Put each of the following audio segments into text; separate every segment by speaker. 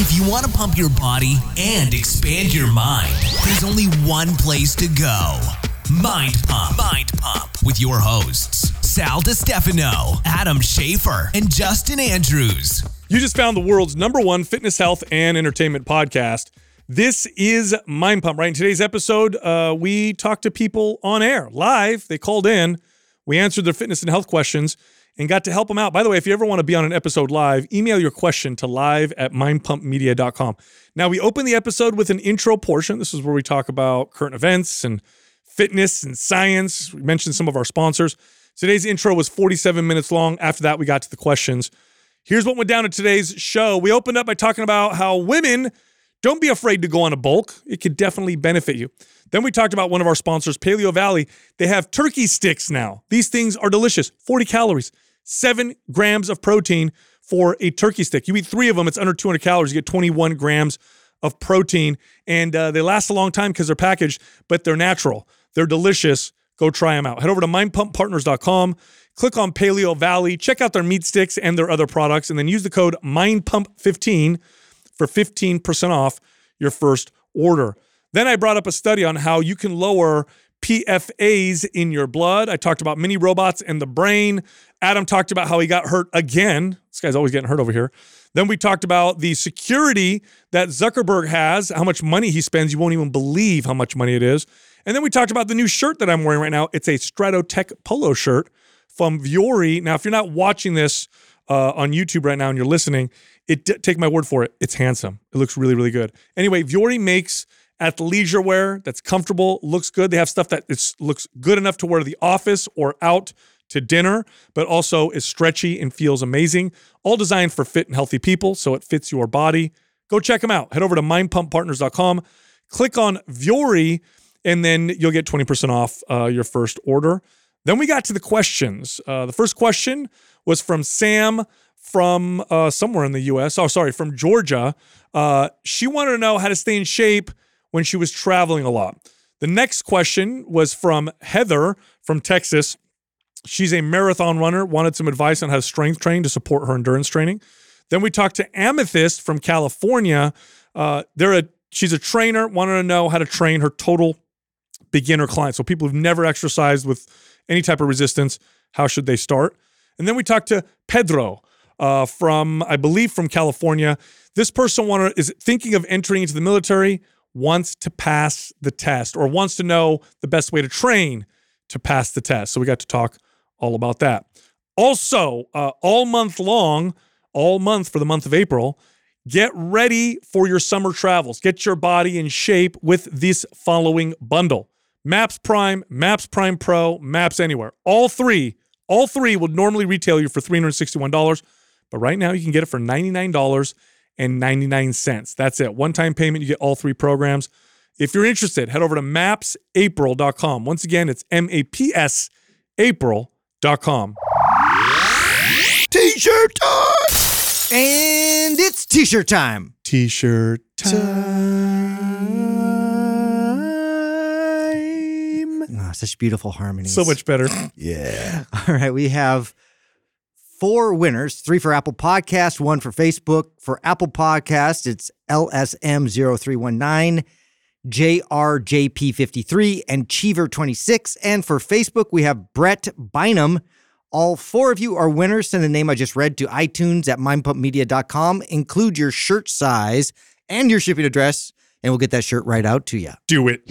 Speaker 1: If you want to pump your body and expand your mind, there's only one place to go Mind Pump. Mind Pump with your hosts, Sal DiStefano, Adam Schafer, and Justin Andrews.
Speaker 2: You just found the world's number one fitness, health, and entertainment podcast. This is Mind Pump, right? In today's episode, uh, we talked to people on air, live. They called in. We answered their fitness and health questions and got to help them out. By the way, if you ever want to be on an episode live, email your question to live at mindpumpmedia.com. Now, we open the episode with an intro portion. This is where we talk about current events and fitness and science. We mentioned some of our sponsors. Today's intro was 47 minutes long. After that, we got to the questions. Here's what went down in today's show. We opened up by talking about how women don't be afraid to go on a bulk. It could definitely benefit you. Then we talked about one of our sponsors, Paleo Valley. They have turkey sticks now. These things are delicious 40 calories, seven grams of protein for a turkey stick. You eat three of them, it's under 200 calories. You get 21 grams of protein, and uh, they last a long time because they're packaged, but they're natural. They're delicious. Go try them out. Head over to mindpumppartners.com, click on Paleo Valley, check out their meat sticks and their other products, and then use the code MindPump15 for 15% off your first order. Then I brought up a study on how you can lower PFAs in your blood. I talked about mini robots and the brain. Adam talked about how he got hurt again. This guy's always getting hurt over here. Then we talked about the security that Zuckerberg has, how much money he spends. You won't even believe how much money it is. And then we talked about the new shirt that I'm wearing right now. It's a Stratotech polo shirt from Vuori. Now, if you're not watching this uh, on YouTube right now and you're listening, it take my word for it, it's handsome. It looks really, really good. Anyway, Vuori makes athleisure wear that's comfortable, looks good. They have stuff that it's, looks good enough to wear to the office or out to dinner, but also is stretchy and feels amazing. All designed for fit and healthy people, so it fits your body. Go check them out. Head over to mindpumppartners.com, click on Vuori, and then you'll get 20% off uh, your first order. Then we got to the questions. Uh, the first question was from Sam from uh, somewhere in the US. Oh, sorry, from Georgia. Uh, she wanted to know how to stay in shape when she was traveling a lot. The next question was from Heather from Texas. She's a marathon runner, wanted some advice on how to strength train to support her endurance training. Then we talked to Amethyst from California. Uh, they're a she's a trainer, wanted to know how to train her total beginner clients. So people who've never exercised with any type of resistance, how should they start? And then we talked to Pedro uh, from, I believe, from California. This person wanted is thinking of entering into the military, wants to pass the test, or wants to know the best way to train to pass the test. So we got to talk all about that. Also, uh, all month long, all month for the month of April, get ready for your summer travels. Get your body in shape with this following bundle. Maps Prime, Maps Prime Pro, Maps Anywhere. All three, all three would normally retail you for $361, but right now you can get it for $99.99. That's it. One time payment, you get all three programs. If you're interested, head over to mapsapril.com. Once again, it's M A P S April.com.
Speaker 3: T shirt time! And it's t shirt time.
Speaker 2: T shirt time.
Speaker 3: Ah, such beautiful harmonies.
Speaker 2: So much better.
Speaker 3: Yeah. All right. We have four winners three for Apple Podcast, one for Facebook. For Apple Podcast, it's LSM0319, JRJP53, and Cheever26. And for Facebook, we have Brett Bynum. All four of you are winners. Send the name I just read to iTunes at mindpumpmedia.com. Include your shirt size and your shipping address, and we'll get that shirt right out to you.
Speaker 2: Do it.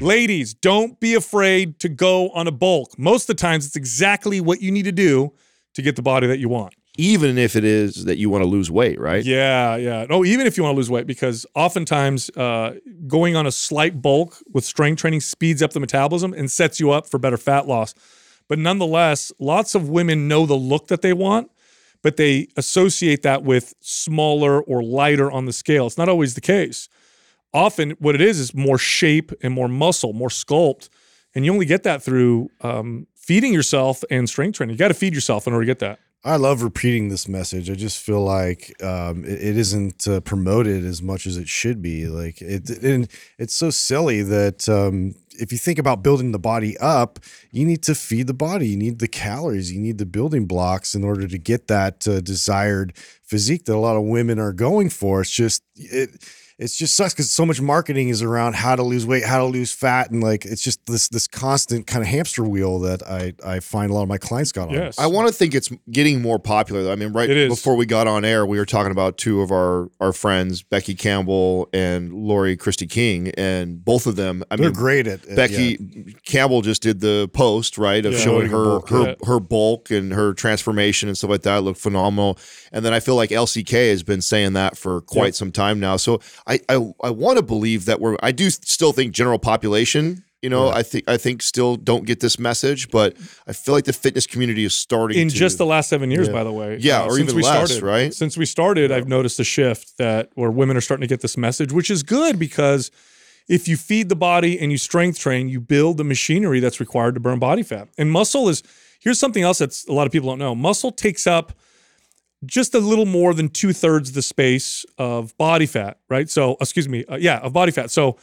Speaker 2: Ladies, don't be afraid to go on a bulk. Most of the times, it's exactly what you need to do to get the body that you want.
Speaker 4: Even if it is that you want to lose weight, right?
Speaker 2: Yeah, yeah. No, even if you want to lose weight, because oftentimes uh, going on a slight bulk with strength training speeds up the metabolism and sets you up for better fat loss. But nonetheless, lots of women know the look that they want, but they associate that with smaller or lighter on the scale. It's not always the case. Often, what it is is more shape and more muscle, more sculpt. And you only get that through um, feeding yourself and strength training. You got to feed yourself in order to get that.
Speaker 5: I love repeating this message. I just feel like um, it, it isn't uh, promoted as much as it should be. Like it, and it's so silly that um, if you think about building the body up, you need to feed the body. You need the calories. You need the building blocks in order to get that uh, desired physique that a lot of women are going for. It's just it it's just sucks because so much marketing is around how to lose weight, how to lose fat, and like it's just this this constant kind of hamster wheel that I I find a lot of my clients got on.
Speaker 2: Yes.
Speaker 4: I want to think it's getting more popular. though. I mean, right before we got on air, we were talking about two of our our friends, Becky Campbell and Laurie Christine King, and both of them. I
Speaker 5: They're
Speaker 4: mean,
Speaker 5: great at at-
Speaker 4: Becky
Speaker 5: yeah.
Speaker 4: Campbell just did the post right of
Speaker 2: Yeah.
Speaker 4: showing
Speaker 5: Showing her
Speaker 4: her
Speaker 5: bulk,
Speaker 4: her,
Speaker 2: yeah.
Speaker 4: her bulk and her transformation and stuff like that. It looked phenomenal. And then I feel like LCK has been saying that for quite
Speaker 2: Yep.
Speaker 4: some time now. So I I, I want to believe that we're. I do still think general population. You know, I think I think still don't get this message, but I feel like the fitness community is starting
Speaker 2: in
Speaker 4: to,
Speaker 2: just the last seven years,
Speaker 5: Yeah.
Speaker 2: by the way. Uh,
Speaker 4: Yeah, or
Speaker 2: since
Speaker 4: even
Speaker 2: we
Speaker 4: less,
Speaker 2: started,
Speaker 4: right?
Speaker 2: Since we started, I've noticed a shift that where women are starting to get this message, which is good because if you feed the body and you strength train, you build the machinery that's required to burn body fat. And muscle is here's something else that's a lot of people don't know. Muscle takes up just a little more than two thirds the space of body fat, right? So, excuse me, uh, yeah, of body fat. So,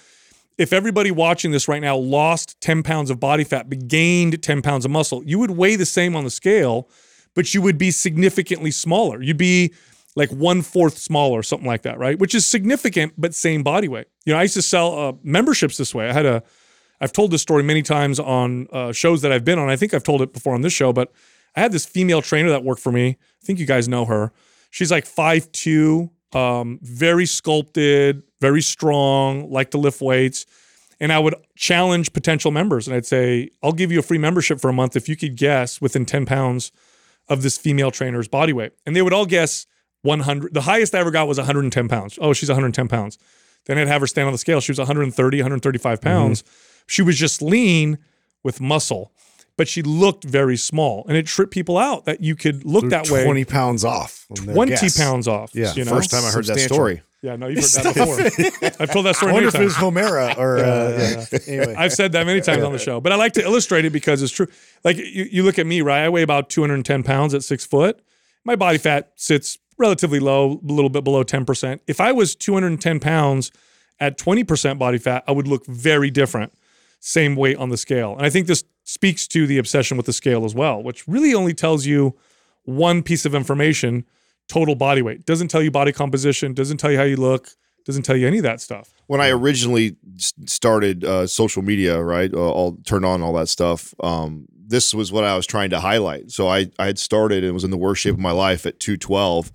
Speaker 2: if everybody watching this right now lost 10 pounds of body fat but gained 10 pounds of muscle, you would weigh the same on the scale, but you would be significantly smaller. You'd be like one fourth smaller, something like that, right? Which is significant, but same body weight. You know, I used to sell uh, memberships this way. I had a, I've told this story many times on uh, shows that I've been on. I think I've told it before on this show, but I had this female trainer that worked for me. I think you guys know her. She's like 5'2, um, very sculpted, very strong, like to lift weights. And I would challenge potential members and I'd say, I'll give you a free membership for a month if you could guess within 10 pounds of this female trainer's body weight. And they would all guess 100. The highest I ever got was 110 pounds. Oh, she's 110 pounds. Then I'd have her stand on the scale. She was 130, 135 pounds. She was just lean with muscle, but she looked very small. And it tripped people out that you could look
Speaker 5: They're
Speaker 2: that way.
Speaker 5: 20 pounds off.
Speaker 2: 20
Speaker 5: guess.
Speaker 2: pounds off.
Speaker 5: Yeah,
Speaker 2: you know?
Speaker 4: first time I heard that story.
Speaker 2: Yeah, no, you've heard that before. I've told that story.
Speaker 5: I
Speaker 2: story
Speaker 5: wonder
Speaker 2: many
Speaker 5: if it was Homera or uh, yeah. anyway.
Speaker 2: I've said that many times on the show, but I like to illustrate it because it's true. Like you, you look at me, right? I weigh about 210 pounds at six foot. My body fat sits relatively low, a little bit below 10%. If I was 210 pounds at 20% body fat, I would look very different. Same weight on the scale. And I think this speaks to the obsession with the scale as well, which really only tells you one piece of information total body weight. Doesn't tell you body composition, doesn't tell you how you look, doesn't tell you any of that stuff.
Speaker 4: when I originally started uh, social media, right, uh, all turned on all that stuff. Um, this was what I was trying to highlight. So I I had started and was in the worst shape of my life at two twelve,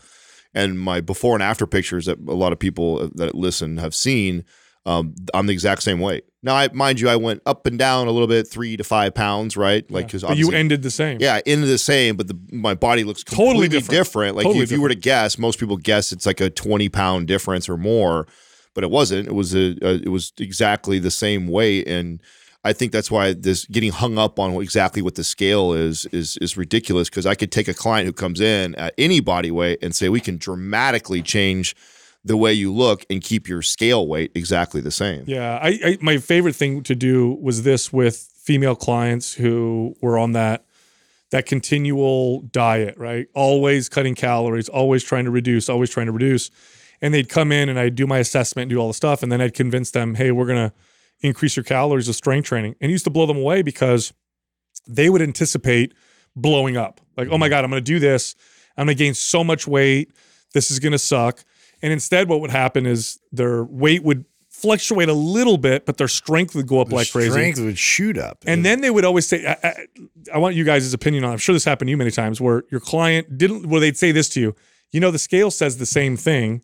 Speaker 4: and my before and after pictures that a lot of people that listen have seen. Um, I'm the exact same weight. Now, I mind you, I went up and down a little bit, three to five pounds, right? Like because
Speaker 2: But you ended the same.
Speaker 4: yeah, ended the same, but the my body looks
Speaker 2: Totally different.
Speaker 4: different. Like
Speaker 2: Totally
Speaker 4: if you were to guess, most people guess it's like a twenty pound difference or more, but it wasn't. It was a, a it was exactly the same weight, and I think that's why this getting hung up on exactly what the scale is is is ridiculous. Because I could take a client who comes in at any body weight and say we can dramatically change the way you look and keep your scale weight exactly the same.
Speaker 2: Yeah, I, I my favorite thing to do was this with female clients who were on that that continual diet, right? Always cutting calories, always trying to reduce, always trying to reduce. And they'd come in and I'd do my assessment and do all the stuff. And then I'd convince them, hey, we're gonna increase your calories with strength training. And it used to blow them away because they would anticipate blowing up. Like, oh my mm-hmm. God, I'm gonna do this. I'm gonna gain so much weight. This is gonna suck. And instead, what would happen is their weight would fluctuate a little bit, but their strength would go up
Speaker 5: The
Speaker 2: like crazy.
Speaker 5: Strength would shoot up.
Speaker 2: And then they would always say, I, I, I want you guys' opinion on. it. I'm sure this happened to you many times, where your client didn't. Where they'd say this to you, you know, the scale says the same thing,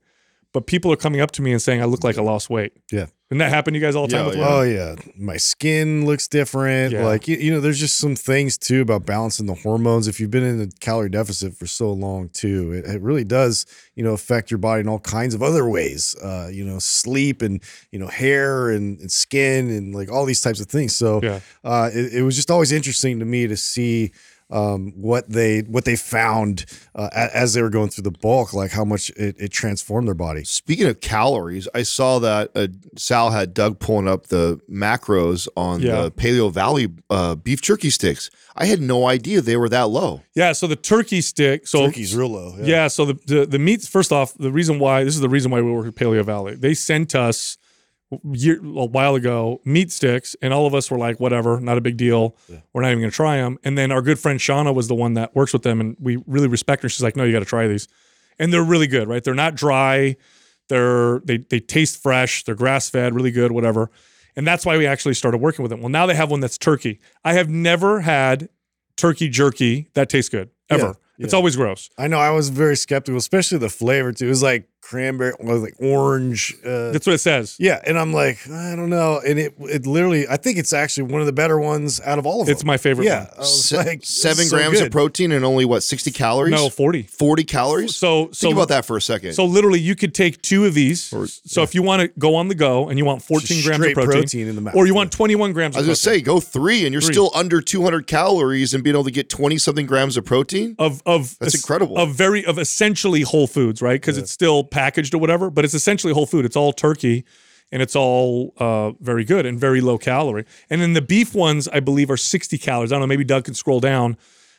Speaker 2: but people are coming up to me and saying I look like I lost weight.
Speaker 5: Yeah.
Speaker 2: Didn't that happen to you guys all the time?
Speaker 4: Yeah,
Speaker 2: with
Speaker 4: yeah.
Speaker 5: Oh yeah, my skin looks different.
Speaker 2: Yeah.
Speaker 5: Like you, you know, there's just some things too about balancing the hormones. If you've been in a calorie deficit for so long too, it, it really does you know affect your body in all kinds of other ways. Uh, you know, sleep and you know hair and, and skin and like all these types of things. So
Speaker 2: Yeah.
Speaker 5: uh, it, it was just always interesting to me to see um, what they what they found uh, as they were going through the bulk, like how much it, it transformed their body.
Speaker 4: Speaking of calories, I saw that uh, Sal had Doug pulling up the macros on
Speaker 2: Yeah.
Speaker 4: the Paleo Valley uh, beef jerky sticks. I had no idea they were that low.
Speaker 2: Yeah, so the turkey stick. So
Speaker 5: Turkey's real low.
Speaker 2: Yeah. so the, the the meats. First off, the reason why this is the reason why we work at Paleo Valley. They sent us year, a while ago meat sticks, and all of us were like, whatever, not a big deal. We're not even going to try them. And then our good friend Shauna was the one that works with them, and we really respect her. She's like, no, you got to try these, and they're really good, right? They're not dry. They're they they taste fresh. They're grass fed, really good, whatever. And that's why we actually started working with them. Well, now they have one that's turkey. I have never had turkey jerky that tastes good ever.
Speaker 5: Yeah,
Speaker 2: It's
Speaker 5: yeah.
Speaker 2: always gross.
Speaker 5: I know. I was very skeptical, especially the flavor too. It was like cranberry, well, like orange. Uh,
Speaker 2: That's what it says.
Speaker 5: yeah, and I'm like, I don't know. And it it literally, I think it's actually one of the better ones out of all of them.
Speaker 2: It's my favorite
Speaker 5: yeah.
Speaker 2: one.
Speaker 4: Se-
Speaker 5: like,
Speaker 4: seven
Speaker 5: is so
Speaker 4: grams of protein and only what sixty calories?
Speaker 2: No, 40.
Speaker 4: forty calories.
Speaker 2: So so
Speaker 4: Think about that for a second.
Speaker 2: So literally you could take two of these. so if you want to go on the go and you want 14 grams of protein,
Speaker 5: protein in the mouth,
Speaker 2: or you
Speaker 5: yeah.
Speaker 2: want 21 grams
Speaker 4: I was gonna
Speaker 2: protein.
Speaker 4: say go three, and you're
Speaker 2: Three.
Speaker 4: still under two hundred calories and being able to get twenty something grams of protein.
Speaker 2: of of
Speaker 4: That's incredible.
Speaker 2: of very of essentially whole foods, right? Because it's still packaged or whatever, but it's essentially whole food. It's all turkey, and it's all uh, very good and very low calorie. And then the beef ones, I believe, are 60 calories. I don't know. Maybe Doug can scroll down.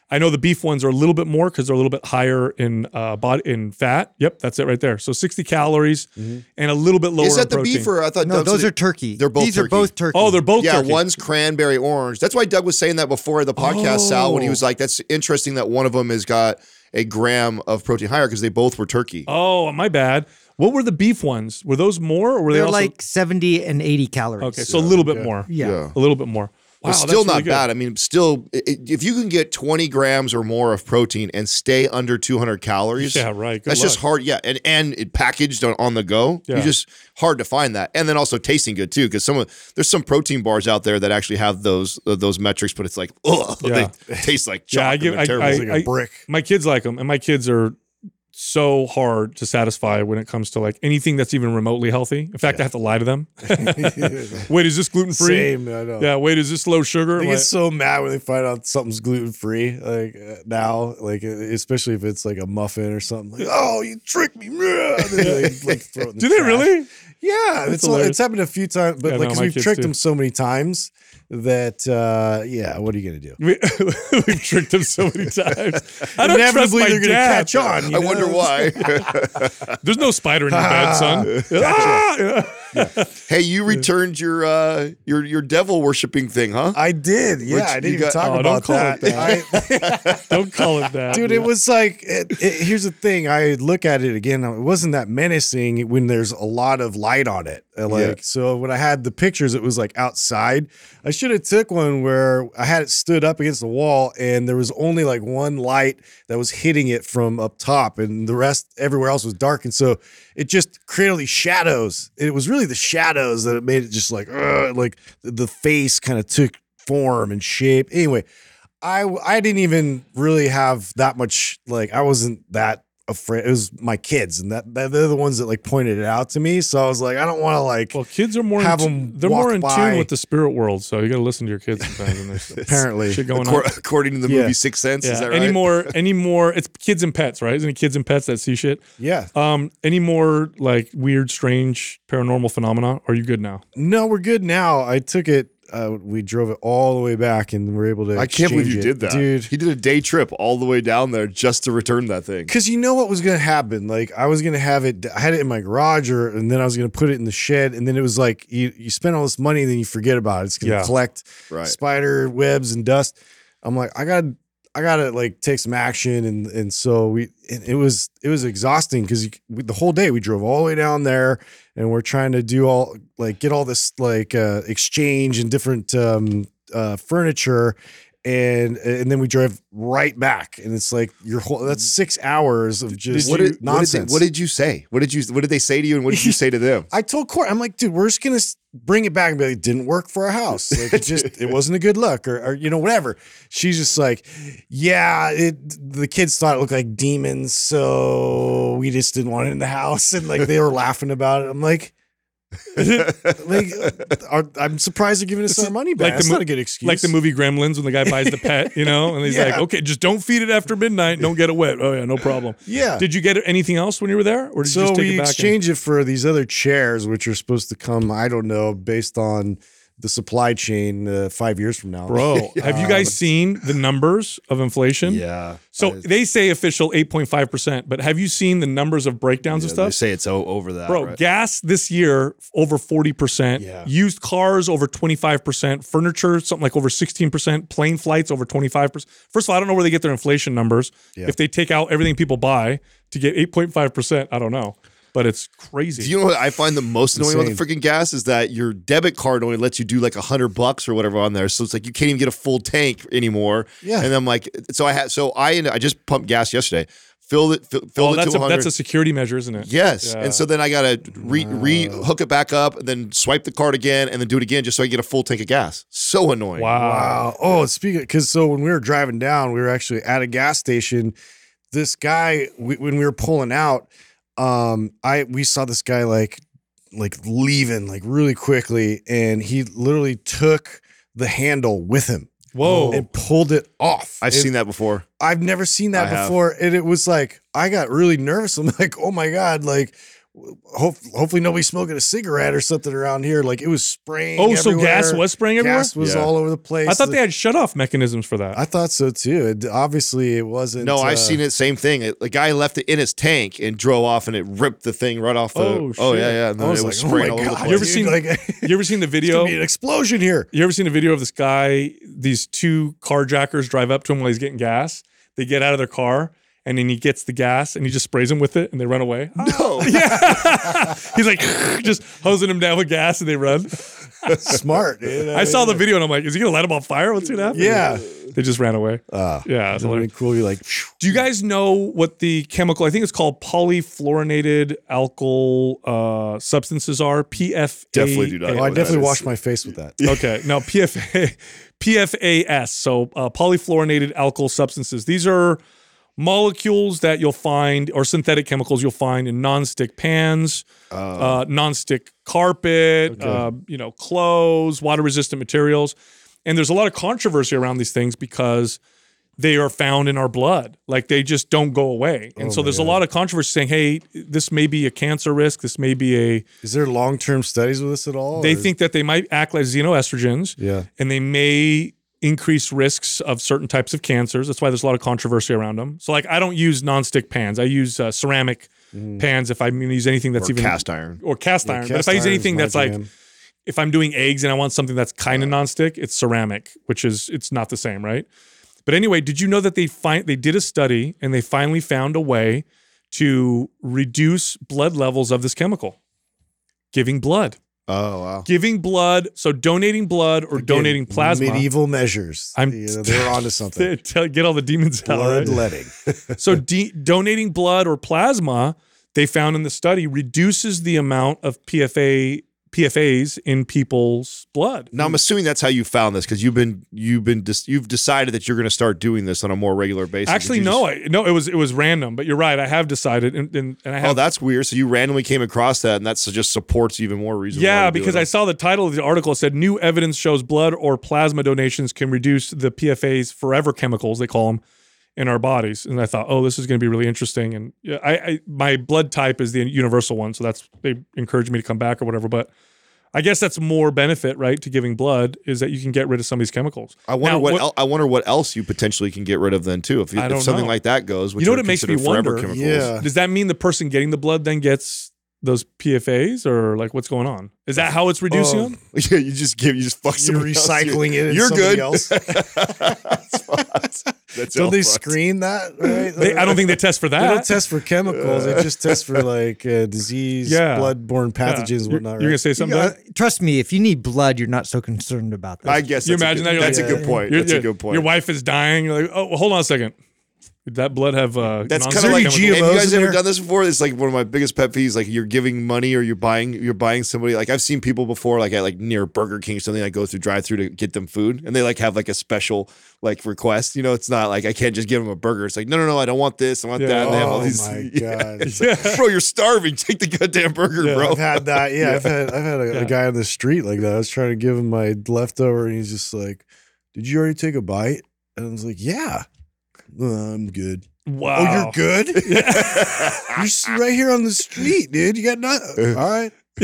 Speaker 2: I know the beef ones are a little bit more because they're a little bit higher in uh, body in fat. Yep, that's it right there. So 60 calories and a little bit lower.
Speaker 4: Is that
Speaker 2: in
Speaker 4: the
Speaker 2: protein.
Speaker 4: beef or I thought
Speaker 3: No,
Speaker 4: Doug
Speaker 3: those
Speaker 4: said
Speaker 3: are turkey.
Speaker 4: They're both
Speaker 3: These are
Speaker 4: turkey.
Speaker 3: both turkey.
Speaker 2: Oh, they're both
Speaker 4: yeah,
Speaker 2: turkey.
Speaker 4: one's cranberry orange. That's why Doug was saying that before the podcast, Sal, when he
Speaker 2: Oh.
Speaker 4: was like, "That's interesting that one of them has got a gram of protein higher because they both were turkey."
Speaker 2: Oh, my bad. What were the beef ones? Were those more or were they
Speaker 3: They're
Speaker 2: also
Speaker 3: like 70 and 80 calories.
Speaker 2: Okay, so a little bit more.
Speaker 3: yeah.
Speaker 4: Yeah.
Speaker 2: A little bit more. Wow,
Speaker 4: But still
Speaker 2: that's really
Speaker 4: not
Speaker 2: good.
Speaker 4: bad. I mean, still, i- i- if you can get 20 grams or more of protein and stay under 200 calories,
Speaker 2: Yeah, right. Good
Speaker 4: that's just hard. Yeah, and and it packaged on, on the go.
Speaker 2: Yeah.
Speaker 4: You just hard to find that, and then also tasting good too. Because some of there's some protein bars out there that actually have those uh, those metrics, but it's like, ugh,
Speaker 2: Yeah.
Speaker 4: they taste like
Speaker 2: Yeah, I
Speaker 4: chocolate.
Speaker 2: give- I-
Speaker 4: terrible.
Speaker 2: I-
Speaker 5: It's like a brick.
Speaker 2: My kids like them, and my kids are so hard to satisfy when it comes to like anything that's even remotely healthy. In fact, I have to lie to them. wait, is this gluten free?
Speaker 5: Same. I know.
Speaker 2: Yeah. Wait, is this low sugar?
Speaker 5: They
Speaker 2: Like-
Speaker 5: get so mad when they find out something's gluten free. Like uh, now, like especially if it's like a muffin or something. Like, oh, you tricked me! They, like, it the
Speaker 2: Do they
Speaker 5: trash.
Speaker 2: really?
Speaker 5: Yeah,
Speaker 2: That's
Speaker 5: it's all, it's happened a few times, but
Speaker 2: Yeah,
Speaker 5: like
Speaker 2: no,
Speaker 5: 'cause
Speaker 2: my
Speaker 5: we've tricked
Speaker 2: too.
Speaker 5: them so many times that uh yeah, what are you gonna do?
Speaker 2: We, we've tricked them so many times. I don't trust
Speaker 5: Inevitably,
Speaker 2: my
Speaker 5: they're gonna
Speaker 2: dad.
Speaker 5: catch on. you
Speaker 4: I
Speaker 5: know?
Speaker 4: wonder why.
Speaker 2: There's no spider in your bed, son. Ah!
Speaker 4: hey, you returned your uh your your devil worshiping thing, huh?
Speaker 5: I did. Yeah,
Speaker 4: Which
Speaker 5: I didn't even
Speaker 4: got-
Speaker 5: talk
Speaker 2: Oh, don't
Speaker 5: about that. I-
Speaker 2: Don't call it that,
Speaker 5: Dude, it was like, it, it- here's the thing. I look at it again. It wasn't that menacing when there's a lot of light on it. Uh, Like,
Speaker 4: Yeah.
Speaker 5: so when I had the pictures, it was like outside. I should have took one where I had it stood up against the wall, and there was only like one light that was hitting it from up top, and the rest everywhere else was dark. And so it just created all these shadows. It was really the shadows that it made it just like, like the- the face kind of took form and shape. Anyway, I I didn't even really have that much like I wasn't that afraid. It was my kids, and that, that they're the ones that like pointed it out to me. So I was like, I don't want to like.
Speaker 2: Well, kids are more
Speaker 5: Have
Speaker 2: in,
Speaker 5: them
Speaker 2: they're more in
Speaker 5: by.
Speaker 2: tune with the spirit world, so you got to listen to your kids sometimes.
Speaker 5: Apparently,
Speaker 2: shit going
Speaker 4: Accor-
Speaker 2: on.
Speaker 4: according to the
Speaker 5: Yeah.
Speaker 4: movie Sixth Sense,
Speaker 2: Yeah.
Speaker 4: is that right?
Speaker 2: Any more? Any more? It's kids and pets, right? Isn't it kids and pets that see shit?
Speaker 5: yeah.
Speaker 2: Um, any more like weird, strange paranormal phenomena? Are you good now?
Speaker 5: No, we're good now. I took it. Uh, we drove it all the way back, and we're able to.
Speaker 4: I can't believe you
Speaker 5: it.
Speaker 4: did that,
Speaker 5: dude.
Speaker 4: He did a day trip all the way down there just to return that thing.
Speaker 5: Because you know what was gonna happen? Like I was gonna have it. I had it in my garage, or and then I was gonna put it in the shed, and then it was like you you spend all this money, and then you forget about it. It's gonna
Speaker 2: Yeah.
Speaker 5: collect
Speaker 4: Right.
Speaker 5: spider webs and dust. I'm like, I got, I gotta like take some action, and and so we. And it was it was exhausting because the whole day we drove all the way down there, and we're trying to do all like get all this like uh, exchange and different um, uh, furniture. And and then we drive right back, and it's like your whole that's mm. six hours of just
Speaker 4: What did, what, did they,
Speaker 5: nonsense.
Speaker 4: what did you say? What did you What did they say to you, and what did you say to them?
Speaker 5: I told Court, I'm like, dude, we're just gonna bring it back and be like, it didn't work for our house. Like, it just it wasn't a good look, or, or you know, whatever. She's just like, yeah, it. The kids thought it looked like demons, so we just didn't want it in the house, and like they were laughing about it. I'm like, like, are, I'm surprised they're giving us our money back.
Speaker 2: like
Speaker 5: That's
Speaker 2: mo-
Speaker 5: not a good excuse.
Speaker 2: Like the movie Gremlins when the guy buys the pet, you know, and he's
Speaker 5: Yeah.
Speaker 2: like, okay, just don't feed it after midnight. Don't get it wet. Oh, yeah, no problem.
Speaker 5: Yeah.
Speaker 2: Did you get anything else when you were there? Or did you just take
Speaker 5: we
Speaker 2: it back? and-
Speaker 5: exchange it for these other chairs, which are supposed to come. I don't know, based on the supply chain uh, five years from now.
Speaker 2: Bro, have you guys seen the numbers of inflation?
Speaker 5: Yeah.
Speaker 2: So
Speaker 5: I-
Speaker 2: they say official 8.5%, but have you seen the numbers of breakdowns
Speaker 4: Yeah,
Speaker 2: and
Speaker 4: they say it's o- over that.
Speaker 2: Bro,
Speaker 4: right?
Speaker 2: gas this year over 40%,
Speaker 5: Yeah.
Speaker 2: used cars over 25%, furniture something like over 16%, plane flights over 25%. First of all, I don't know where they get their inflation numbers.
Speaker 5: Yeah.
Speaker 2: If they take out everything people buy to get 8.5%, I don't know. But it's crazy.
Speaker 4: Do you know what I find the most annoying about the freaking gas is that your debit card only lets you do like a hundred bucks or whatever on there. So it's like you can't even get a full tank anymore.
Speaker 5: Yeah.
Speaker 4: And I'm like, so I had, so I I just pumped gas yesterday, filled it, fill- filled
Speaker 2: oh,
Speaker 4: it
Speaker 2: that's
Speaker 4: to
Speaker 2: a,
Speaker 4: 100.
Speaker 2: that's a security measure, isn't it?
Speaker 4: Yes,
Speaker 2: Yeah.
Speaker 4: and so then I gotta re, re hook it back up, and then swipe the card again, and then do it again just so I get a full tank of gas. So annoying.
Speaker 2: Wow.
Speaker 5: Wow. Oh, speaking because so when we were driving down, we were actually at a gas station. This guy, we, when we were pulling out, um, I we saw this guy like like leaving like really quickly, and he literally took the handle with him
Speaker 2: Whoa.
Speaker 5: and pulled it off.
Speaker 4: I've
Speaker 5: And
Speaker 4: seen that before.
Speaker 5: I've never seen that
Speaker 4: I have.
Speaker 5: before, and it was like I got really nervous. I'm like, oh my god, like. Hope, hopefully nobody's smoking a cigarette or something around here. Like it was spraying.
Speaker 2: oh, so gas was spraying everywhere?
Speaker 5: gas was
Speaker 4: Yeah.
Speaker 5: all over the place.
Speaker 2: I thought they had shut off mechanisms for that.
Speaker 5: I thought so too. It, obviously, it wasn't.
Speaker 4: No,
Speaker 5: uh,
Speaker 4: I've seen it. Same thing. It, the guy left it in his tank and drove off, and it ripped the thing right off the.
Speaker 2: Oh,
Speaker 4: Oh,
Speaker 2: shit.
Speaker 4: yeah, yeah. And
Speaker 5: I was
Speaker 4: it
Speaker 5: like,
Speaker 4: was
Speaker 5: oh my
Speaker 4: all over the
Speaker 5: god!
Speaker 2: You ever
Speaker 5: dude,
Speaker 2: seen-
Speaker 5: like?
Speaker 2: you ever seen the video?
Speaker 5: gonna be an explosion here.
Speaker 2: You ever seen the video of this guy? These two carjackers drive up to him while he's getting gas. They get out of their car, and then he gets the gas, and he just sprays them with it, and they run away.
Speaker 4: No.
Speaker 2: Yeah, he's like just hosing him down with gas, and they run.
Speaker 5: Smart. Dude.
Speaker 2: I saw the video, and I'm like, is he gonna light him on fire? What's gonna happen?
Speaker 5: Yeah.
Speaker 2: they just ran away.
Speaker 5: Uh,
Speaker 2: Yeah, it's
Speaker 5: it would
Speaker 2: hilarious.
Speaker 5: cool. You're like.
Speaker 2: Do you guys know what the chemical? I think it's called polyfluorinated alkyl uh, substances are. PFA.
Speaker 4: Definitely do not
Speaker 5: oh, I definitely
Speaker 4: wash
Speaker 5: my face with that.
Speaker 2: Okay, now PFA, PFAS, so uh, polyfluorinated alkyl substances. These are molecules that you'll find, or synthetic chemicals you'll find in nonstick pans, uh, nonstick carpet, uh, you know, clothes, water-resistant materials, and there's a lot of controversy around these things because they are found in our blood. Like they just don't go away, and
Speaker 5: Oh
Speaker 2: so there's a lot of controversy saying, "Hey, this may be a cancer risk. This may be a."
Speaker 5: Is there long term studies with this at all?
Speaker 2: They
Speaker 5: or-
Speaker 2: think that they might act like xenoestrogens
Speaker 5: Yeah.
Speaker 2: and they may increase risks of certain types of cancers. That's why there's a lot of controversy around them. So, like, I don't use nonstick pans. I use uh, ceramic pans if I'm going to use anything that's
Speaker 4: or
Speaker 2: even
Speaker 4: cast iron.
Speaker 2: or cast
Speaker 5: Yeah,
Speaker 2: iron. but if I use anything that's like if I'm doing eggs and I want something that's kind of nonstick, it's ceramic, which is it's not the same, right? But anyway, did you know that they find they did a study and they finally found a way to reduce blood levels of this chemical? Giving blood.
Speaker 4: Oh wow.
Speaker 2: Giving blood, so donating blood or
Speaker 5: Again,
Speaker 2: donating plasma.
Speaker 5: Medieval measures.
Speaker 2: I'm-
Speaker 5: you know, they're onto something.
Speaker 2: get all the demons out. right?
Speaker 5: Bloodletting.
Speaker 2: So de- donating blood or plasma, they found in the study reduces the amount of PFA PFAs in people's blood.
Speaker 4: Now I'm assuming that's how you found this because you've been you've been you've decided that you're going to start doing this on a more regular basis.
Speaker 2: Actually, no,
Speaker 4: just-
Speaker 2: I, no, it was it was random. But you're right. I have decided, and, and, and I oh, have.
Speaker 4: Oh, that's weird. So you randomly came across that, and that just supports even more reason.
Speaker 2: yeah, because. I saw the title of the article. It said new evidence shows blood or plasma donations can reduce the PFAs forever chemicals they call them in our bodies. And I thought, oh, this is going to be really interesting. And yeah, I, I my blood type is the universal one, so that's they encouraged me to come back or whatever. But I guess that's more benefit, right, to giving blood is that you can get rid of some of these chemicals.
Speaker 4: I wonder
Speaker 2: Now,
Speaker 4: what,
Speaker 2: what-
Speaker 4: el- I wonder what else you potentially can get rid of then too. If, if something
Speaker 2: know.
Speaker 4: like that goes, which
Speaker 2: You know what it makes me wonder?
Speaker 4: chemicals.
Speaker 5: Yeah.
Speaker 2: Does that mean the person getting the blood then gets those PFAs or like what's going on? Is that how it's reducing
Speaker 5: Oh,
Speaker 2: them?
Speaker 4: Yeah, you just give you just fuck
Speaker 5: You're
Speaker 4: somebody else.
Speaker 5: recycling it.
Speaker 4: You're good.
Speaker 5: Else.
Speaker 4: That's
Speaker 5: Don't they
Speaker 4: fucked.
Speaker 5: screen that? Right?
Speaker 2: They, I don't think they test for that.
Speaker 5: They don't test for chemicals. They just test for like uh, disease,
Speaker 2: Yeah.
Speaker 5: bloodborne pathogens, and
Speaker 2: You're,
Speaker 5: whatnot.
Speaker 2: you're gonna say something?
Speaker 3: Trust me, if you need blood, you're not so concerned about that.
Speaker 4: I guess
Speaker 2: You imagine
Speaker 4: good-
Speaker 2: that? You're
Speaker 4: That's
Speaker 2: like,
Speaker 4: a good point.
Speaker 2: Your-
Speaker 4: That's
Speaker 2: your-
Speaker 4: a good point.
Speaker 2: Your wife is dying. You're like, oh, well, hold on a second. Would that blood have uh,
Speaker 4: That's kind of like.
Speaker 5: any
Speaker 2: chemical-
Speaker 4: Have you guys ever
Speaker 5: there?
Speaker 4: done this before? It's like one of my biggest pet peeves. Like you're giving money or you're buying you're buying somebody. Like I've seen people before, like at like near Burger King or something. I go through drive through to get them food, and they like have like a special like request. You know, it's not like I can't just give them a burger. It's like no, no, no, I don't want this. I want
Speaker 2: Yeah.
Speaker 4: that. And they have all
Speaker 5: Oh my
Speaker 4: Yeah.
Speaker 5: God.
Speaker 4: It's like, bro, you're starving. Take the goddamn burger,
Speaker 2: Yeah,
Speaker 4: bro.
Speaker 5: I've had that. Yeah, I've had I've had a,
Speaker 2: Yeah.
Speaker 5: a guy on the street like that. I was trying to give him my leftover, and he's just like, "Did you already take a bite?" And I was like, "Yeah." "Uh, I'm good.
Speaker 2: Wow.
Speaker 5: Oh, you're good. you're right here on the street, dude. You got nothing. All right.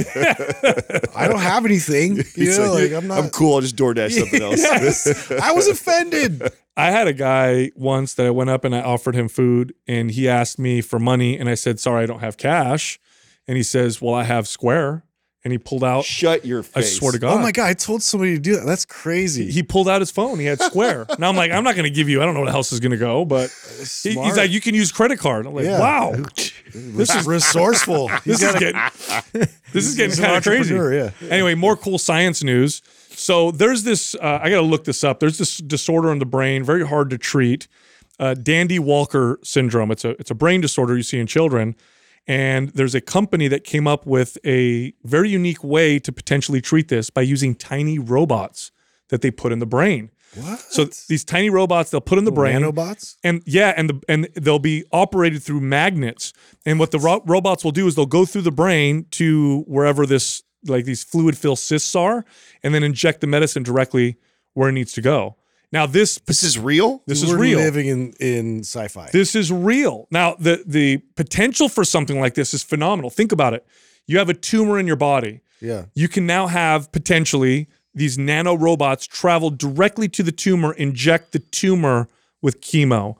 Speaker 5: I don't have anything. You know,
Speaker 4: like,
Speaker 5: like, I'm not.
Speaker 4: I'm cool. I'll just DoorDash something else.
Speaker 5: Yes. I was offended.
Speaker 2: I had a guy once that I went up and I offered him food and he asked me for money and I said, sorry, I don't have cash. And he says, well, I have Square. And he pulled out,
Speaker 4: Shut your face.
Speaker 2: I swear to God.
Speaker 5: Oh my god! I told somebody to do that. That's crazy.
Speaker 2: He pulled out his phone. He had Square. now I'm like, I'm not going to give you, I don't know what else is going to go, but he- he's like, you can use credit card. I'm like,
Speaker 5: Yeah.
Speaker 2: wow,
Speaker 5: this is resourceful.
Speaker 2: this is getting, this is getting kind of crazy.
Speaker 5: Yeah.
Speaker 2: Anyway, more cool science news. So there's this, uh, I got to look this up. There's this disorder in the brain, very hard to treat. Uh, Dandy Walker syndrome. It's a it's a brain disorder you see in children, and there's a company that came up with a very unique way to potentially treat this by using tiny robots that they put in the brain.
Speaker 5: What?
Speaker 2: So these tiny robots they'll put in the brain,
Speaker 5: Nanobots.
Speaker 2: and yeah, and the and they'll be operated through magnets. And what the ro- robots will do is they'll go through the brain to wherever this like these fluid filled cysts are, and then inject the medicine directly where it needs to go. Now this
Speaker 4: This is real.
Speaker 2: this
Speaker 5: We're
Speaker 2: is real.
Speaker 5: Living in in sci-fi.
Speaker 2: This is real. Now the the potential for something like this is phenomenal. Think about it. You have a tumor in your body.
Speaker 5: yeah.
Speaker 2: You can now have potentially these nano robots travel directly to the tumor, inject the tumor with chemo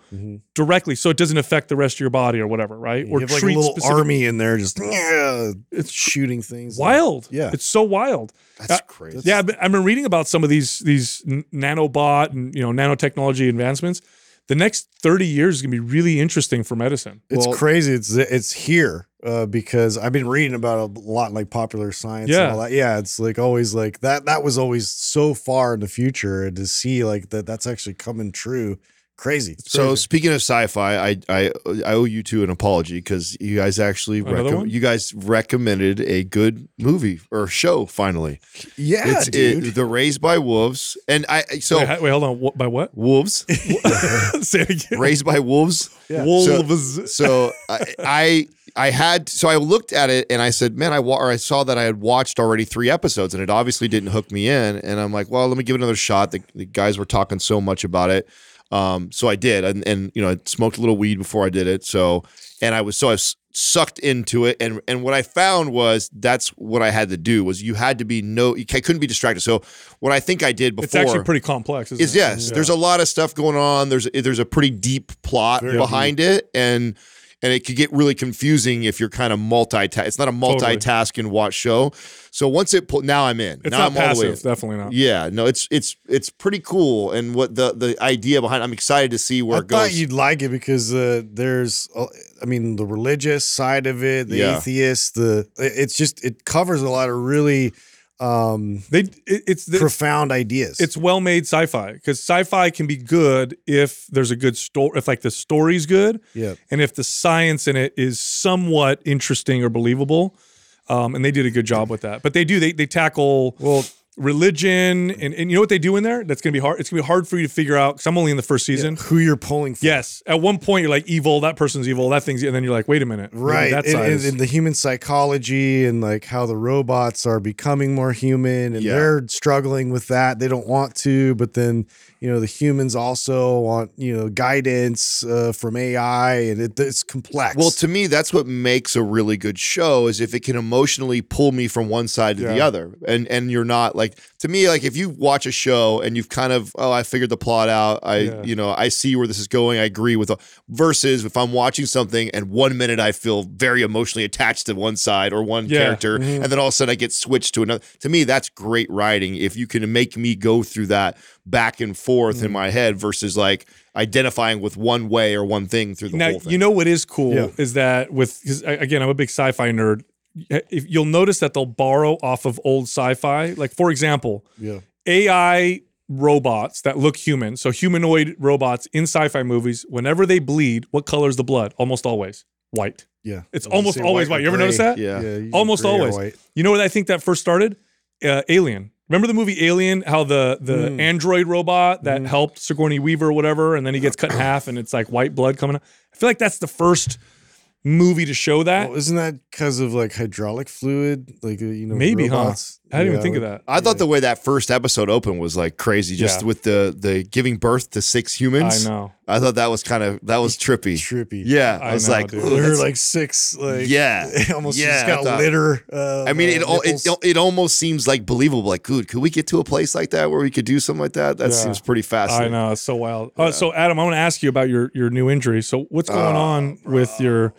Speaker 2: directly, so it doesn't affect the rest of your body or whatever, right?
Speaker 5: You have like a little army in there just yeah, it's shooting things.
Speaker 2: Wild.
Speaker 5: Yeah.
Speaker 2: it's so wild.
Speaker 4: That's
Speaker 2: Uh,
Speaker 4: crazy.
Speaker 2: Yeah, I've been, I've been reading about some of these these nanobot and you know nanotechnology advancements. The next thirty years is gonna be really interesting for medicine.
Speaker 5: It's
Speaker 4: Well-
Speaker 5: crazy. It's it's here uh, because I've been reading about a lot like popular science.
Speaker 2: Yeah.
Speaker 5: and all that. yeah. It's like always like that. That was always so far in the future, and to see like that that's actually coming true. Crazy. It's
Speaker 4: So speaking of sci-fi, I I I owe you two an apology because you guys actually
Speaker 2: Another
Speaker 4: you guys recommended a good movie or show finally.
Speaker 5: yeah,
Speaker 4: it's
Speaker 5: dude.
Speaker 4: It, the Raised by Wolves, and I so
Speaker 2: wait, wait, hold on. What, by what?
Speaker 4: wolves
Speaker 2: Say it again.
Speaker 4: raised by wolves.
Speaker 5: Yeah.
Speaker 2: Wolves.
Speaker 4: So I, I I had so I looked at it and I said, man, I wa- or I saw that I had watched already three episodes and it obviously didn't hook me in. And I'm like, well, let me give it another shot. The, the guys were talking so much about it, um, so I did, and and you know, I smoked a little weed before I did it. So and I was so I was sucked into it, and and what I found was that's what I had to do was you had to be no, I couldn't be distracted. So what I think I did before
Speaker 2: it's actually pretty complex. Isn't
Speaker 4: is
Speaker 2: it?
Speaker 4: yes. There's a lot of stuff going on. There's there's a pretty deep plot behind it, and and it could get really confusing if you're kind of multi. It's not a
Speaker 2: Totally.
Speaker 4: multitask and watch show. So once it pull, now I'm in.
Speaker 2: It's
Speaker 4: now
Speaker 2: not
Speaker 4: I'm all the way.
Speaker 2: passive. Definitely not.
Speaker 4: Yeah, no, it's it's it's pretty cool, and what the the idea behind. I'm excited to see where
Speaker 5: I
Speaker 4: it goes.
Speaker 5: thought you'd like it because uh, there's, uh, I mean, the religious side of it, the
Speaker 4: Yeah.
Speaker 5: atheist, the it's just it covers a lot of really um,
Speaker 2: They it, it's the,
Speaker 5: profound ideas.
Speaker 2: it's well made sci-fi because sci-fi can be good if there's a good story if like the story's good
Speaker 5: yeah,
Speaker 2: and if the science in it is somewhat interesting or believable um, and they did a good job with that but they do they, they tackle
Speaker 5: well,
Speaker 2: religion and, and you know what they do in there that's gonna be hard it's gonna be hard for you to figure out because i'm only in the first season
Speaker 5: who you're pulling for.
Speaker 2: yes at one point you're like evil that person's evil that thing's and then you're like wait a minute
Speaker 5: right
Speaker 2: that
Speaker 5: and, and- and the human psychology and like how the robots are becoming more human and
Speaker 4: Yeah.
Speaker 5: they're struggling with that they don't want to but then you know the humans also want you know guidance uh, from ai and it, it's complex.
Speaker 4: Well, to me, that's what makes a really good show is if it can emotionally pull me from one side to the other, and and you're not like to me like if you watch a show and you've kind of oh I figured the plot out, I
Speaker 2: Yeah.
Speaker 4: you know I see where this is going, I agree with. Versus if I'm watching something and one minute I feel very emotionally attached to one side or one
Speaker 2: Yeah.
Speaker 4: character, mm-hmm. and then all of a sudden I get switched to another. To me, that's great writing if you can make me go through that back and forth in mm-hmm. my head versus like identifying with one way or one thing through the
Speaker 2: now
Speaker 4: whole thing.
Speaker 2: you know what is cool
Speaker 5: Yeah.
Speaker 2: is that with because again i'm a big sci-fi nerd if you'll notice that they'll borrow off of old sci-fi like for example
Speaker 5: yeah
Speaker 2: ai robots that look human, so humanoid robots in sci-fi movies, whenever they bleed, what color is the blood? Almost always white.
Speaker 5: Yeah,
Speaker 2: It's almost always
Speaker 5: or
Speaker 2: white. You ever
Speaker 5: gray.
Speaker 2: notice that?
Speaker 4: Yeah.
Speaker 5: usually
Speaker 2: Almost always.
Speaker 5: white.
Speaker 2: You know what I think that first started? Uh, Alien. Remember the movie Alien? How the the
Speaker 5: Mm.
Speaker 2: android robot that
Speaker 5: Mm.
Speaker 2: helped Sigourney Weaver or whatever, and then he gets cut in half, and it's like white blood coming out. I feel like that's the first movie to show that.
Speaker 5: Well, isn't that because of like hydraulic fluid? Like uh, you know,
Speaker 2: Maybe, huh? I didn't even
Speaker 5: Yeah,
Speaker 2: think of that.
Speaker 4: I thought the way that first episode opened was like crazy, just
Speaker 2: Yeah.
Speaker 4: with the the giving birth to six humans.
Speaker 2: I know.
Speaker 4: I thought that was kind of that was trippy.
Speaker 5: trippy.
Speaker 4: Yeah, I,
Speaker 2: I
Speaker 4: was
Speaker 2: know,
Speaker 4: like,
Speaker 2: dude.
Speaker 4: ooh,
Speaker 5: There were like six, like
Speaker 4: Yeah.
Speaker 5: almost
Speaker 4: Yeah,
Speaker 5: just
Speaker 4: I
Speaker 5: got
Speaker 4: thought-
Speaker 5: litter. Uh,
Speaker 4: I mean, it,
Speaker 5: uh,
Speaker 4: al- it it almost seems like believable. Like, dude, could we get to a place like that where we could do something like that? That
Speaker 2: Yeah.
Speaker 4: seems pretty
Speaker 2: fast.
Speaker 4: I
Speaker 2: know it's so wild. Uh, so Adam, I want to ask you about your your new injury. So what's going
Speaker 4: Oh,
Speaker 2: on with your?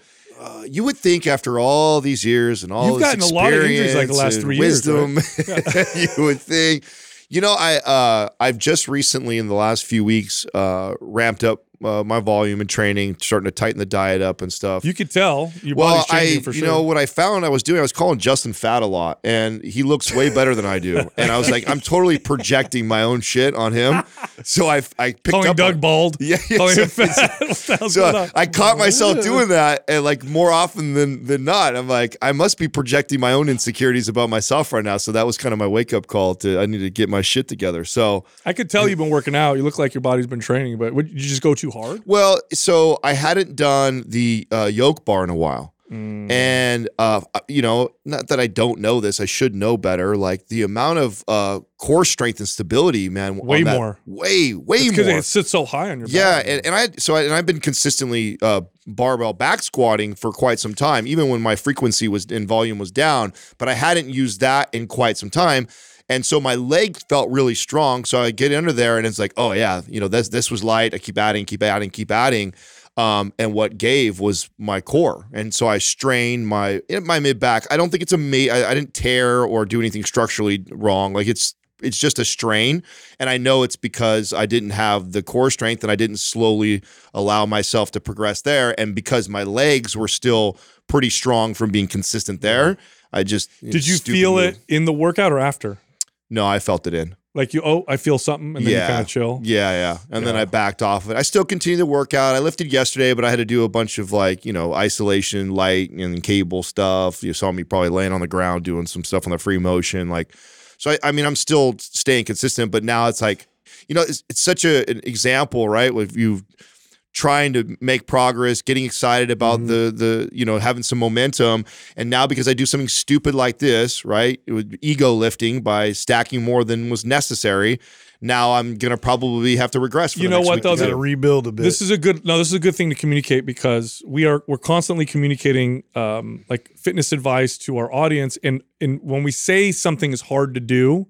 Speaker 4: Uh, you would think after all these years and all
Speaker 2: You've
Speaker 4: this
Speaker 2: gotten a lot of injuries, like, the last three years,
Speaker 4: wisdom, you would think. You know, I uh, I've just recently in the last few weeks uh, ramped up uh, my volume and training, starting to tighten the diet up and stuff.
Speaker 2: You could tell your
Speaker 4: well,
Speaker 2: body's changing
Speaker 4: I, you
Speaker 2: sure.
Speaker 4: know, what I found I was doing, I was calling Justin fat a lot, and he looks way better than I do. And I was like, I'm totally projecting my own shit on him. So I, I picked
Speaker 2: calling
Speaker 4: up
Speaker 2: Doug
Speaker 4: on-
Speaker 2: bald.
Speaker 4: Yeah, yeah,
Speaker 2: calling him
Speaker 4: so-
Speaker 2: fat. the hell's
Speaker 4: so
Speaker 2: on?
Speaker 4: I caught myself doing that, and like more often than than not, I'm like, I must be projecting my own insecurities about myself right now. So that was kind of my wake up call to I need to get my shit together. So
Speaker 2: I could tell you've been working out. You look like your body's been training, but would you just go too hard?
Speaker 4: well, so I hadn't done the uh, yoke bar in a while.
Speaker 2: Mm.
Speaker 4: And uh, you know, not that I don't know this, I should know better. Like the amount of uh, core strength and stability, man,
Speaker 2: Way
Speaker 4: that-
Speaker 2: more.
Speaker 4: way, way
Speaker 2: because
Speaker 4: more.
Speaker 2: it sits so high on your
Speaker 4: Yeah,
Speaker 2: back.
Speaker 4: and, and I so I, and I've been consistently uh, barbell back squatting for quite some time, even when my frequency was and volume was down. But I hadn't used that in quite some time, and so my leg felt really strong. So I get under there, and it's like, oh yeah, you know this this was light. I keep adding, keep adding, keep adding. Um, and what gave was my core, and so I strained my eh, my mid back. I don't think it's a me. I, I didn't tear or do anything structurally wrong. Like it's it's just a strain and i know it's because i didn't have the core strength and i didn't slowly allow myself to progress there and because my legs were still pretty strong from being consistent there mm-hmm. i just eh,
Speaker 2: Did you feel
Speaker 4: move.
Speaker 2: it in the workout or after?
Speaker 4: No i felt it in.
Speaker 2: Like you, oh, I feel something, and then you kind of chill.
Speaker 4: yeah yeah. And then i backed off of it. I still continued the workout. I lifted yesterday but i had to do a bunch of like you know isolation light and cable stuff. You saw me probably laying on the ground doing some stuff on the free motion like so i, I mean i'm still staying consistent but now it's like you know it's, it's such a, an example right? With you trying to make progress getting excited about
Speaker 2: Mm-hmm.
Speaker 4: the the you know having some momentum and now because i do something stupid like this right it would ego lifting by stacking more than was necessary now i'm gonna probably have to regress for
Speaker 2: You
Speaker 4: the
Speaker 2: know
Speaker 4: next
Speaker 2: what,
Speaker 4: week
Speaker 2: though?
Speaker 4: to
Speaker 5: Got to rebuild a bit.
Speaker 2: This is a good no. This is a good thing to communicate because we are we're constantly communicating um, like fitness advice to our audience, and and when we say something is hard to do,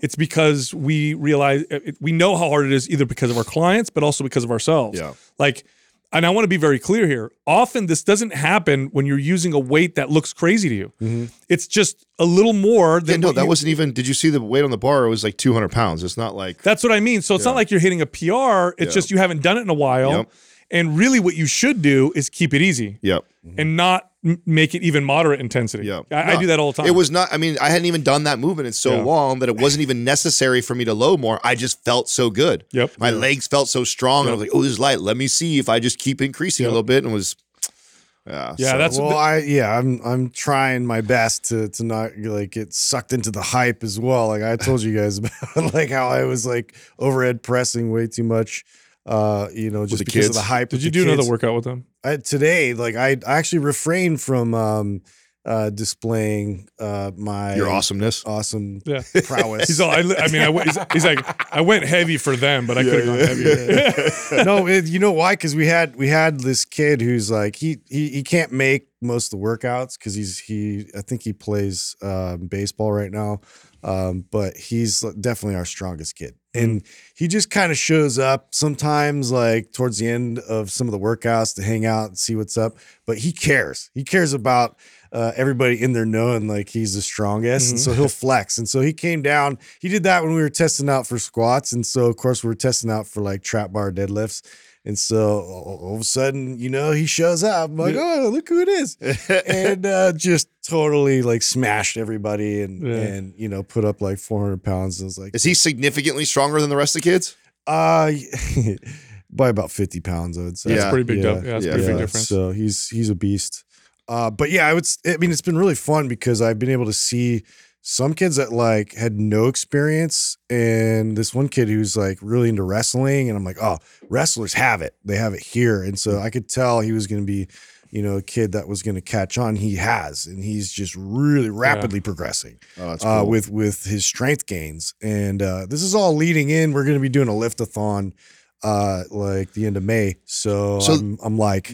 Speaker 2: it's because we realize uh, we know how hard it is, either because of our clients, but also because of ourselves.
Speaker 4: Yeah.
Speaker 2: Like, and I want to be very clear here. Often this doesn't happen when you're using a weight that looks crazy to you. It's just a little more
Speaker 4: Yeah,
Speaker 2: than
Speaker 4: no, that
Speaker 2: you-
Speaker 4: wasn't even. Did you see the weight on the bar? It was like 200 pounds. It's not like
Speaker 2: That's what I mean. So it's not like you're hitting a PR. It's
Speaker 4: Yeah.
Speaker 2: just you haven't done it in a while.
Speaker 4: Yep.
Speaker 2: And really, what you should do is keep it easy
Speaker 4: Yep.
Speaker 2: and not m- make it even moderate intensity.
Speaker 4: Yeah.
Speaker 2: I, I do that all the time.
Speaker 4: It was not. I mean, I hadn't even done that movement in so
Speaker 2: Yeah.
Speaker 4: long that it wasn't even necessary for me to load more. I just felt so good.
Speaker 2: Yep.
Speaker 4: My legs felt so strong, and I was like, "Oh, this is light. Let me see if I just keep increasing a little bit." And was, yeah,
Speaker 2: Yeah,
Speaker 4: so-
Speaker 2: that's
Speaker 5: well,
Speaker 2: the-
Speaker 5: I yeah, I'm I'm trying my best to to not like get sucked into the hype as well. Like I told you guys about like how I was like overhead pressing way too much. Uh, you know, just because of the hype.
Speaker 2: Did you do another workout with them?
Speaker 5: I, today? Like I, I actually refrained from um uh displaying uh my
Speaker 4: your awesomeness.
Speaker 5: awesome
Speaker 2: Yeah.
Speaker 5: prowess.
Speaker 2: He's all. I, I mean, I he's, he's like, I went heavy for them, but I could have gone heavier.
Speaker 5: no, it, you know why? Because we had we had this kid who's like he he he can't make most of the workouts because he's he I think he plays um, baseball right now, um, but he's definitely our strongest kid, and he just kind of shows up sometimes like towards the end of some of the workouts to hang out and see what's up. But he cares. He cares about. Uh, everybody in there knowing like he's the strongest, and so he'll flex. And so he came down. He did that when we were testing out for squats, and so of course we were testing out for like trap bar deadlifts. And so all of a sudden, you know, he shows up. I'm like, oh, look who it is. and uh, just totally like smashed everybody and,
Speaker 2: Yeah.
Speaker 5: and, you know, put up like 400 pounds. And was like,
Speaker 4: Is he significantly stronger than the rest of the kids?
Speaker 5: uh, by about 50 pounds, I would say.
Speaker 2: That's
Speaker 4: Yeah.
Speaker 2: pretty big.
Speaker 5: Yeah.
Speaker 2: Yeah, that's
Speaker 4: Yeah.
Speaker 2: pretty big difference.
Speaker 5: So he's he's a beast. Uh, but yeah, I would. I mean, it's been really fun because I've been able to see some kids that like had no experience, and this one kid who's like really into wrestling, and I'm like, oh, wrestlers have it. They have it here, and so I could tell he was going to be, you know, a kid that was going to catch on. He has, and he's just really rapidly progressing
Speaker 4: Oh, that's
Speaker 5: uh, with with his strength gains. And uh, this is all leading in. We're going to be doing a liftathon uh, like the end of May. So,
Speaker 4: So-
Speaker 5: I'm, I'm like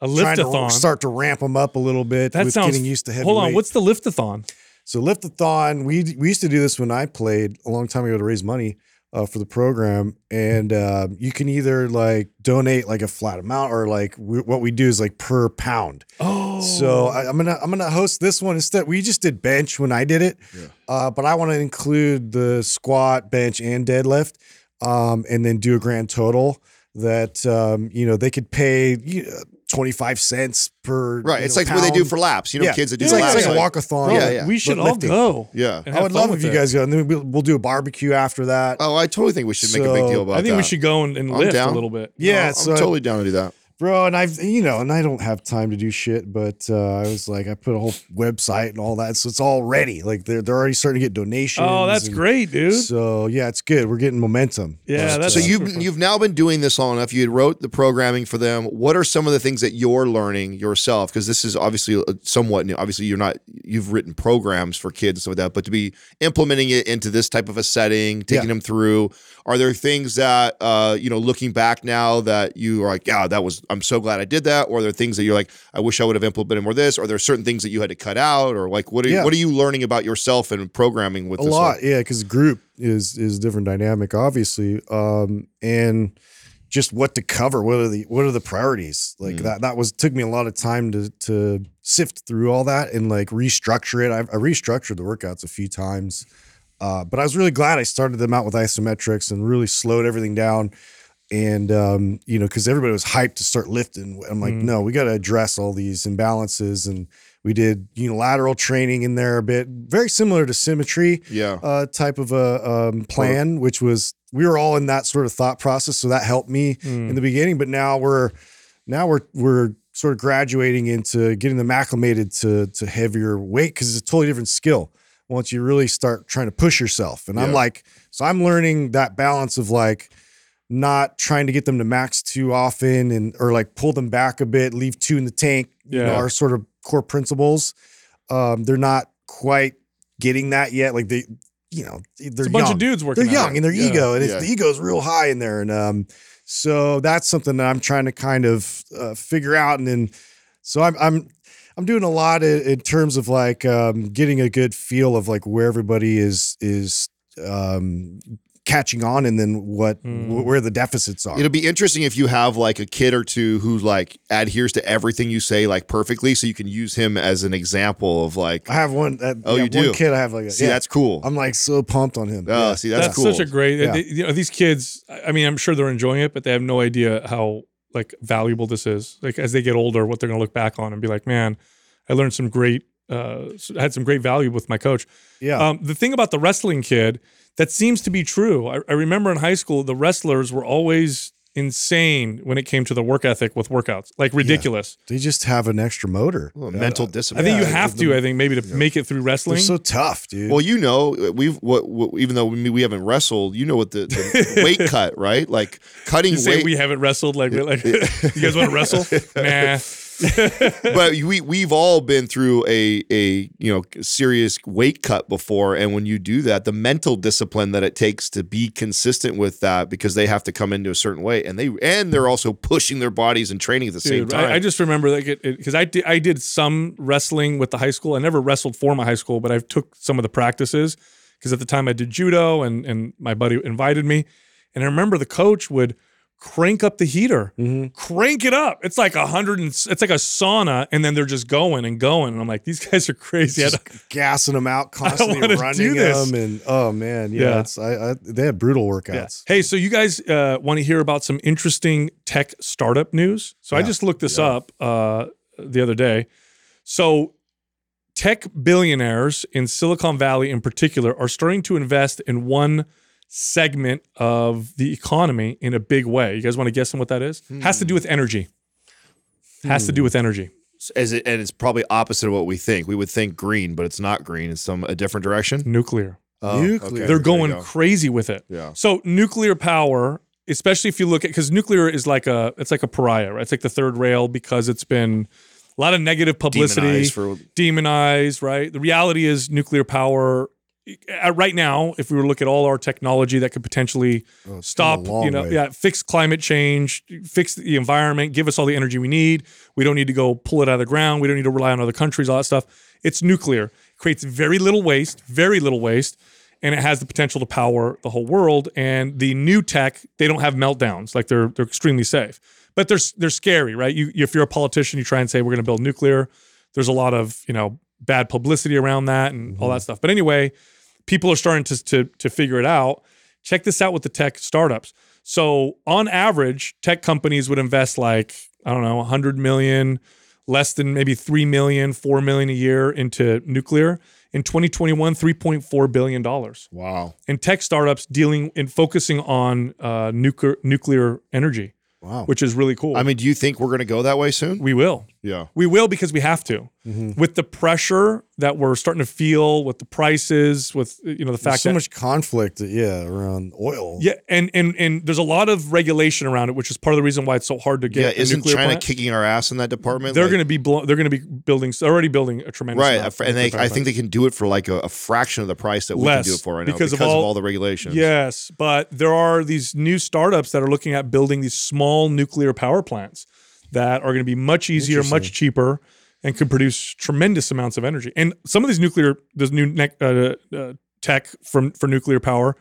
Speaker 2: A
Speaker 5: trying to start to ramp them up a little bit
Speaker 2: that
Speaker 5: with
Speaker 2: sounds.
Speaker 5: getting used to heavy
Speaker 2: hold on.
Speaker 5: weight.
Speaker 2: What's the liftathon?
Speaker 5: So liftathon? We we used to do this when I played a long time ago to raise money. Uh, for the program, and uh, you can either like donate like a flat amount, or like we, what we do is like per pound.
Speaker 2: Oh,
Speaker 5: So I, I'm gonna I'm gonna host this one instead. We just did bench when I did it,
Speaker 4: Yeah.
Speaker 5: uh, but I want to include the squat, bench, and deadlift, um, and then do a grand total that um, you know they could pay you know, 25 cents per
Speaker 4: right.
Speaker 5: you
Speaker 4: It's
Speaker 5: know,
Speaker 4: like what they do for laps. You know,
Speaker 5: Yeah.
Speaker 4: kids that do
Speaker 5: It's like,
Speaker 4: laps.
Speaker 5: it's like
Speaker 4: like-
Speaker 5: a walkathon.
Speaker 2: Bro,
Speaker 4: Yeah, oh, yeah.
Speaker 2: we should
Speaker 5: but
Speaker 2: all go.
Speaker 4: Yeah.
Speaker 5: I would love
Speaker 2: with
Speaker 5: if you
Speaker 2: it.
Speaker 5: guys go, and then we'll, we'll do a barbecue after that.
Speaker 4: Oh, I totally think we should make a big deal about that.
Speaker 2: I think we should go and, and lift
Speaker 4: down.
Speaker 2: a little bit.
Speaker 5: yeah,
Speaker 4: I'm totally down to do that.
Speaker 5: Bro and i've you know and i don't have time to do shit but uh, i was like i put a whole website and all that so it's all ready like they're, they're already starting to get donations
Speaker 2: Oh, that's
Speaker 5: and
Speaker 2: great, dude.
Speaker 5: so yeah it's good we're getting momentum
Speaker 2: Yeah,
Speaker 5: But,
Speaker 2: that's-
Speaker 4: So
Speaker 5: uh,
Speaker 4: you've
Speaker 2: super
Speaker 4: you've now been doing this long enough. You had wrote the programming for them. What are some of the things that you're learning yourself? Because this is obviously uh, somewhat new. Obviously, you're not you've written programs for kids and stuff like that, but to be implementing it into this type of a setting, taking
Speaker 5: Yeah.
Speaker 4: them through, are there things that uh, you know, looking back now that you are like, yeah, that was I'm so glad I did that, or are there things that you're like, I wish I would have implemented more this, or there are there certain things that you had to cut out, or like what are you,
Speaker 5: Yeah.
Speaker 4: what are you learning about yourself and programming with
Speaker 5: a
Speaker 4: this?
Speaker 5: lot. yeah because group is is a different dynamic obviously. Um and just what to cover what are the what are the priorities? Like
Speaker 4: Mm.
Speaker 5: that that was took me a lot of time to to sift through all that and like restructure it. I, I restructured the workouts a few times. Uh, but i was really glad i started them out with isometrics and really slowed everything down and um, you know because everybody was hyped to start lifting i'm like
Speaker 2: Mm.
Speaker 5: no we got to address all these imbalances and we did unilateral training in there a bit very similar to symmetry
Speaker 4: Yeah.
Speaker 5: uh, type of a um, plan, which was we were all in that sort of thought process, so that helped me
Speaker 2: Mm.
Speaker 5: in the beginning. But now we're now we're we're sort of graduating into getting them acclimated to to heavier weight because it's a totally different skill once you really start trying to push yourself. And I'm like, so I'm learning that balance of like not trying to get them to max too often and or like pull them back a bit, leave two in the tank. You know,
Speaker 2: Yeah.
Speaker 5: our sort of core principles. Um, they're not quite getting that yet. Like they, you know, they're
Speaker 2: It's a bunch
Speaker 5: young.
Speaker 2: of dudes working.
Speaker 5: They're young
Speaker 2: there.
Speaker 5: and their
Speaker 2: Yeah.
Speaker 5: ego, and it's,
Speaker 4: Yeah.
Speaker 5: the ego's real high in there. And um, so that's something that I'm trying to kind of uh, figure out. And then, so I'm I'm I'm doing a lot in, in terms of like um, getting a good feel of like where everybody is is um, catching on, and then what
Speaker 2: Mm.
Speaker 5: where the deficits are.
Speaker 4: It'll be interesting if you have like a kid or two who like adheres to everything you say like perfectly, so you can use him as an example of like,
Speaker 5: I have one. Uh,
Speaker 4: Oh,
Speaker 5: yeah,
Speaker 4: you do?
Speaker 5: One kid I have like a,
Speaker 4: see,
Speaker 5: yeah.
Speaker 4: that's cool.
Speaker 5: I'm like so pumped on him.
Speaker 4: oh,
Speaker 5: Yeah.
Speaker 4: see, that's,
Speaker 2: That's,
Speaker 4: cool.
Speaker 2: such a great.
Speaker 5: Yeah.
Speaker 2: they- you know, these kids. I mean, I'm sure they're enjoying it, but they have no idea how like valuable this is. Like as they get older, what they're going to look back on and be like, man, I learned some great. Uh, had some great value with my coach.
Speaker 5: Yeah.
Speaker 2: Um, the thing about the wrestling kid that seems to be true. I, I remember in high school, the wrestlers were always insane when it came to the work ethic with workouts, like ridiculous.
Speaker 5: they just have an extra motor.
Speaker 4: Well, mental discipline.
Speaker 2: I think you
Speaker 5: Yeah,
Speaker 2: have
Speaker 5: the-
Speaker 2: to. I think maybe to make it through
Speaker 5: They're
Speaker 2: wrestling.
Speaker 5: so tough, dude.
Speaker 4: Well, you know, we've what, what even though we, we haven't wrestled, you know what the, the weight cut, right? Like cutting
Speaker 2: you say
Speaker 4: weight.
Speaker 2: we haven't wrestled like, like you guys want to wrestle? nah.
Speaker 4: but we we've all been through a a you know serious weight cut before, and when you do that, the mental discipline that it takes to be consistent with that, because they have to come into a certain weight, and they and they're also pushing their bodies and training at the same
Speaker 2: Dude,
Speaker 4: time.
Speaker 2: I, I just remember like it because I did I did some wrestling with the high school. I never wrestled for my high school, but I took some of the practices because at the time I did judo and and my buddy invited me, and I remember the coach would crank up the heater,
Speaker 5: Mhm.
Speaker 2: crank it up. It's like a hundred and it's like a sauna, and then they're just going and going. And I'm like, these guys are crazy.
Speaker 5: Just gassing them out, constantly running
Speaker 2: this.
Speaker 5: them, and oh man, yeah,
Speaker 2: Yeah.
Speaker 5: I, I, they have brutal
Speaker 2: Yeah.
Speaker 5: workouts.
Speaker 2: Hey, so you guys uh, want to hear about some interesting tech startup news? So I just looked this up uh, the other day. So tech billionaires in Silicon Valley, in particular, are starting to invest in one segment of the economy in a big way. You guys want to guess on what that is? Has to do with energy. Has to do with energy.
Speaker 4: As it, and it's probably opposite of what we think. We would think green, but it's not green. It's some a different direction.
Speaker 2: Nuclear.
Speaker 4: Oh,
Speaker 5: Nuclear.
Speaker 4: okay.
Speaker 2: They're going
Speaker 4: go.
Speaker 2: crazy with it.
Speaker 4: Yeah.
Speaker 2: So nuclear power, especially if you look at because nuclear is like a it's like a pariah, right? It's like the third rail because it's been a lot of negative publicity,
Speaker 4: Demonized for
Speaker 2: demonized, right? The reality is nuclear power Uh, right now, if we were to look at all our technology that could potentially
Speaker 5: Oh,
Speaker 2: stop,
Speaker 5: come a long
Speaker 2: you know,
Speaker 5: way.
Speaker 2: yeah, fix climate change, fix the environment, give us all the energy we need. We don't need to go pull it out of the ground. We don't need to rely on other countries, all that stuff. It's nuclear. It Creates very little waste, very little waste, and it has the potential to power the whole world. And the new tech, they don't have meltdowns. Like they're they're extremely safe. But they're they're scary, right? You if you're a politician, you try and say we're going to build nuclear. There's a lot of, you know, bad publicity around that and all mm-hmm. that stuff. But anyway, people are starting to, to to figure it out. Check this out with the tech startups. So on average, tech companies would invest like I don't know, 100 million, less than maybe 3 million, 4 million a year into nuclear. In 2021, 3.4 billion dollars.
Speaker 4: wow.
Speaker 2: And tech startups dealing and focusing on uh, nuclear nuclear energy,
Speaker 5: Wow.
Speaker 2: which is really cool.
Speaker 4: I mean, do you think we're going to go that way soon?
Speaker 2: we will.
Speaker 4: Yeah.
Speaker 2: We will because we have to.
Speaker 5: Mm-hmm.
Speaker 2: With the pressure that we're starting to feel, with the prices, with you know the
Speaker 5: There's
Speaker 2: fact
Speaker 5: so
Speaker 2: that
Speaker 5: much conflict, yeah, around oil.
Speaker 2: yeah, and and and there's a lot of regulation around it, which is part of the reason why it's so hard to get. a
Speaker 4: Isn't China
Speaker 2: plant.
Speaker 4: kicking our ass in that department?
Speaker 2: They're
Speaker 4: Like-
Speaker 2: going to be blow, they're going to be building. Already building a tremendous
Speaker 4: right,
Speaker 2: amount of
Speaker 4: and they, I think they can do it for like a, a fraction of the price that we
Speaker 2: Less,
Speaker 4: can do it for right now
Speaker 2: because
Speaker 4: because,
Speaker 2: of
Speaker 4: of
Speaker 2: all-
Speaker 4: all, the regulations.
Speaker 2: Yes, but there are these new startups that are looking at building these small nuclear power plants that are going to be much easier, much cheaper, and can produce tremendous amounts of energy. And some of these nuclear, this new ne- uh, uh, tech from for nuclear power,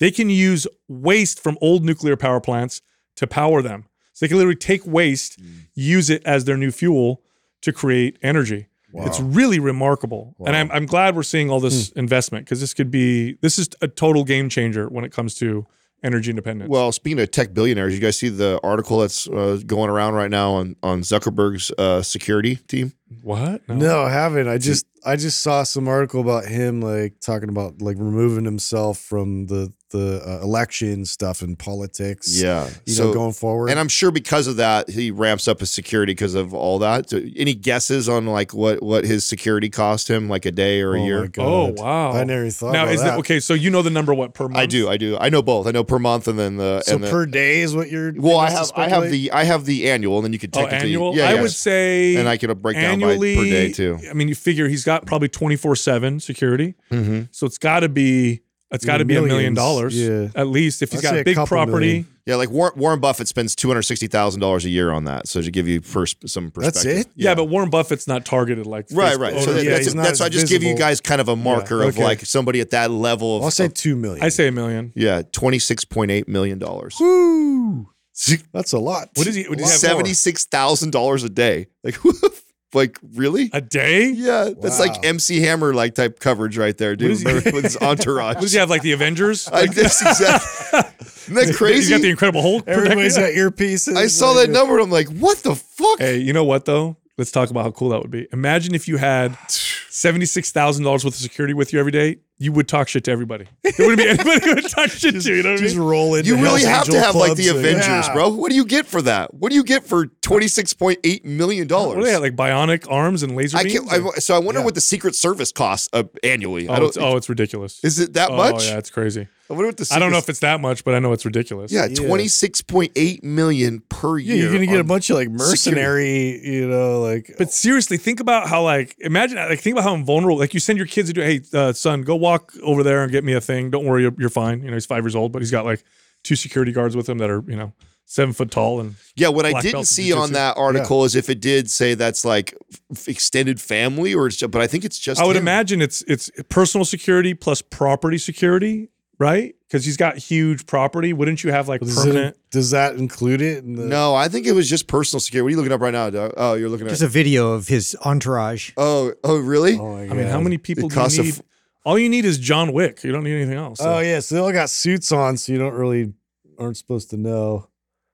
Speaker 2: they can use waste from old nuclear power plants to power them. So they can literally take waste, use it as their new fuel to create energy. It's really remarkable, and I'm I'm glad we're seeing all this investment because this could be this is a total game changer when it comes to energy independence.
Speaker 4: Well, speaking of tech billionaires, you guys see the article that's uh, going around right now on on Zuckerberg's uh, security team.
Speaker 2: what?
Speaker 5: No, I haven't. I just I just saw some article about him like talking about like removing himself from the the uh, election stuff and politics.
Speaker 4: Yeah,
Speaker 5: you
Speaker 4: so
Speaker 5: know, going forward.
Speaker 4: and I'm sure because of that, he ramps up his security because of all that. So any guesses on like what what his security cost him, like a day or a
Speaker 5: Oh my
Speaker 4: year?
Speaker 5: God.
Speaker 2: Oh wow!
Speaker 5: I never even thought
Speaker 2: now
Speaker 5: about
Speaker 2: is
Speaker 5: that.
Speaker 2: it okay? So you know the number what per month?
Speaker 4: I do, I do, I know both. I know per month and then the
Speaker 5: So
Speaker 4: and the,
Speaker 5: per day is what you're.
Speaker 4: well, I have I have the I have the annual, and then you could
Speaker 2: Oh,
Speaker 4: technically
Speaker 2: annual.
Speaker 4: Yeah,
Speaker 2: I
Speaker 4: yeah.
Speaker 2: would say,
Speaker 4: and I could break down by
Speaker 2: annually.
Speaker 4: per day too.
Speaker 2: I mean, you figure he's got probably twenty four seven security,
Speaker 4: Mm-hmm.
Speaker 2: so it's got to be it's got to be a million
Speaker 5: Millions,
Speaker 2: dollars
Speaker 5: yeah.
Speaker 2: at least if he's
Speaker 5: I'd
Speaker 2: got
Speaker 5: a
Speaker 2: big
Speaker 5: couple
Speaker 2: property.
Speaker 5: million.
Speaker 4: Yeah, like Warren, Warren Buffett spends two hundred sixty thousand dollars a year on that. So to give you first some perspective,
Speaker 5: That's it?
Speaker 2: Yeah. but Warren Buffett's not targeted like
Speaker 4: Right,
Speaker 2: Facebook.
Speaker 4: right. So
Speaker 5: yeah,
Speaker 4: that's,
Speaker 5: he's
Speaker 4: that's
Speaker 5: as
Speaker 4: I just give you guys kind of a marker of
Speaker 5: okay.
Speaker 4: like somebody at that level of.
Speaker 5: I'll say
Speaker 4: of-
Speaker 5: two million.
Speaker 2: I say a million.
Speaker 4: yeah, twenty six point eight million dollars.
Speaker 5: Woo! That's a lot.
Speaker 2: What is he? What does he have?
Speaker 4: Seventy six thousand dollars a day. Like, like really?
Speaker 2: A day?
Speaker 4: Yeah, that's
Speaker 5: Wow.
Speaker 4: like MC Hammer like type coverage right there, dude.
Speaker 2: is he-
Speaker 4: With his entourage.
Speaker 2: What does he have? Like the Avengers?
Speaker 4: I, that's exactly. Isn't that
Speaker 2: He's
Speaker 4: crazy?
Speaker 2: got the Incredible Hulk.
Speaker 5: Everybody's got earpieces.
Speaker 4: I saw
Speaker 5: like,
Speaker 4: that number and I'm like, what the fuck?
Speaker 2: Hey, you know what though? Let's talk about how cool that would be. Imagine if you had seventy six thousand dollars worth of security with you every day. You would talk shit to everybody. There wouldn't be anybody who would talk shit to you. You know what I
Speaker 5: Just
Speaker 2: mean?
Speaker 5: roll into
Speaker 4: You really
Speaker 5: Hells
Speaker 4: have to have like the Avengers,
Speaker 5: yeah.
Speaker 4: bro. What do you get for that? What do you get for twenty six point eight million dollars?
Speaker 2: What do they have? Like bionic arms and laser
Speaker 4: I
Speaker 2: beams?
Speaker 4: can't. I, so I wonder
Speaker 5: Yeah.
Speaker 4: what the Secret Service costs uh, annually. I
Speaker 2: oh,
Speaker 4: don't.
Speaker 2: it's, oh, it's ridiculous.
Speaker 4: is it that much?
Speaker 2: oh,
Speaker 4: much?
Speaker 2: yeah, it's crazy.
Speaker 4: I wonder what the.
Speaker 2: I don't know if it's that much, but I know it's ridiculous.
Speaker 4: Yeah,
Speaker 5: Yeah.
Speaker 4: twenty six point eight million per
Speaker 5: Yeah,
Speaker 4: year.
Speaker 5: you're gonna get a
Speaker 4: on-
Speaker 5: bunch of like mercenary, you know, like
Speaker 2: But seriously, think about how like imagine like think about how invulnerable. Like you send your kids to do, hey, uh, son, go walk over there and get me a thing. Don't worry, you're, you're fine. You know, he's five years old, but he's got like two security guards with him that are you know seven foot tall and
Speaker 4: Yeah, what I
Speaker 2: black
Speaker 4: didn't
Speaker 2: belt in
Speaker 4: see on that article is if it did say that's like f- extended family or it's just, but I think it's just.
Speaker 2: I would
Speaker 4: him.
Speaker 2: imagine it's it's personal security plus property security right? Because he's got huge property. Wouldn't you have like
Speaker 5: Does,
Speaker 2: permanent?
Speaker 5: it, does that include it? In the,
Speaker 4: No, I think it was just personal security. What are you looking up right now? Doug? Oh, you're looking at.
Speaker 3: Just a video of his entourage.
Speaker 4: oh, oh, really?
Speaker 5: Oh my
Speaker 2: I mean, how many people
Speaker 4: It
Speaker 2: do you need?
Speaker 4: f-
Speaker 2: all you need is John Wick. You don't need anything else.
Speaker 5: Oh yeah, so they all got suits on, so you don't really aren't supposed to know.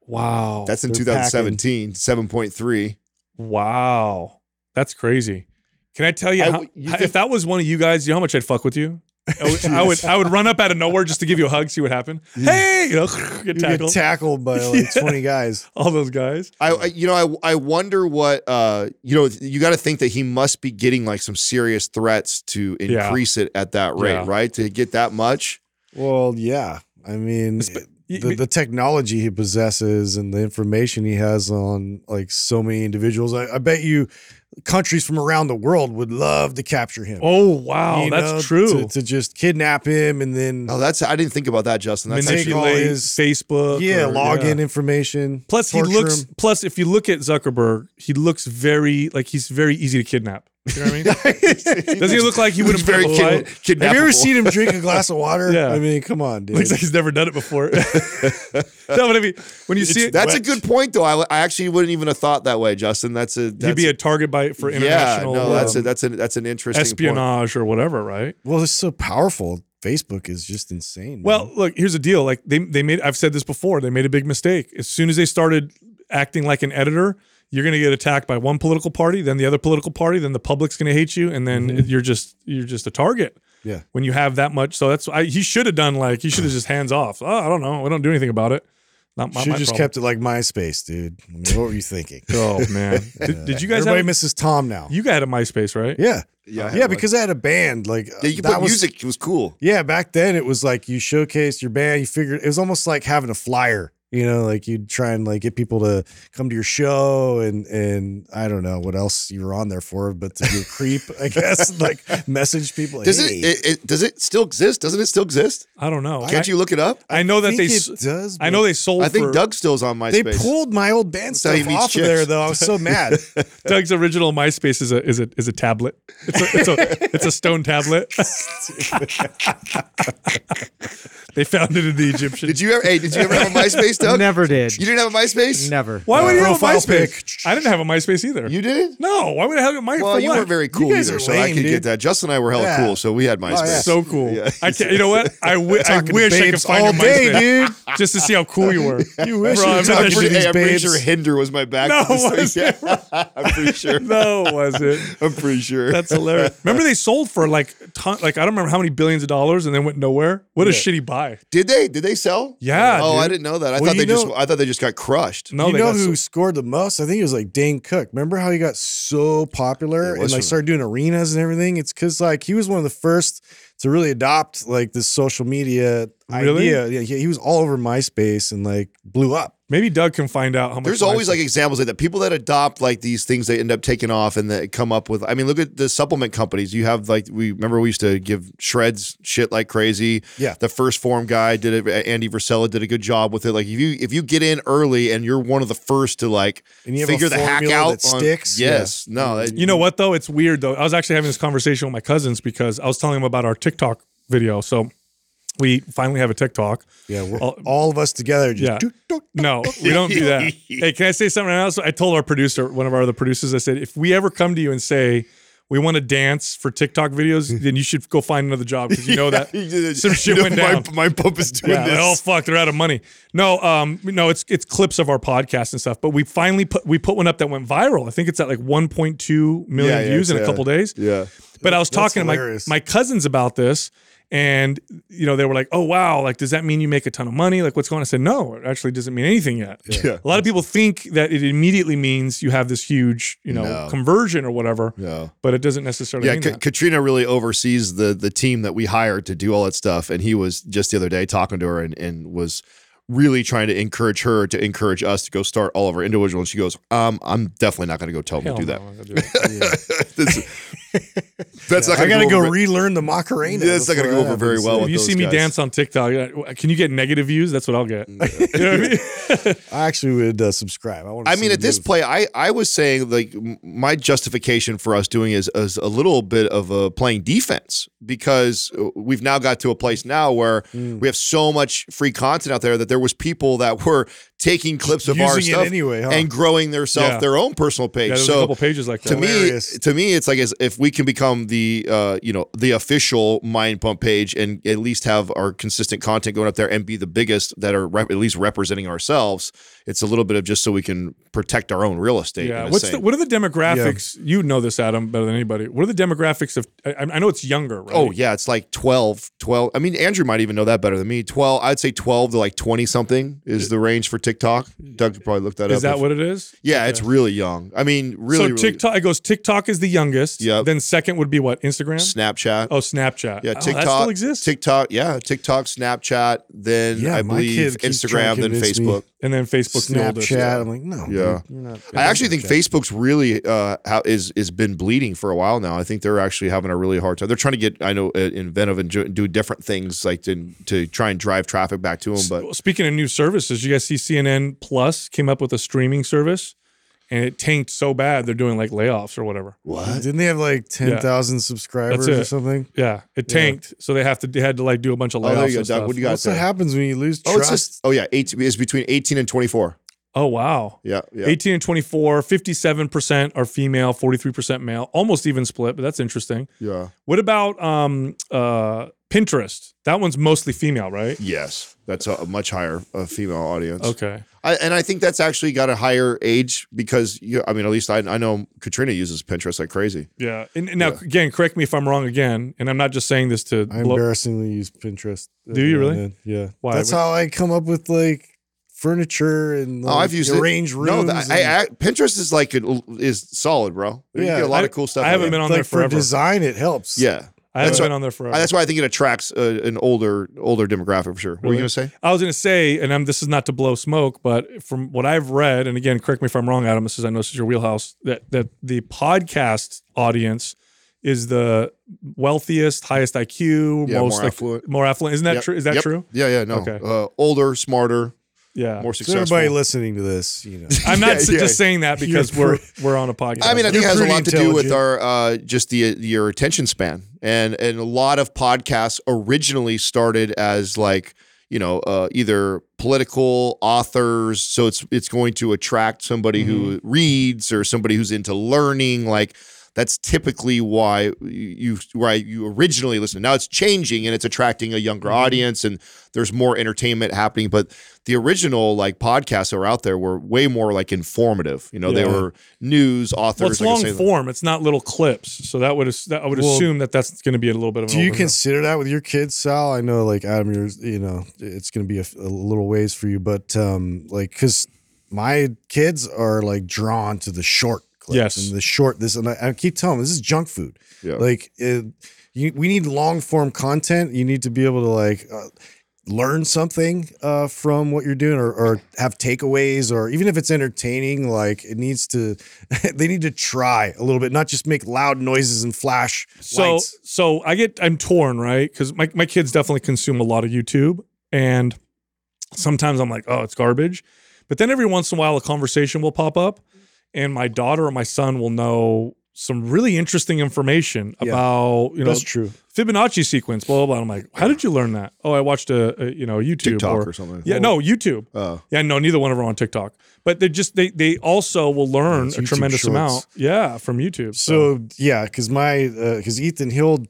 Speaker 2: Wow.
Speaker 4: That's in
Speaker 5: They're
Speaker 4: 2017, 7.3.
Speaker 2: wow. That's crazy. Can I tell you,
Speaker 4: I
Speaker 2: how,
Speaker 4: w- you
Speaker 2: if that was one of you guys, you know how much I'd fuck with you? I would, I would, I would run up out of nowhere just to give you a hug, see what happened. Hey, you know, get
Speaker 5: You get
Speaker 2: tackled.
Speaker 5: tackled by like 20 guys.
Speaker 2: all those guys.
Speaker 4: I, I you know, I I wonder what uh, you know, you got to think that he must be getting like some serious threats to
Speaker 2: Yeah.
Speaker 4: increase it at that rate,
Speaker 2: Yeah.
Speaker 4: right? To get that much.
Speaker 5: Well, yeah. I mean, the, the technology he possesses and the information he has on like so many individuals, I, I bet you countries from around the world would love to capture him.
Speaker 2: Oh wow,
Speaker 5: You
Speaker 2: that's
Speaker 5: know,
Speaker 2: true.
Speaker 5: To, to just kidnap him and then
Speaker 4: Oh, that's I didn't think about that, Justin. That's
Speaker 5: Manipulate
Speaker 4: actually,
Speaker 5: all his-
Speaker 2: Facebook.
Speaker 5: yeah,
Speaker 2: or-
Speaker 5: login
Speaker 2: yeah.
Speaker 5: information.
Speaker 2: Plus, he looks.
Speaker 5: him.
Speaker 2: Plus, if you look at Zuckerberg, he looks very like he's very easy to kidnap. You know what I mean? Doesn't he look like he would
Speaker 4: looks
Speaker 2: have
Speaker 4: very
Speaker 2: been
Speaker 4: kid,
Speaker 2: polite?
Speaker 5: Have you ever seen him drink a glass of water?
Speaker 2: Yeah.
Speaker 5: I mean, come on, dude.
Speaker 2: Looks like he's never done it before. no, but I mean, when you see it,
Speaker 4: That's a good point, though. I, I actually wouldn't even have thought that way, Justin. That's a that's
Speaker 2: he'd be a target by for international. yeah.
Speaker 4: No, that's a
Speaker 2: um,
Speaker 4: that's a that's an interesting point.
Speaker 2: espionage or whatever, right?
Speaker 5: well, it's so powerful. Facebook is just insane. man.
Speaker 2: Well, look, here's the deal. Like they they made I've said this before, they made a big mistake. As soon as they started acting like an editor, you're going to get attacked by one political party, then the other political party, then the public's going to hate you and then
Speaker 4: Mm-hmm.
Speaker 2: you're just you're just a target.
Speaker 5: Yeah.
Speaker 2: When you have that much, so that's I, he should have done like he should have just hands off. Oh, I don't know. I don't do anything about it. Not my,
Speaker 5: should
Speaker 2: my
Speaker 5: just
Speaker 2: problem.
Speaker 5: kept it like MySpace, dude. I mean, what were you thinking?
Speaker 2: Oh man, did, did you guys
Speaker 5: Everybody
Speaker 2: have
Speaker 5: misses Tom now.
Speaker 2: you guys had a MySpace, right?
Speaker 5: yeah,
Speaker 4: Yeah, I had
Speaker 5: yeah,
Speaker 4: one.
Speaker 5: because I had a band. Like
Speaker 4: yeah, you
Speaker 5: that
Speaker 4: put
Speaker 5: was,
Speaker 4: music. It was cool.
Speaker 5: Yeah, back then it was like you showcased your band. You figured it was almost like having a flyer. You know, like you'd try and like get people to come to your show, and and I don't know what else you were on there for, but to be a creep, I guess, like message people.
Speaker 4: Does
Speaker 5: hey,
Speaker 4: it, it, it does it still exist? Doesn't it still exist?
Speaker 2: I don't know.
Speaker 4: Can't
Speaker 2: I,
Speaker 4: you look it up?
Speaker 2: I know that
Speaker 5: think
Speaker 2: they.
Speaker 5: it
Speaker 2: s-
Speaker 5: does.
Speaker 2: I know they sold.
Speaker 4: I think
Speaker 2: for,
Speaker 4: Doug still's on myspace they
Speaker 5: pulled my old band
Speaker 4: That's
Speaker 5: stuff
Speaker 4: meets
Speaker 5: off of there,
Speaker 4: chicks.
Speaker 5: though. I was so mad.
Speaker 2: Doug's original MySpace is a is a is a tablet. It's a it's a, it's a stone tablet. they found it in the Egyptian.
Speaker 4: Did you ever? Hey, did you ever have a MySpace, Doug?
Speaker 3: Never did.
Speaker 4: You didn't have a MySpace?
Speaker 3: Never.
Speaker 2: Why would you have a
Speaker 5: Profile
Speaker 2: MySpace?
Speaker 5: pic.
Speaker 2: I didn't have a MySpace either.
Speaker 4: You did?
Speaker 2: no, why would I have a MySpace?
Speaker 4: Well, you weren't very cool
Speaker 5: guys
Speaker 4: either,
Speaker 5: are
Speaker 4: so I
Speaker 5: lame,
Speaker 4: could get that. Justin and I were hella
Speaker 5: Yeah.
Speaker 4: cool, so we had oh, MySpace.
Speaker 5: yeah.
Speaker 2: so cool.
Speaker 4: Yeah.
Speaker 2: I can't. You know what? I, wi- I
Speaker 5: Talking to
Speaker 2: wish I could
Speaker 5: babes
Speaker 2: find
Speaker 5: all
Speaker 2: your
Speaker 5: day,
Speaker 2: MySpace
Speaker 5: dude.
Speaker 2: just to see how cool you were.
Speaker 5: You wish
Speaker 2: Bro,
Speaker 5: you
Speaker 2: I'm
Speaker 5: talking
Speaker 4: I'm
Speaker 5: to
Speaker 4: pretty,
Speaker 5: these
Speaker 4: hey, I'm pretty
Speaker 5: babes.
Speaker 4: sure Hinder was my back.
Speaker 2: No,
Speaker 4: to this
Speaker 2: was
Speaker 4: thing. I'm pretty sure.
Speaker 2: no, was it?
Speaker 4: I'm pretty sure.
Speaker 2: That's hilarious. Remember they sold for like ton, like I don't remember how many billions of dollars and then went nowhere. What a shitty buy.
Speaker 4: Did they? Did they sell?
Speaker 2: Yeah,
Speaker 4: Oh,
Speaker 2: dude.
Speaker 4: I didn't know that. I
Speaker 5: Well,
Speaker 4: thought
Speaker 5: you
Speaker 4: they just. I thought they just got crushed.
Speaker 2: No,
Speaker 5: you know who
Speaker 2: so-
Speaker 5: scored the most? I think it was like Dane Cook. Remember how he got so popular
Speaker 4: Yeah,
Speaker 5: and like
Speaker 4: from-
Speaker 5: started doing arenas and everything? It's because like he was one of the first to really adopt like this social media
Speaker 2: Really?
Speaker 5: idea. Yeah, he, he was all over MySpace and like blew up.
Speaker 2: Maybe Doug can find out how much.
Speaker 4: There's always like examples like that. People that adopt like these things, they end up taking off and that come up with. I mean, look at the supplement companies. You have like we remember we used to give Shredz shit like crazy.
Speaker 5: Yeah.
Speaker 4: The 1st Phorm guy did it. Andy Frisella did a good job with it. Like if you if you get in early and you're one of the first to like
Speaker 5: And you have a
Speaker 4: figure the hack out
Speaker 5: that
Speaker 4: on-
Speaker 5: sticks?
Speaker 4: Yes. No. Mm-hmm. that-
Speaker 2: You know what though? It's weird though. I was actually having this conversation with my cousins because I was telling them about our TikTok video. So we finally have a TikTok.
Speaker 5: Yeah, we're,
Speaker 2: All-
Speaker 5: all of us together just
Speaker 2: Yeah. No, we don't do that. hey, can I say something else? I told our producer, one of our other producers, I said, if we ever come to you and say we want to dance for TikTok videos, then you should go find another job because you know that some shit
Speaker 4: know,
Speaker 2: went
Speaker 4: my-
Speaker 2: down.
Speaker 4: My, pump is doing
Speaker 2: yeah,
Speaker 4: this.
Speaker 2: oh fuck, they're out of money. No, um, no, it's it's clips of our podcast and stuff. But we finally put we put one up that went viral. I think it's at like 1.2 million
Speaker 4: Yeah,
Speaker 2: views in a couple days.
Speaker 4: Yeah.
Speaker 2: But I was
Speaker 5: That's
Speaker 2: talking to my, my cousins about this, and you know they were like, "Oh wow, like does that mean you make a ton of money? Like what's going?" on? I said, "No, it actually doesn't mean anything yet."
Speaker 4: Yeah.
Speaker 2: A lot of people think that it immediately means you have this huge, you know,
Speaker 4: No.
Speaker 2: conversion or whatever,
Speaker 4: Yeah.
Speaker 2: but it doesn't necessarily
Speaker 4: Yeah,
Speaker 2: mean
Speaker 4: Ka-
Speaker 2: that.
Speaker 4: Katrina really oversees the the team that we hired to do all that stuff, and he was just the other day talking to her and, and was really trying to encourage her to encourage us to go start all of our individual. And she goes, "Um, I'm definitely not going to go tell them
Speaker 2: Hell
Speaker 4: to do
Speaker 2: no,
Speaker 4: that."
Speaker 2: I'm not gonna do it.
Speaker 4: This- That's not
Speaker 5: I
Speaker 4: gonna
Speaker 5: gotta go
Speaker 4: over-
Speaker 5: relearn the Macarena.
Speaker 4: Yeah, it's not gonna go over very well
Speaker 2: if
Speaker 4: with
Speaker 2: you
Speaker 4: those
Speaker 2: see me
Speaker 4: guys.
Speaker 2: dance on TikTok, uh, can you get negative views? That's what I'll get. You know what I mean?
Speaker 5: I actually would uh, subscribe. I.
Speaker 4: I mean, at this
Speaker 5: point,
Speaker 4: play, I, I was saying like my justification for us doing is, is a little bit of a playing defense because uh, we've now got to a place now where
Speaker 5: Mm.
Speaker 4: we have so much free content out there that there was people that were taking clips of our stuff
Speaker 5: anyway, huh?
Speaker 4: and growing their self
Speaker 2: Yeah.
Speaker 4: their own personal page.
Speaker 2: Yeah,
Speaker 4: so
Speaker 2: a couple pages like that.
Speaker 4: to me, to me, it's like as if we can become the uh, you know the official Mind Pump page and at least have our consistent content going up there and be the biggest that are rep- at least representing ourselves. It's a little bit of just so we can protect our own real estate.
Speaker 2: Yeah.
Speaker 4: in a
Speaker 2: What's the, what are the demographics? You know this, Adam, better than anybody. What are the demographics of? I, I know it's younger, right?
Speaker 4: Oh yeah, it's like 12, 12. I mean, Andrew might even know that better than me. 12, I'd say 12 to like 20 something is the range for TikTok. Doug could probably look that up.
Speaker 2: Is that
Speaker 4: if-
Speaker 2: what it is?
Speaker 4: Yeah, it's really young. I mean, really,
Speaker 2: so
Speaker 4: really
Speaker 2: TikTok, it goes TikTok is the youngest.
Speaker 4: Yeah.
Speaker 2: Then second would be what? Instagram.
Speaker 4: Snapchat.
Speaker 2: oh, Snapchat.
Speaker 4: Yeah,
Speaker 2: Oh,
Speaker 4: TikTok.
Speaker 2: that still exists.
Speaker 4: TikTok, yeah, TikTok, Snapchat, then
Speaker 5: Yeah,
Speaker 4: I believe
Speaker 5: kid keeps trying
Speaker 4: Instagram, then
Speaker 5: convince me.
Speaker 4: Facebook.
Speaker 2: and then Facebook's the oldest.
Speaker 5: Snapchat. I'm like, no.
Speaker 4: Yeah.
Speaker 5: dude, you're not.
Speaker 4: I actually think Facebook's really uh how is is been bleeding for a while now. I think they're actually having a really hard time. They're trying to get I know uh, inventive and do different things like to to try and drive traffic back to them. But
Speaker 2: Speaking of new services, you guys see CNN Plus came up with a streaming service, and it tanked so bad they're doing like layoffs or whatever.
Speaker 4: what?
Speaker 5: Didn't they have like ten thousand subscribers
Speaker 2: That's
Speaker 5: or
Speaker 2: it.
Speaker 5: something?
Speaker 2: Yeah, it tanked, so they have to they had to like do a bunch of
Speaker 4: Oh,
Speaker 2: layoffs.
Speaker 4: there you go,
Speaker 2: and
Speaker 4: Doug.
Speaker 2: stuff.
Speaker 4: What do you got
Speaker 5: What's what
Speaker 4: there?
Speaker 5: happens when you lose
Speaker 4: Oh,
Speaker 5: trust?
Speaker 4: it's just oh yeah, 18 is between 18 and 24.
Speaker 2: Oh wow.
Speaker 4: Yeah, yeah.
Speaker 2: 18 and 24, 57% are female, 43% male, almost even split, but that's interesting.
Speaker 4: Yeah.
Speaker 2: What about um uh Pinterest? That one's mostly female, right?
Speaker 4: Yes. That's a, a much higher uh, female audience.
Speaker 2: Okay.
Speaker 4: I, and I think that's actually got a higher age because you, I mean, at least I, I know Katrina uses Pinterest like crazy.
Speaker 2: Yeah. And, and now
Speaker 4: Yeah.
Speaker 2: again, correct me if I'm wrong again, and I'm not just saying this to
Speaker 5: I
Speaker 2: blow-
Speaker 5: embarrassingly use Pinterest.
Speaker 2: Uh, Do you really?
Speaker 5: Yeah, Yeah.
Speaker 2: Why?
Speaker 5: That's how I come up with like furniture and
Speaker 4: Oh, I've used
Speaker 5: arranged
Speaker 4: it.
Speaker 5: rooms.
Speaker 4: No, that, I,
Speaker 5: and-
Speaker 4: I, Pinterest is like it is solid, bro. You
Speaker 5: Yeah,
Speaker 4: get a lot
Speaker 2: I-
Speaker 4: of cool stuff.
Speaker 2: I haven't been on
Speaker 5: like
Speaker 2: there
Speaker 5: for design, it helps.
Speaker 4: Yeah,
Speaker 2: I haven't
Speaker 4: That's
Speaker 2: been on there forever.
Speaker 4: that's why I think it attracts uh, an older older demographic for sure. What were you gonna say?
Speaker 2: I was going to say, and I'm, this is not to blow smoke, but from what I've read, and again, correct me if I'm wrong, Adam. This is I know this is your wheelhouse. That that the podcast audience is the wealthiest, highest IQ,
Speaker 4: Yeah,
Speaker 2: most
Speaker 4: more
Speaker 2: like,
Speaker 4: affluent.
Speaker 2: more affluent. Isn't that
Speaker 4: Yep,
Speaker 2: true? Is that
Speaker 4: yep.
Speaker 2: true?
Speaker 4: Yeah, yeah, no.
Speaker 2: Okay.
Speaker 4: Uh, older, smarter,
Speaker 2: Yeah.
Speaker 4: more
Speaker 5: So
Speaker 4: successful.
Speaker 5: everybody listening to this, you know,
Speaker 2: I'm not
Speaker 4: Yeah,
Speaker 2: s-
Speaker 4: yeah.
Speaker 2: just saying that because
Speaker 5: You're
Speaker 2: we're we're on a podcast.
Speaker 4: I mean, I think it
Speaker 5: You're
Speaker 4: has a lot to do with our uh, just the your attention span, and and a lot of podcasts originally started as like you know uh, either political authors, so it's it's going to attract somebody who
Speaker 2: Mm-hmm.
Speaker 4: reads or somebody who's into learning, like. That's typically why you why you originally listen. Now it's changing and it's attracting a younger
Speaker 2: Mm-hmm.
Speaker 4: audience and there's more entertainment happening. But the original like podcasts that were out there were way more like informative. You know, they were news authors.
Speaker 2: well, it's
Speaker 4: like
Speaker 2: long
Speaker 4: say-
Speaker 2: form. It's not little clips. So that would that I would
Speaker 5: Well,
Speaker 2: assume that that's going to be a little bit of. An
Speaker 5: Do you consider that with your kids, Sal? I know, like Adam, you're, you know, it's going to be a, a little ways for you, but um, like, because my kids are like drawn to the short clips
Speaker 2: Yes.
Speaker 5: and the short this, and I, I keep telling them this is junk food.
Speaker 4: Yeah.
Speaker 5: Like, it, you, we need long form content. You need to be able to like. Uh, learn something uh, from what you're doing or, or have takeaways or even if it's entertaining like it needs to they need to try a little bit not just make loud noises and flash
Speaker 2: So
Speaker 5: lights.
Speaker 2: so I get I'm torn, right? Because my, my kids definitely consume a lot of YouTube. And sometimes I'm like, oh, it's garbage. But then every once in a while a conversation will pop up and my daughter or my son will know some really interesting information
Speaker 5: Yeah.
Speaker 2: about, you know,
Speaker 5: that's true
Speaker 2: Fibonacci sequence, blah, blah, blah. I'm like, how did you learn that? Oh, I watched a, a you know, YouTube
Speaker 4: TikTok
Speaker 2: or,
Speaker 4: or something.
Speaker 2: Yeah, no, YouTube.
Speaker 4: Oh.
Speaker 2: Yeah, no, neither one of them are on TikTok. But they just they they also will learn
Speaker 5: it's
Speaker 2: a
Speaker 5: YouTube
Speaker 2: tremendous
Speaker 5: Shorts.
Speaker 2: amount. Yeah, from YouTube.
Speaker 5: So yeah, because my uh, because Ethan Hill,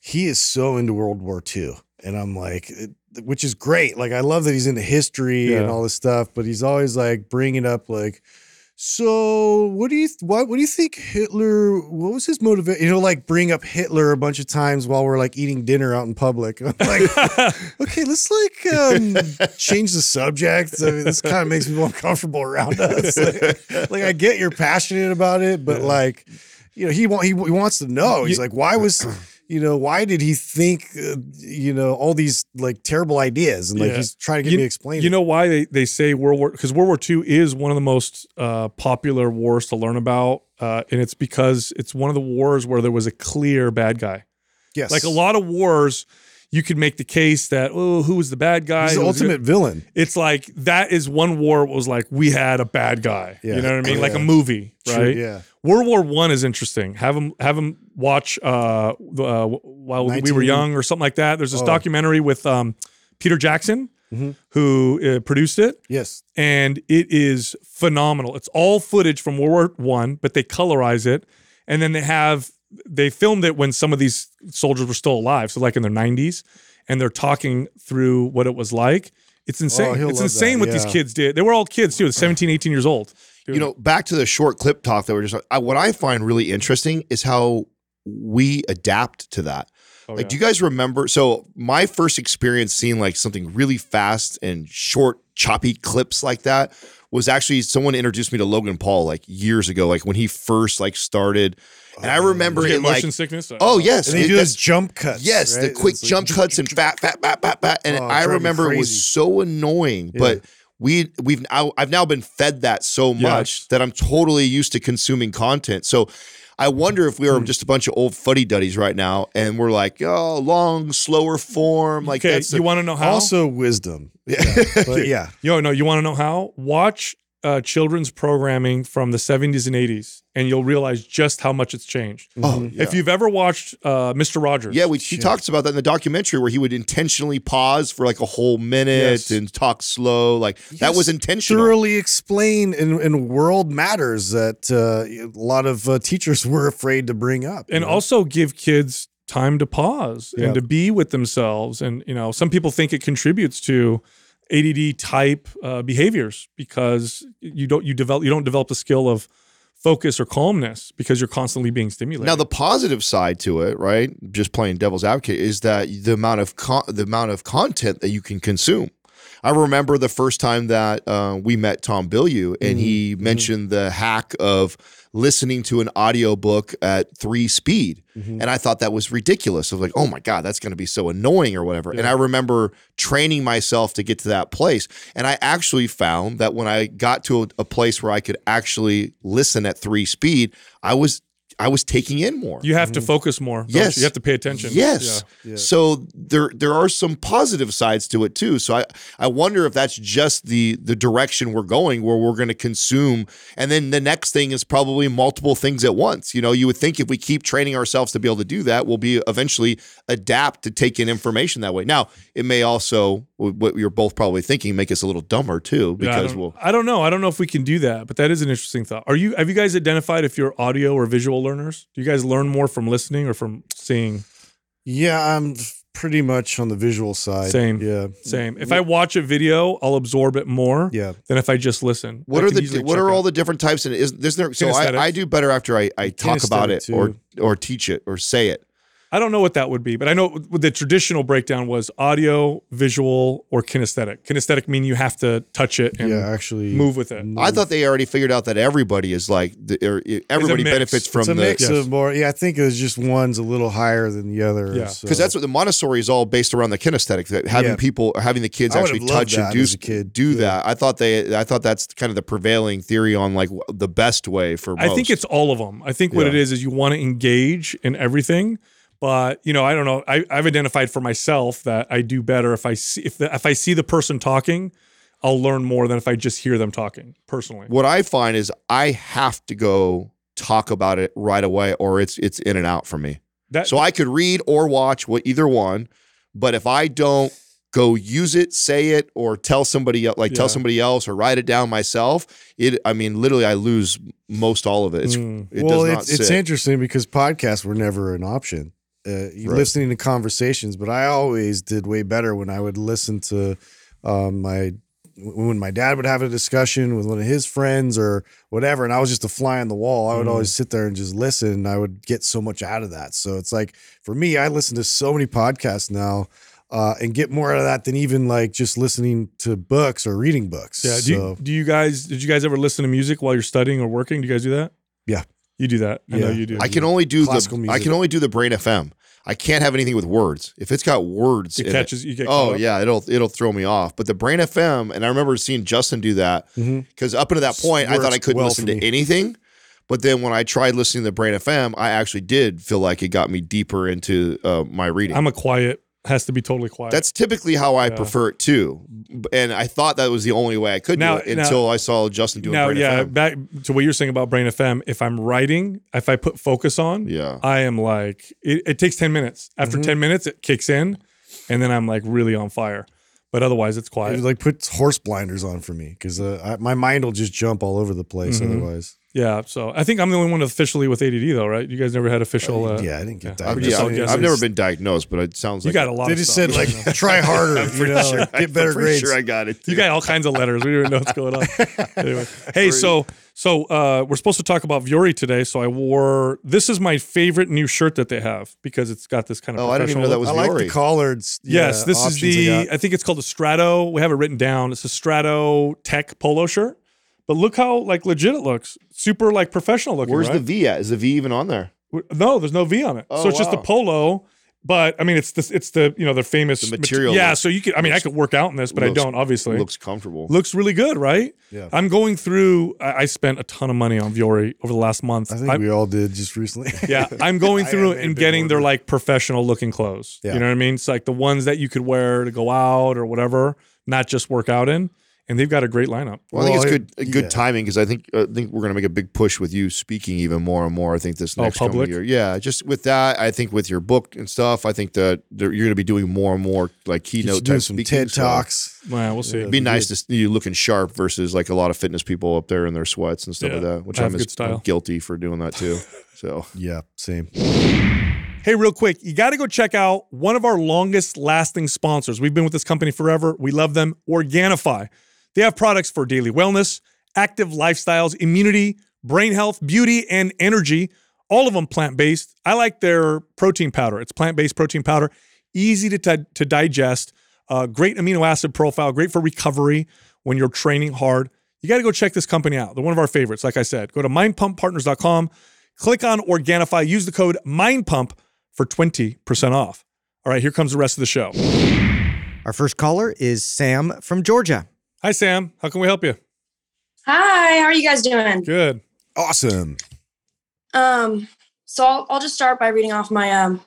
Speaker 5: he is so into World War II, and I'm like, it- which is great. Like I love that he's into history and all this stuff, but he's always like bringing up like. So what do you what what do you think Hitler what was his motivation? You know, like bring up Hitler a bunch of times while we're like eating dinner out in public. I'm like, okay, let's like um, change the subject. I mean, this kind of makes me more comfortable around us. Like, like, I get you're passionate about it, but like, you know, he want he, he wants to know. He's like, why was, you know, why did he think, uh, you know, all these like terrible ideas, and like
Speaker 2: Yeah.
Speaker 5: he's trying to get
Speaker 2: you,
Speaker 5: me to explain.
Speaker 2: You know why they, they say World War because World War II is one of the most uh, popular wars to learn about uh, and it's because it's one of the wars where there was a clear bad guy.
Speaker 5: Yes.
Speaker 2: Like a lot of wars, you could make the case that oh, who was the bad guy?
Speaker 5: He's the ultimate villain.
Speaker 2: it's like that is one war was like we had a bad guy.
Speaker 5: Yeah.
Speaker 2: You know what I mean? Like a
Speaker 5: Yeah.
Speaker 2: movie,
Speaker 5: True,
Speaker 2: right?
Speaker 5: yeah.
Speaker 2: World War One is interesting. Have them have them watch uh, uh while we were young or something like that. There's this
Speaker 5: Oh.
Speaker 2: documentary with um, Peter Jackson
Speaker 5: Mhm.
Speaker 2: who uh, produced it,
Speaker 5: Yes.
Speaker 2: and it is phenomenal. It's all footage from World War One, but they colorize it, and then they have they filmed it when some of these soldiers were still alive, so like in their 90s, and they're talking through what it was like. It's insane.
Speaker 5: Oh,
Speaker 2: it's insane
Speaker 5: that,
Speaker 2: what these kids did. They were all kids too, 17, 18 years old.
Speaker 4: You know, back to the short clip talk that we're just. I, what I find really interesting is how we adapt to that.
Speaker 2: Oh,
Speaker 4: like,
Speaker 2: yeah.
Speaker 4: do you guys remember? So, my first experience seeing like something really fast and short, choppy clips like that was actually someone introduced me to Logan Paul like years ago, like when he first like started. And I
Speaker 2: oh. remember
Speaker 4: it
Speaker 2: get motion
Speaker 4: like,
Speaker 2: sickness?
Speaker 4: oh, oh. yes,
Speaker 5: And he
Speaker 4: it-
Speaker 5: does jump cuts.
Speaker 4: Yes, the quick
Speaker 5: like-
Speaker 4: jump cuts and fat, fat, fat, fat, fat. And
Speaker 5: Oh,
Speaker 4: I remember it was so annoying. But we we've I, I've now been fed that so much
Speaker 2: Yes.
Speaker 4: that I'm totally used to consuming content. So I wonder if we are hmm. just a bunch of old fuddy duddies right now, and we're like, oh, long, slower form. Like
Speaker 2: okay,
Speaker 4: that's
Speaker 2: you want to know how?
Speaker 5: Also wisdom.
Speaker 4: yeah.
Speaker 5: But yeah.
Speaker 2: Yo, no, you want to know how? Watch uh, children's programming from the 70s and 80s, and you'll realize just how much it's changed.
Speaker 4: oh, yeah.
Speaker 2: If you've ever watched uh, Mr. Rogers,
Speaker 4: yeah, we, he talks about that in the documentary where he would intentionally pause for like a whole minute
Speaker 2: Yes.
Speaker 4: and talk slow. Like that was intentional.
Speaker 5: Thoroughly explain in, in World Matters that uh, a lot of uh, teachers were afraid to bring up.
Speaker 2: and
Speaker 5: know?
Speaker 2: also give kids time to pause
Speaker 5: Yeah.
Speaker 2: and to be with themselves. And you know, some people think it contributes to ADD type uh, behaviors because you don't you develop you don't develop the skill of focus or calmness because you're constantly being stimulated.
Speaker 4: Now the positive side to it, right? Just playing devil's advocate is that the amount of con- the amount of content that you can consume. I remember the first time that uh, we met Tom Bilyeu, and he mentioned the hack of listening to an audiobook at three speed. Mm-hmm. And I thought that was ridiculous. I was like, oh my God, that's going to be so annoying or whatever. And I remember training myself to get to that place. And I actually found that when I got to a, a place where I could actually listen at three speed, I was I was taking in more.
Speaker 2: you have to mm-hmm. focus more.
Speaker 4: Yes.
Speaker 2: you? you have to pay attention.
Speaker 4: Yes.
Speaker 5: Yeah.
Speaker 4: So there there are some positive sides to it too. So I I wonder if that's just the the direction we're going where we're going to consume and then the next thing is probably multiple things at once. You know, you would think if we keep training ourselves to be able to do that, we'll be eventually adapt to take in information that way. Now, it may also what you're both probably thinking make us a little dumber too
Speaker 2: Yeah, I
Speaker 4: because we'll
Speaker 2: I don't know. I don't know if we can do that, but that is an interesting thought. Are you have you guys identified if you're audio or visual learners? Do you guys learn more from listening or from seeing?
Speaker 5: yeah, I'm pretty much on the visual side.
Speaker 2: Same.
Speaker 5: Yeah.
Speaker 2: Same. If I watch a video, I'll absorb it more
Speaker 5: Yeah.
Speaker 2: than if I just listen.
Speaker 4: What
Speaker 2: I
Speaker 4: are the what
Speaker 2: check
Speaker 4: are all
Speaker 2: out.
Speaker 4: the different types and is there's there so I, I do better after I, I talk about it
Speaker 5: Kinesthetic,
Speaker 4: or or teach it or say it.
Speaker 2: I don't know what that would be, but I know the traditional breakdown was audio, visual, or kinesthetic. Kinesthetic mean you have to touch it and
Speaker 5: Yeah, actually.
Speaker 2: move with it.
Speaker 4: I thought they already figured out that everybody is like the, er, or everybody benefits from
Speaker 5: It's a
Speaker 4: the
Speaker 5: mix
Speaker 2: Yes.
Speaker 5: of more. Yeah, I think it's just one's a little higher than the other.
Speaker 2: Yeah.
Speaker 4: because that's what the Montessori is all based around the kinesthetic that having
Speaker 5: Yeah.
Speaker 4: people having the kids
Speaker 5: I
Speaker 4: actually touch and do
Speaker 5: a kid.
Speaker 4: do
Speaker 5: Yeah.
Speaker 4: that. I thought they I thought that's kind of the prevailing theory on like the best way for most.
Speaker 2: I think it's all of them. I think what it is is you want to engage in everything, but you know, I don't know. I, I've identified for myself that I do better if I see if the, if I see the person talking, I'll learn more than if I just hear them talking. Personally,
Speaker 4: what I find is I have to go talk about it right away or it's it's in and out for me.
Speaker 2: that
Speaker 4: So I could read or watch what either one, but if I don't go use it, say it, or tell somebody else, like
Speaker 2: Yeah.
Speaker 4: tell somebody else, or write it down myself, it. I mean, literally, I lose most all of it. It's,
Speaker 2: Mm.
Speaker 4: It
Speaker 5: well,
Speaker 4: does not
Speaker 5: it's, it's interesting because podcasts were never an option. Uh,
Speaker 4: Right.
Speaker 5: listening to conversations, but I always did way better when I would listen to um, my when my dad would have a discussion with one of his friends or whatever, and I was just a fly on the wall. I would
Speaker 2: Mm.
Speaker 5: always sit there and just listen, and I would get so much out of that. So it's like for me, I listen to so many podcasts now. Uh, and get more out of that than even like just listening to books or reading books.
Speaker 2: yeah. Do,
Speaker 5: so,
Speaker 2: you, do you guys did you guys ever listen to music while you're studying or working? Do you guys do that?
Speaker 5: Yeah.
Speaker 2: You do that. I know you do.
Speaker 4: I can only do
Speaker 5: Classical
Speaker 4: the. I can only do the Brain FM. I can't have anything with words. If it's got words,
Speaker 2: it catches you get.
Speaker 4: Oh yeah, it'll it'll throw me off. But the Brain FM, and I remember seeing Justin do that because up until that point, I thought I couldn't
Speaker 5: well
Speaker 4: listen to
Speaker 5: me.
Speaker 4: anything. But then when I tried listening to the Brain FM, I actually did feel like it got me deeper into uh, my reading.
Speaker 2: I'm a quiet. Has to be totally quiet.
Speaker 4: That's typically how I
Speaker 2: Yeah.
Speaker 4: prefer it too, and I thought that was the only way I could
Speaker 2: Now-
Speaker 4: do it
Speaker 2: now-
Speaker 4: until I saw Justin doing
Speaker 2: now,
Speaker 4: Brain
Speaker 2: yeah.
Speaker 4: FM.
Speaker 2: Back to what you're saying about Brain FM. If I'm writing, if I put focus on,
Speaker 4: Yeah,
Speaker 2: I am like it, it takes 10 minutes. After
Speaker 5: Mhm.
Speaker 2: 10 minutes, it kicks in, and then I'm like really on fire. But otherwise, it's quiet.
Speaker 5: It
Speaker 2: quiet.
Speaker 5: like puts horse blinders on for me because uh, my mind will just jump all over the place
Speaker 2: Mhm.
Speaker 5: otherwise.
Speaker 2: Yeah. So I think I'm the only one officially with ADD, though, right? You guys never had official. Uh,
Speaker 5: yeah, I didn't get
Speaker 2: yeah.
Speaker 5: that.
Speaker 4: I've,
Speaker 2: just
Speaker 4: yeah, I've. I've never been diagnosed, but it sounds
Speaker 2: You
Speaker 4: like you
Speaker 2: got a lot.
Speaker 5: They
Speaker 2: of
Speaker 5: just
Speaker 2: stuff.
Speaker 5: said like try harder. you know,
Speaker 4: sure,
Speaker 5: get better
Speaker 4: I'm pretty
Speaker 5: grades.
Speaker 4: Sure, I got it.
Speaker 2: You got all kinds of letters. We don't even know what's going on. anyway, hey, so so uh, we're supposed to talk about Vuori today. So I wore this is my favorite new shirt that they have because it's got this kind of.
Speaker 4: Oh, I didn't even know that
Speaker 2: professional
Speaker 4: was
Speaker 5: I like the collards.
Speaker 2: Yes,
Speaker 5: yeah,
Speaker 2: this is the.
Speaker 5: they
Speaker 2: I, think it's called the Strato. We have it written down. It's a Strato Tech polo shirt. But look how like legit it looks. Super like professional looking.
Speaker 4: Where's
Speaker 2: right?
Speaker 4: the V at? Is the V even on there?
Speaker 2: No, there's no V on it.
Speaker 4: Oh,
Speaker 2: so it's just a polo. But I mean, it's the it's the you know the famous
Speaker 4: The
Speaker 2: mat-
Speaker 4: material
Speaker 2: Yeah,
Speaker 4: looks-
Speaker 2: so you could. I mean, I could work out in this, but I don't. Obviously,
Speaker 4: Looks comfortable.
Speaker 2: looks really good, right?
Speaker 5: Yeah.
Speaker 2: I'm going through. I, I spent a ton of money on Vuori over the last month.
Speaker 5: I think
Speaker 2: I'm-
Speaker 5: we all did just recently.
Speaker 2: yeah, I'm going through
Speaker 5: have made a
Speaker 2: and getting their like professional looking clothes.
Speaker 5: Yeah.
Speaker 2: You know what I mean? It's like the ones that you could wear to go out or whatever, not just work out in. And they've got a great lineup.
Speaker 4: Well, I think
Speaker 5: Well,
Speaker 4: it's
Speaker 5: it-
Speaker 4: good good
Speaker 5: yeah.
Speaker 4: timing because I think I think we're gonna make a big push with you speaking even more and more. I think this
Speaker 2: Oh,
Speaker 4: next coming
Speaker 2: public?
Speaker 4: year, yeah, just with that, I think with your book and stuff, I think that you're gonna be doing more and more like keynote
Speaker 5: do
Speaker 4: type
Speaker 5: some
Speaker 4: speaking,
Speaker 5: TED
Speaker 4: so
Speaker 5: talks.
Speaker 2: Well, we'll see.
Speaker 5: Yeah.
Speaker 4: It'd be nice to see you looking sharp versus like a lot of fitness people up there in their sweats and stuff
Speaker 2: Yeah,
Speaker 4: like that. Which
Speaker 2: I
Speaker 4: I'm,
Speaker 2: have
Speaker 4: as- I'm guilty for doing that too. So
Speaker 5: Yeah, same.
Speaker 2: Hey, real quick, you got to go check out one of our longest lasting sponsors. We've been with this company forever. We love them, Organifi. They have products for daily wellness, active lifestyles, immunity, brain health, beauty, and energy. All of them plant based. I like their protein powder. It's plant based protein powder, easy to, ti- to digest, uh, great amino acid profile, great for recovery when you're training hard. You got to go check this company out. They're one of our favorites. Like I said, go to mindpumppartners.com, click on Organifi, use the code MINDPUMP for 20% off. All right, here comes the rest of the show.
Speaker 3: Our first caller is Sam from Georgia.
Speaker 2: Hi, Sam. How can we help you?
Speaker 6: Hi, how are you guys doing?
Speaker 2: Good.
Speaker 5: Awesome.
Speaker 6: Um, so I'll, I'll just start by reading off my um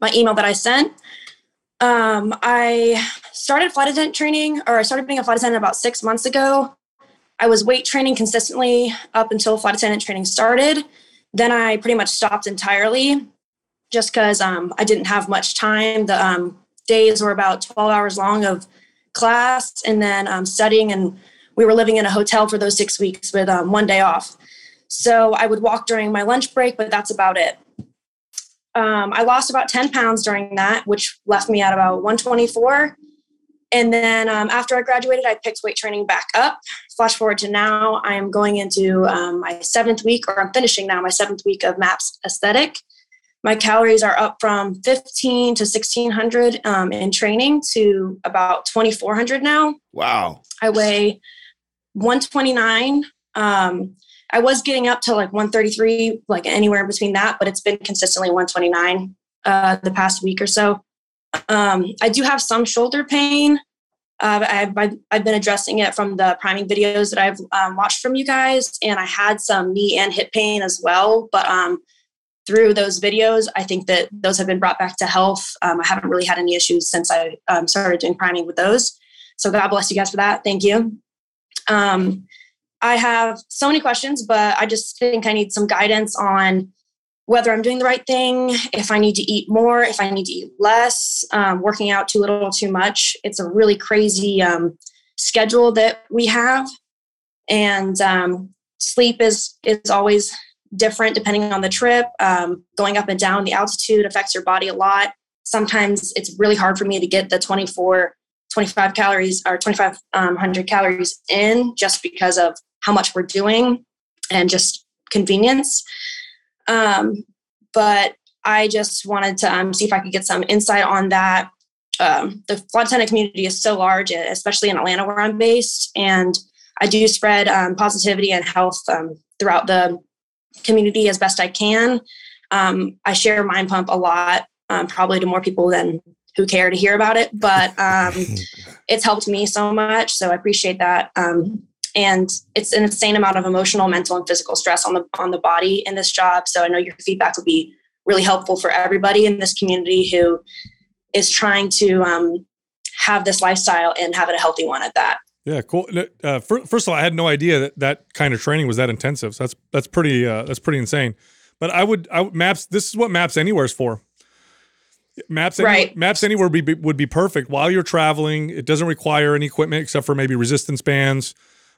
Speaker 6: my email that I sent. Um, I started flight attendant training, or I started being a flight attendant about six months ago. I was weight training consistently up until flight attendant training started. Then I pretty much stopped entirely, just because um, I didn't have much time. The um, days were about twelve hours long of class, and then um, studying, and we were living in a hotel for those six weeks with um, one day off. So I would walk during my lunch break, but that's about it. Um, I lost about 10 pounds during that, which left me at about 124. And then um, after I graduated, I picked weight training back up. Flash forward to now, I am going into um, my seventh week, or I'm finishing now my seventh week of MAPS aesthetic. My calories are up from 15 to 1600 um, in training to about 2400 now.
Speaker 4: wow,
Speaker 6: I weigh 129. Um, I was getting up to like 133, like anywhere in between that, but it's been consistently 129 uh, the past week or so. Um, I do have some shoulder pain. Uh, I've, I've, I've been addressing it from the priming videos that I've um, watched from you guys, and I had some knee and hip pain as well. But um, through those videos, I think that those have been brought back to health. Um, I haven't really had any issues since I um, started doing priming with those. So God bless you guys for that. Thank you. Um, I have so many questions, but I just think I need some guidance on whether I'm doing the right thing, if I need to eat more, if I need to eat less, um, working out too little, too much. It's a really crazy um, schedule that we have, and um, sleep is is always different depending on the trip. Um, going up and down, the altitude affects your body a lot. Sometimes it's really hard for me to get the 24 25 calories or 2500 calories in just because of how much we're doing and just convenience um, but i just wanted to um, see if i could get some insight on that um, the attendant community is so large especially in atlanta where i'm based and i do spread um, positivity and health um, throughout the community as best i can um, i share mind pump a lot um, probably to more people than who care to hear about it but um, it's helped me so much so i appreciate that um, and it's an insane amount of emotional, mental, and physical stress on the on the body in this job. So I know your feedback will be really helpful for everybody in this community who is trying to um, have this lifestyle and have it a healthy one at that.
Speaker 2: Yeah, cool. Uh, first of all, I had no idea that that kind of training was that intensive. So that's that's pretty uh, that's pretty insane. But I would, I would maps. This is what Maps Anywhere is for. Maps Anywhere,
Speaker 6: Right.
Speaker 2: Maps Anywhere would be, would be perfect while you're traveling. It doesn't require any equipment except for maybe resistance bands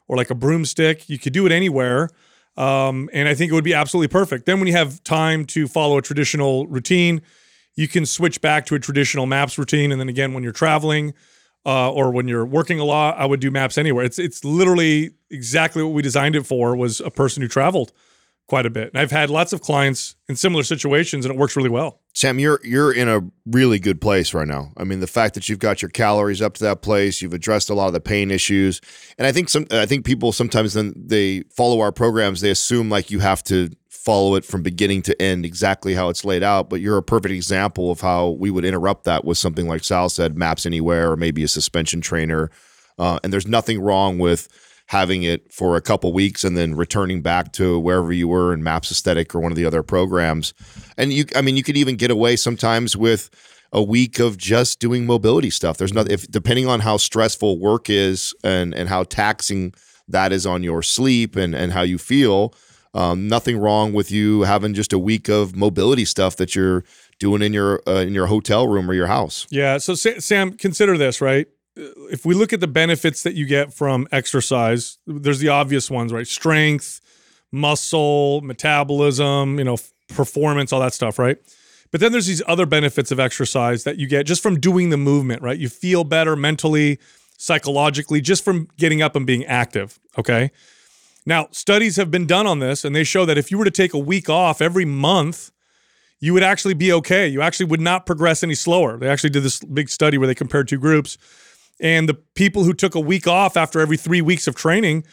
Speaker 2: or like a broomstick. You could do it anywhere. Um, and I think it would be absolutely perfect. Then when you have time to follow a traditional routine, you can switch back to a traditional maps routine. And then again, when you're traveling uh, or when you're working a lot, I would do maps anywhere. It's it's literally exactly what we designed it for was a person who traveled quite a bit. And I've had lots of clients in similar situations and it works really well.
Speaker 4: Sam, you're you're in a really good place right now. I mean, the fact that you've got your calories up to that place, you've addressed a lot of the pain issues, and I think some I think people sometimes then they follow our programs, they assume like you have to follow it from beginning to end exactly how it's laid out. But you're a perfect example of how we would interrupt that with something like Sal said, Maps Anywhere, or maybe a suspension trainer. Uh, and there's nothing wrong with having it for a couple weeks and then returning back to wherever you were in Maps Aesthetic or one of the other programs. And you, I mean, you could even get away sometimes with a week of just doing mobility stuff. There's nothing, if depending on how stressful work is and and how taxing that is on your sleep and and how you feel. Um, nothing wrong with you having just a week of mobility stuff that you're doing in your uh, in your hotel room or your house.
Speaker 2: Yeah. So Sa- Sam, consider this, right? If we look at the benefits that you get from exercise, there's the obvious ones, right? Strength, muscle, metabolism, you know, performance, all that stuff, right? But then there's these other benefits of exercise that you get just from doing the movement, right? You feel better mentally, psychologically, just from getting up and being active, okay? Now, studies have been done on this, and they show that if you were to take a week off every month, you would actually be okay. You actually would not progress any slower. They actually did this big study where they compared two groups, and the people who took a week off after every three weeks of training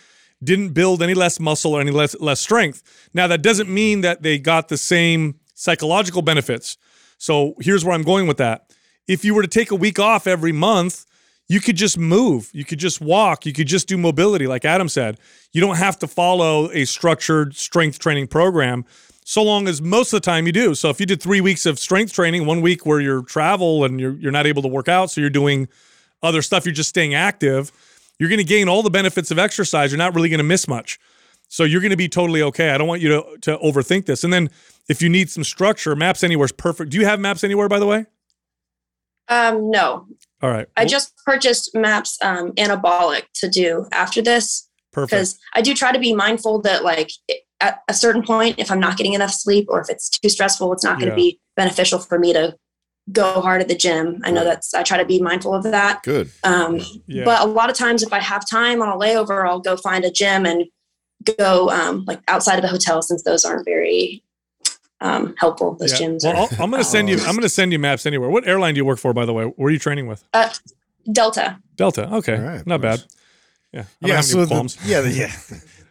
Speaker 2: didn't build any less muscle or any less less strength. Now, that doesn't mean that they got the same psychological benefits. So here's where I'm going with that. If you were to take a week off every month, you could just move. You could just walk. You could just do mobility, like Adam said. You don't have to follow a structured strength training program, so long as most of the time you do. So if you did three weeks of strength training, one week where you're travel and you're you're not able to work out, so you're doing other stuff, you're just staying active. You're going to gain all the benefits of exercise. You're not really going to miss much. So you're going to be totally okay. I don't want you to to overthink this. And then if you need some structure, Maps Anywhere is perfect. Do you have Maps Anywhere, by the way?
Speaker 6: Um, no,
Speaker 2: All right.
Speaker 6: I just purchased Maps um, Anabolic to do after this
Speaker 2: perfect.
Speaker 6: because I do try to be mindful that like at a certain point, if I'm not getting enough sleep or if it's too stressful, it's not going
Speaker 2: Yeah.
Speaker 6: to be beneficial for me to go hard at the gym. I know that's I try to be mindful of that.
Speaker 4: Good.
Speaker 6: Um,
Speaker 2: Yeah.
Speaker 6: But a lot of times, if I have time on a layover, I'll go find a gym and go um, like outside of the hotel since those aren't very um, helpful. Those
Speaker 2: Yeah.
Speaker 6: gyms
Speaker 2: Well,
Speaker 6: are
Speaker 2: I'll, I'm going to send you.
Speaker 6: Oh.
Speaker 2: I'm going to send you maps anywhere. What airline do you work for, by the way? Where are you training with?
Speaker 6: uh, Delta.
Speaker 2: Delta. Okay,
Speaker 5: All right,
Speaker 2: not
Speaker 5: nice.
Speaker 2: bad. Yeah. I
Speaker 5: yeah so the, yeah the, yeah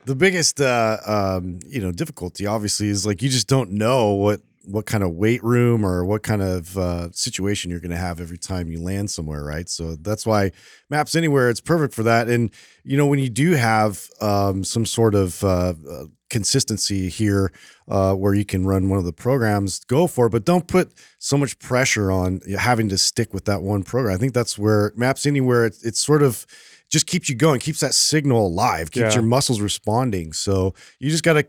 Speaker 5: the biggest uh um you know difficulty obviously is like you just don't know what what kind of weight room or what kind of uh, situation you're going to have every time you land somewhere right so that's why maps anywhere it's perfect for that and you know when you do have um, some sort of uh, uh, consistency here uh, where you can run one of the programs go for it but don't put so much pressure on having to stick with that one program i think that's where maps anywhere it, it's sort of just keeps you going, keeps that signal alive, keeps
Speaker 2: Yeah.
Speaker 5: your muscles responding. So you just got to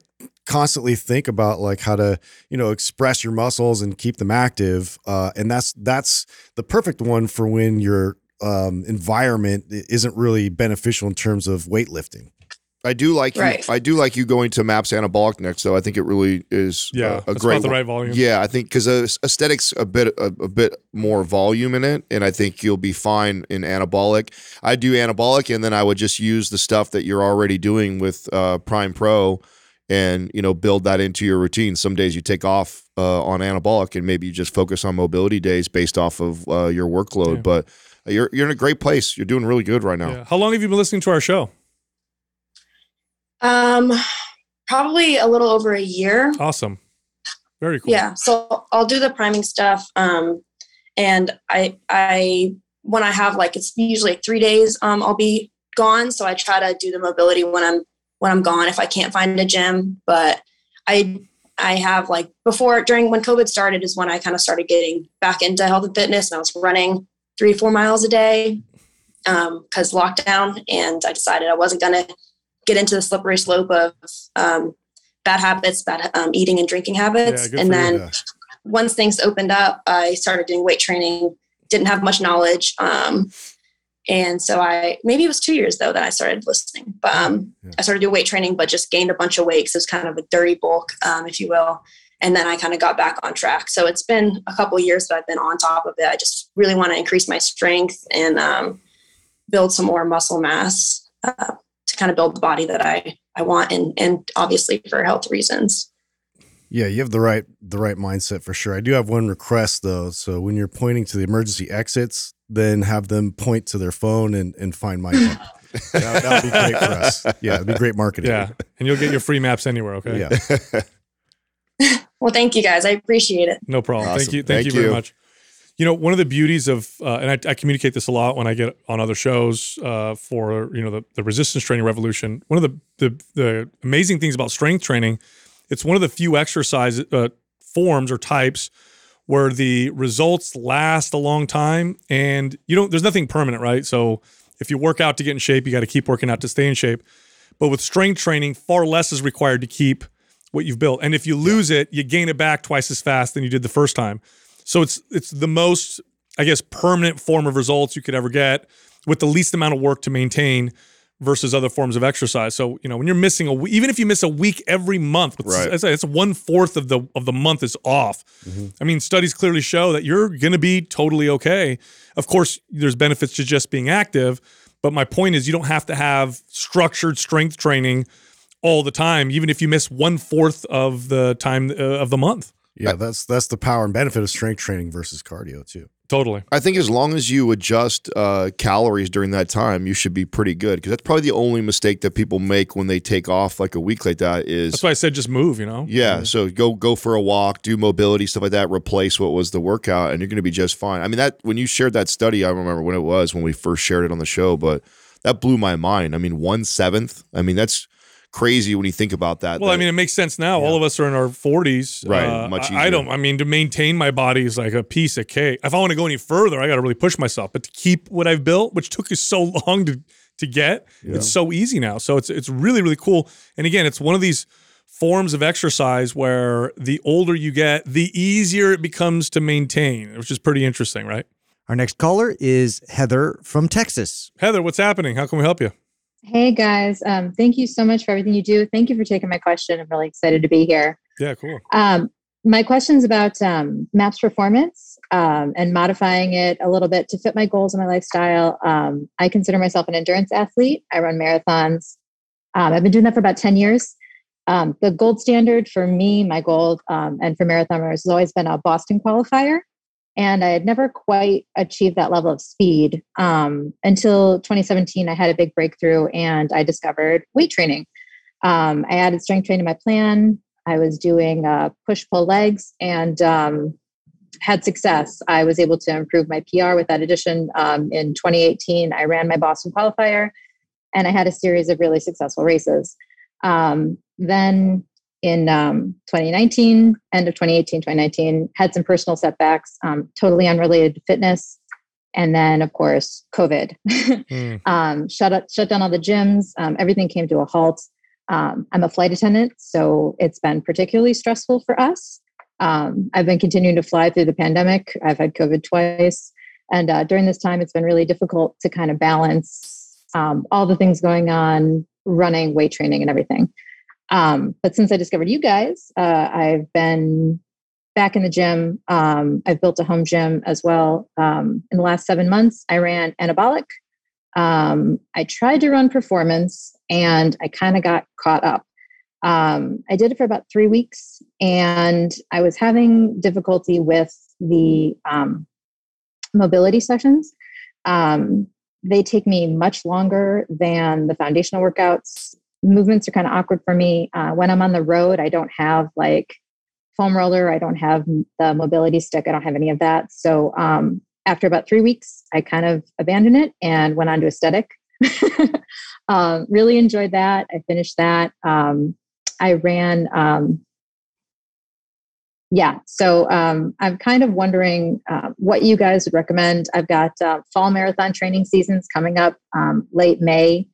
Speaker 5: constantly think about like how to, you know, express your muscles and keep them active. Uh, and that's that's the perfect one for when your um, environment isn't really beneficial in terms of weightlifting.
Speaker 4: I do like you. I do like you going to Maps Anabolic next, though. I think it really is
Speaker 2: Yeah,
Speaker 4: a, a
Speaker 2: that's
Speaker 4: great
Speaker 2: about the right volume.
Speaker 4: Yeah, I think because uh, aesthetics a bit a, a bit more volume in it, and I think you'll be fine in anabolic. I do anabolic, and then I would just use the stuff that you're already doing with uh, Prime Pro, and you know build that into your routine. Some days you take off uh, on anabolic, and maybe you just focus on mobility days based off of uh, your workload.
Speaker 2: Yeah.
Speaker 4: But you're you're in a great place. You're doing really good right now.
Speaker 2: Yeah. How long have you been listening to our show?
Speaker 6: Um, probably a little over a year.
Speaker 2: Awesome. Very cool.
Speaker 6: Yeah. So I'll do the priming stuff. Um, and I, I, when I have like, it's usually like three days, um, I'll be gone. So I try to do the mobility when I'm when I'm gone if I can't find a gym. But I I have like before during when COVID started is when I kind of started getting back into health and fitness and I was running three, four miles a day Um, because um, lockdown. And I decided I wasn't going to get into the slippery slope of um, bad habits, bad um, eating and drinking habits. Yeah, and then once things opened up, I started doing weight training, didn't have much knowledge. Um, and so I maybe it was two years though that I started listening. But um, yeah. I started doing weight training, but just gained a bunch of weight. So it's kind of a dirty bulk, um, if you will. And then I kind of got back on track. So it's been a couple years that I've been on top of it. I just really want to increase my strength and um, build some more muscle mass uh, to kind of build the body that I I want, and and obviously for health reasons.
Speaker 5: Yeah, you have the right the right mindset for sure. I do have one request though. So when you're pointing to the emergency exits, then have them point to their phone and, and find my phone. that, that would be great for us. Yeah, it'd be great marketing.
Speaker 2: Yeah, and you'll get your free maps anywhere. Okay.
Speaker 6: Yeah. well, thank you guys. I appreciate it.
Speaker 2: No problem. Awesome. Thank you. Thank, thank you very much. You know, one of the beauties of, uh, and I, I, communicate this a lot when I get on other shows uh, for you know the, the resistance training revolution. One of the, the the amazing things about strength training, it's one of the few exercise uh, forms or types where the results last a long time and you don't there's nothing permanent right? So if you work out to get in shape you got to keep working out to stay in shape. But with strength training far less is required to keep what you've built. And if you lose it you gain it back twice as fast than you did the first time so it's it's the most i guess permanent form of results you could ever get with the least amount of work to maintain versus other forms of exercise. So you know when you're missing a week, even if you miss a week every month, right. it's, it's one fourth of the of the month is off. Mm-hmm. I mean, studies clearly show that you're going to be totally okay. Of course, there's benefits to just being active, but my point is you don't have to have structured strength training all the time, even if you miss one fourth of the time uh, of the month.
Speaker 5: Yeah, that's that's the power and benefit of strength training versus cardio too.
Speaker 2: Totally.
Speaker 4: I think as long as you adjust uh, calories during that time, you should be pretty good. Because that's probably the only mistake that people make when they take off like a week like that. Is
Speaker 2: that's why I said just move. You know.
Speaker 4: Yeah. So go go for a walk, do mobility stuff like that. Replace what was the workout, and you're going to be just fine. I mean that when you shared that study, I remember when it was when we first shared it on the show, but that blew my mind. I mean, one seventh. I mean that's crazy when you think about that.
Speaker 2: Well,
Speaker 4: that,
Speaker 2: I mean, it makes sense now. Yeah. All of us are in our 40s.
Speaker 4: Right. Uh, much easier.
Speaker 2: I don't, I mean, to maintain my body is like a piece of cake. If I want to go any further, I got to really push myself. But to keep what I've built, which took us so long to, to get, yeah. it's so easy now. So it's, it's really, really cool. And again, it's one of these forms of exercise where the older you get, the easier it becomes to maintain, which is pretty interesting, right?
Speaker 3: Our next caller is Heather from Texas.
Speaker 2: Heather, what's happening? How can we help you?
Speaker 7: Hey guys, um, thank you so much for everything you do. Thank you for taking my question. I'm really excited to be here.
Speaker 2: Yeah, cool.
Speaker 7: Um, my question is about um, MAPS performance um, and modifying it a little bit to fit my goals and my lifestyle. Um, I consider myself an endurance athlete. I run marathons. Um, I've been doing that for about 10 years. the gold standard for me, my goal, and for marathoners has always been a Boston qualifier and I had never quite achieved that level of speed um, until 2017. I had a big breakthrough and I discovered weight training. Um, I added strength training to my plan. I was doing uh, push pull legs and um, had success. I was able to improve my PR with that addition. Um, in 2018, I ran my Boston qualifier and I had a series of really successful races. Um, then in um, 2019, end of 2018, 2019, had some personal setbacks, um, totally unrelated to fitness. And then, of course, COVID mm. um, shut up, shut down all the gyms. Um, everything came to a halt. Um, I'm a flight attendant, so it's been particularly stressful for us. Um, I've been continuing to fly through the pandemic. I've had COVID twice, and uh, during this time, it's been really difficult to kind of balance all the things going on, running, weight training, and everything. Um, but since I discovered you guys, uh, I've been back in the gym. Um, I've built a home gym as well. Um, in the last seven months, I ran anabolic. Um, I tried to run performance and I kind of got caught up. Um, I did it for about three weeks and I was having difficulty with the um, mobility sessions. they take me much longer than the foundational workouts movements are kind of awkward for me. Uh, when I'm on the road, I don't have like foam roller, I don't have the mobility stick, I don't have any of that. So um, after about three weeks, I kind of abandoned it and went on to aesthetic. um, really enjoyed that. I finished that. Um, I ran. Um, yeah, so um, I'm kind of wondering uh, what you guys would recommend. I've got uh, fall marathon training seasons coming up um, late May.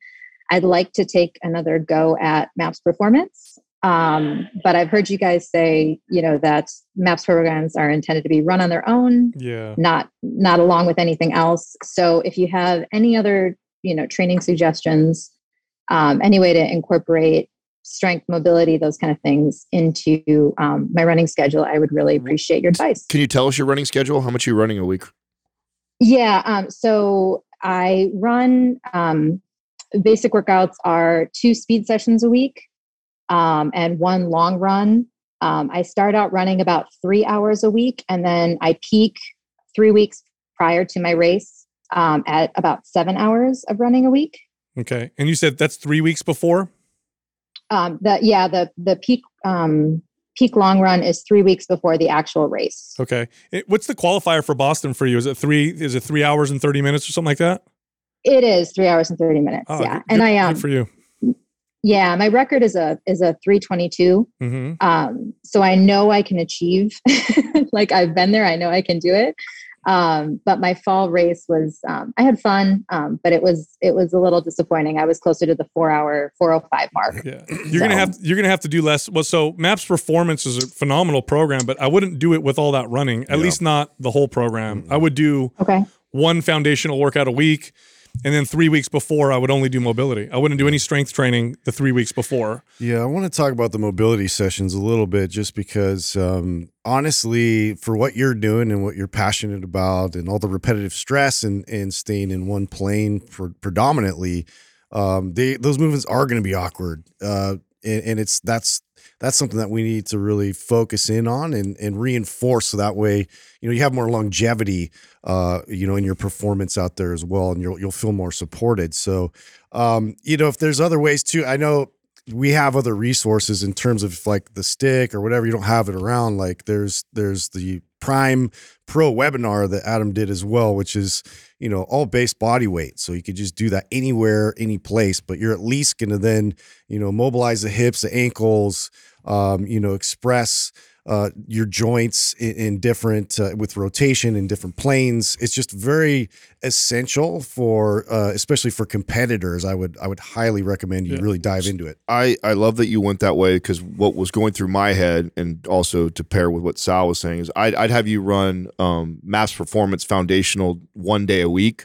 Speaker 7: I'd like to take another go at MAPS Performance. Um, but I've heard you guys say, you know, that MAPS programs are intended to be run on their own,
Speaker 2: Yeah.
Speaker 7: not not along with anything else. So if you have any other, you know, training suggestions, um, any way to incorporate strength, mobility, those kind of things into um, my running schedule, I would really appreciate your advice.
Speaker 4: Can you tell us your running schedule? How much are you running a week?
Speaker 7: Yeah. Um, so I run um, basic workouts are two speed sessions a week um, and one long run. Um, I start out running about three hours a week and then I peak three weeks prior to my race um, at about seven hours of running a week.
Speaker 2: Okay. And you said that's three weeks before?
Speaker 7: Um, the, yeah, the, the peak, um, peak long run is three weeks before the actual race.
Speaker 2: Okay. It- what's the qualifier for Boston for you? Is it three? Is it three hours and 30 minutes or something like that?
Speaker 7: It is three hours and 30 minutes.
Speaker 2: Oh,
Speaker 7: yeah.
Speaker 2: good-
Speaker 7: and
Speaker 2: good-
Speaker 7: I, um,
Speaker 2: for you.
Speaker 7: yeah, my record is a, is a 322.
Speaker 2: hmm
Speaker 7: um, so i know i can achieve like i've been there i know i can do it um, but my fall race was um, i had fun um, but it was it was a little disappointing i was closer to the four hour 405 mark
Speaker 2: Yeah. You're gonna have you're gonna have to do less. Well, so Maps Performance is a phenomenal program, but I wouldn't do it with all that running. At
Speaker 4: Yeah.
Speaker 2: least not the whole program. I would do
Speaker 7: okay
Speaker 2: one foundational workout a week, and then three weeks before I would only do mobility. I wouldn't do any strength training the three weeks before.
Speaker 5: Yeah, I want to talk about the mobility sessions a little bit just because, um, honestly, for what you're doing and what you're passionate about and all the repetitive stress and, and staying in one plane for predominantly, um, they, those movements are going to be awkward. Uh, and, and it's that's that's something that we need to really focus in on and, and reinforce so that way you know you have more longevity uh, you know in your performance out there as well and you'll you'll feel more supported. So um, you know if there's other ways too i know we have other resources in terms of like the stick or whatever you don't have it around like there's there's the prime pro webinar that adam did as well which is you know all base body weight. So you could just do that anywhere any place but you're at least going to then you know mobilize the hips the ankles um, you know express uh, your joints in, in different uh, with rotation in different planes. It's just very essential for uh, especially for competitors. I would i would highly recommend you
Speaker 2: Yeah.
Speaker 5: really dive into it.
Speaker 4: I, I love that you went that way because what was going through my head, and also to pair with what Sal was saying, is I'd, I'd have you run um, Maps Performance Foundational one day a week,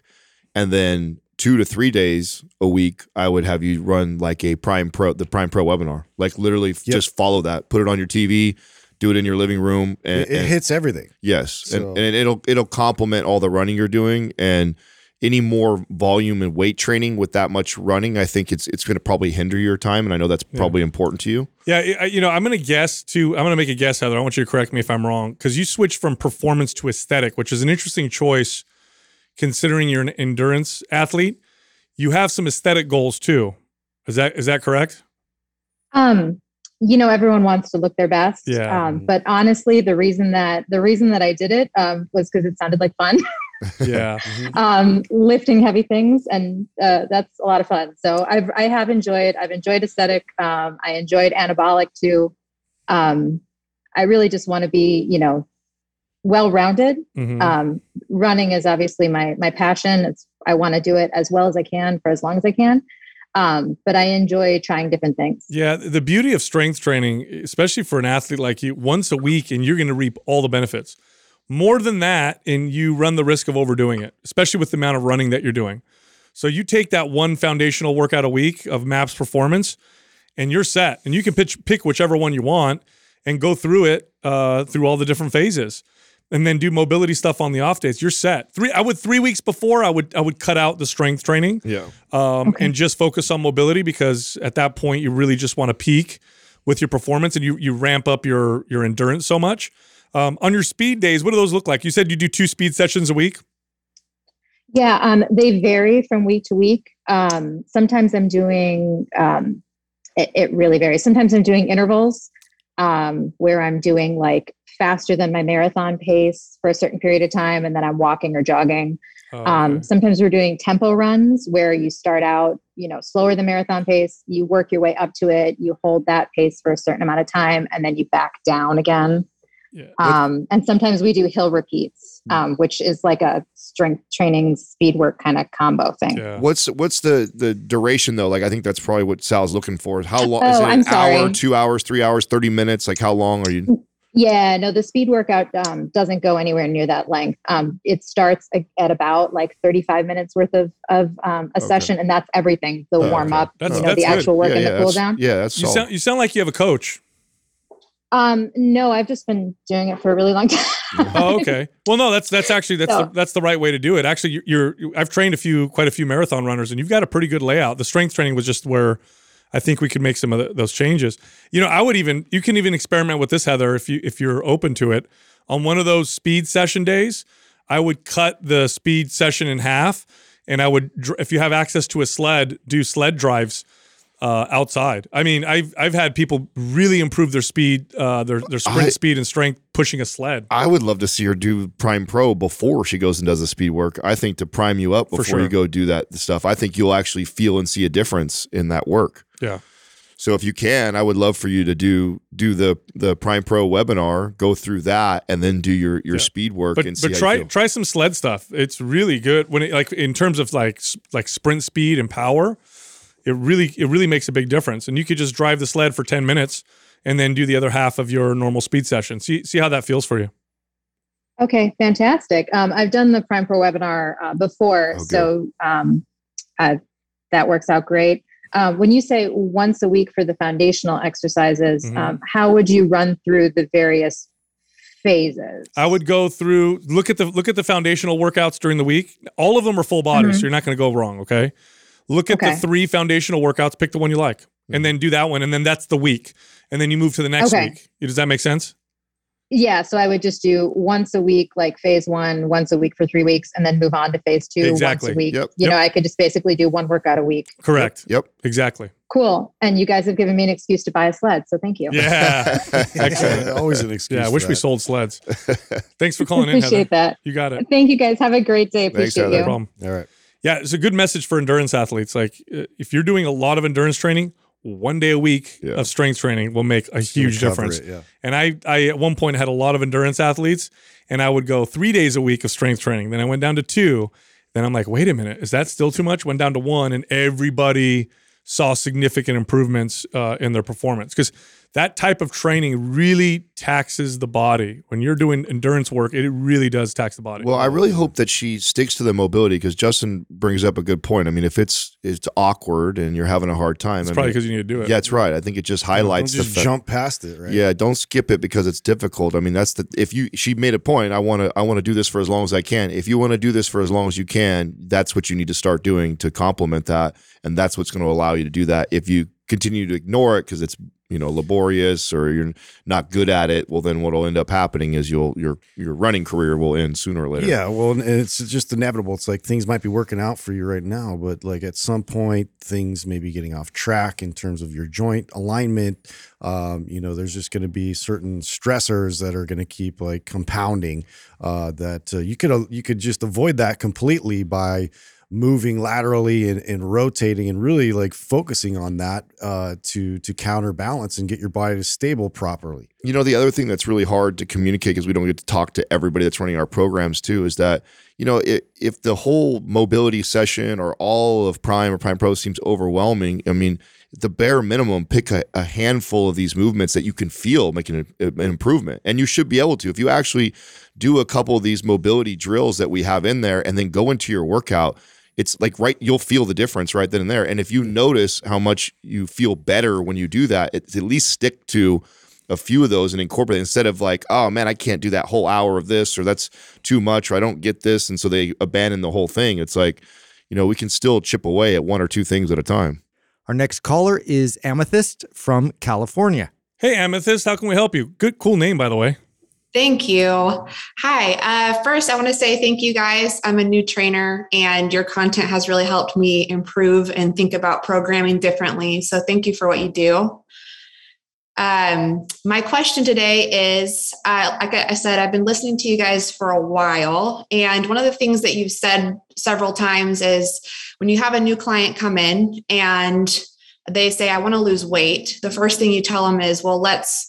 Speaker 4: and then two to three days a week, I would have you run like a Prime Pro, the Prime Pro webinar. Like literally,
Speaker 5: Yep.
Speaker 4: just follow that, put it on your TV, do it in your living room, and,
Speaker 5: it, it
Speaker 4: and-
Speaker 5: hits everything
Speaker 4: Yes,
Speaker 5: So-
Speaker 4: and, and it'll it'll complement all the running you're doing, and any more volume and weight training with that much running, I think it's it's going to probably hinder your time, and I know that's probably important to you.
Speaker 2: Yeah, you know, I'm going to guess too. I'm going to make a guess, Heather. I want you to correct me if I'm wrong, because you switched from performance to aesthetic, which is an interesting choice, considering you're an endurance athlete. You have some aesthetic goals too. Is that is that correct?
Speaker 7: um you know everyone wants to look their best
Speaker 2: Yeah.
Speaker 7: um, but honestly the reason that the reason that i did it um, was because it sounded like fun
Speaker 2: Yeah.
Speaker 7: um, lifting heavy things, and uh, that's a lot of fun. So I've I have enjoyed. I've enjoyed aesthetic. Um, I enjoyed anabolic too. Um, I really just want to be, you know, well rounded.
Speaker 2: Mhm.
Speaker 7: Um, running is obviously my my passion. It's I want to do it as well as I can for as long as I can. Um, but I enjoy trying different things.
Speaker 2: Yeah, the beauty of strength training, especially for an athlete like you, once a week and you're going to reap all the benefits. More than that, and you run the risk of overdoing it, especially with the amount of running that you're doing. So you take that one foundational workout a week of MAPS performance, and you're set. And you can pitch, pick whichever one you want and go through it uh, through all the different phases, and then do mobility stuff on the off days. You're set. Three, I would three weeks before I would I would cut out the strength training
Speaker 4: Yeah.
Speaker 2: um, and just focus on mobility because at that point you really just want to peak with your performance and you you ramp up your your endurance so much. Um, on your speed days, what do those look like? You said you do two speed sessions a week.
Speaker 7: Yeah, um, they vary from week to week. Um, sometimes I'm doing, um, it, it really varies. Sometimes I'm doing intervals um, where I'm doing like faster than my marathon pace for a certain period of time, and then I'm walking or jogging.
Speaker 2: Oh,
Speaker 7: Um,
Speaker 2: okay.
Speaker 7: sometimes we're doing tempo runs where you start out, you know, slower than marathon pace, you work your way up to it, you hold that pace for a certain amount of time, and then you back down again.
Speaker 2: Yeah.
Speaker 7: Um, and sometimes we do hill repeats,
Speaker 2: Hmm.
Speaker 7: um, which is like a strength training speed work kind of combo thing.
Speaker 2: yeah.
Speaker 4: What's what's the the duration though? Like I think that's probably what Sal's looking for. How long is
Speaker 7: Oh,
Speaker 4: it?
Speaker 7: I'm
Speaker 4: An hour, two hours, three hours, thirty minutes? Like how long are you?
Speaker 7: Yeah, no, the speed workout um, doesn't go anywhere near that length. Um, it starts a- at about like 35 minutes worth of, of um, a
Speaker 4: Okay.
Speaker 7: session, and that's everything the
Speaker 4: Okay.
Speaker 7: warm up,
Speaker 2: That's-
Speaker 7: you know, the
Speaker 2: that's good.
Speaker 7: actual work
Speaker 4: yeah,
Speaker 7: and
Speaker 4: yeah,
Speaker 7: the cool down.
Speaker 4: Yeah, that's
Speaker 2: You
Speaker 4: solid.
Speaker 2: sound you sound like you have a coach.
Speaker 7: Um, no, I've just been doing it for a really long time.
Speaker 2: Oh, okay. Well, no, that's that's actually that's
Speaker 7: So-
Speaker 2: the, that's the right way to do it. Actually, you- you're, I've trained a few quite a few marathon runners, and you've got a pretty good layout. The strength training was just where I think we could make some of the, those changes. You know, I would even you can even experiment with this, Heather, if you if you're open to it. On one of those speed session days, I would cut the speed session in half, and I would if you have access to a sled, do sled drives uh, outside. I mean, I've I've had people really improve their speed, uh, their their sprint
Speaker 4: I-
Speaker 2: speed and strength pushing a sled.
Speaker 4: I would love to see her do Prime Pro before she goes and does the speed work. I think to prime you up before
Speaker 2: sure.
Speaker 4: you go do that stuff, I think you'll actually feel and see a difference in that work.
Speaker 2: Yeah.
Speaker 4: So if you can, I would love for you to do do the the Prime Pro webinar, go through that, and then do your your
Speaker 2: Yeah.
Speaker 4: speed work
Speaker 2: but
Speaker 4: and see
Speaker 2: but
Speaker 4: how
Speaker 2: try
Speaker 4: you
Speaker 2: try some sled stuff. It's really good when it like in terms of like like sprint speed and power. It really it really makes a big difference. And you could just drive the sled for ten minutes and then do the other half of your normal speed session. See see how that feels for you.
Speaker 7: Okay, fantastic. Um, I've done the Prime Pro webinar uh, before,
Speaker 4: Oh, good.
Speaker 7: so um, uh, that works out great. Um, when you say once a week for the foundational exercises,
Speaker 2: Mhm.
Speaker 7: um, how would you run through the various phases?
Speaker 2: I would go through look at the look at the foundational workouts during the week. All of them are full body,
Speaker 7: Mhm.
Speaker 2: so you're not going to go wrong. Okay. Look at
Speaker 7: Okay.
Speaker 2: the three foundational workouts. Pick the one you like, and then do that one, and then that's the week, and then you move to the next
Speaker 7: Okay.
Speaker 2: week. Does that make sense?
Speaker 7: Yeah, so I would just do once a week, like phase one, once a week for three weeks, and then move on to phase two
Speaker 2: Exactly.
Speaker 7: once a week.
Speaker 4: Yep.
Speaker 7: You
Speaker 2: Yep.
Speaker 7: know, I could just basically do one workout a week.
Speaker 2: Correct.
Speaker 4: Yep.
Speaker 2: Exactly.
Speaker 7: Cool. And you guys have given me an excuse to buy a sled, so thank you.
Speaker 2: Yeah. Excellent.
Speaker 5: Always an excuse.
Speaker 2: Yeah, I
Speaker 5: for
Speaker 2: wish we sold sleds. Thanks for calling in, Heather.
Speaker 7: Appreciate that.
Speaker 2: You got it.
Speaker 7: Thank you guys. Have a great day.
Speaker 4: Thanks,
Speaker 7: Appreciate
Speaker 4: Heather.
Speaker 2: No problem.
Speaker 5: All right.
Speaker 2: Yeah, it's a good message for endurance athletes. Like uh, if you're doing a lot of endurance training, one day a week
Speaker 4: Yeah.
Speaker 2: of strength training will make a huge difference.
Speaker 5: it, yeah.
Speaker 2: And I, I at one point had a lot of endurance athletes, and I would go three days a week of strength training. Then I went down to two. Then I'm like, wait a minute, is that still too much? Went down to one, and everybody saw significant improvements uh, in their performance because that type of training really taxes the body. When you're doing endurance work, it really does tax the body.
Speaker 4: Well, I really hope that she sticks to the mobility because Justin brings up a good point. I mean, if it's it's awkward and you're having a hard time,
Speaker 2: it's
Speaker 4: I
Speaker 2: probably because you need to do it.
Speaker 4: yeah, that's right. I think it just highlights
Speaker 5: Don't just
Speaker 4: fact-
Speaker 5: jump past it, right?
Speaker 4: Yeah, don't skip it because it's difficult. I mean, that's the if you she made a point. I want to I want to do this for as long as I can. If you want to do this for as long as you can, that's what you need to start doing to complement that, and that's what's going to allow you to do that. If you continue to ignore it because it's you know laborious or you're not good at it, well, then what'll end up happening is you'll your your running career will end sooner or later.
Speaker 5: Yeah, well, and it's just inevitable. It's like things might be working out for you right now, but like at some point, things may be getting off track in terms of your joint alignment. Um, you know, there's just going to be certain stressors that are going to keep like compounding. Uh, that uh, you could uh, you could just avoid that completely by moving laterally and, and rotating and really like focusing on that uh, to to counterbalance and get your body to stable properly.
Speaker 4: You know, the other thing that's really hard to communicate because we don't get to talk to everybody that's running our programs too is that, you know, if, if the whole mobility session or all of Prime or Prime Pro seems overwhelming, I mean, the bare minimum, pick a, a handful of these movements that you can feel making an improvement. And you should be able to. If you actually do a couple of these mobility drills that we have in there and then go into your workout, it's like right you'll feel the difference right then and there and if you notice how much you feel better when you do that it's at least stick to a few of those and incorporate it instead of like oh man i can't do that whole hour of this or that's too much or i don't get this and so they abandon the whole thing it's like you know we can still chip away at one or two things at a time
Speaker 3: Our next caller is Amethyst from California.
Speaker 2: Hey, Amethyst, how can we help you? Good, cool name, by the way.
Speaker 8: Thank you. Hi. Uh, first, I want to say thank you guys. I'm a new trainer, and your content has really helped me improve and think about programming differently. So, thank you for what you do. Um, my question today is uh, like I said, I've been listening to you guys for a while. And one of the things that you've said several times is when you have a new client come in and they say, I want to lose weight, the first thing you tell them is, well, let's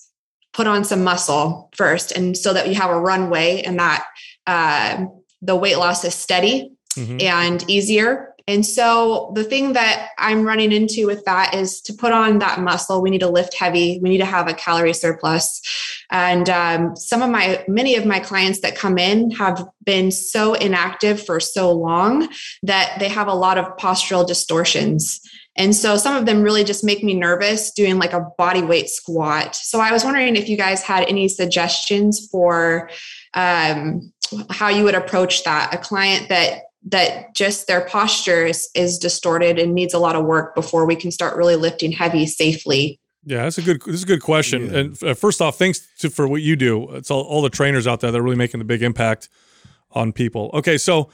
Speaker 8: put on some muscle first. And so that you have a runway and that uh, the weight loss is steady mm-hmm. and easier and so the thing that I'm running into with that is to put on that muscle, we need to lift heavy. We need to have a calorie surplus. And um, some of my, many of my clients that come in have been so inactive for so long that they have a lot of postural distortions. And so some of them really just make me nervous doing like a body weight squat. So I was wondering if you guys had any suggestions for um, how you would approach that. A client that that just their posture is, is distorted and needs a lot of work before we can start really lifting heavy safely.
Speaker 2: Yeah, that's a good. This is a good question. Yeah. And uh, first off, thanks to, for what you do. It's all, all the trainers out there that are really making the big impact on people. Okay, so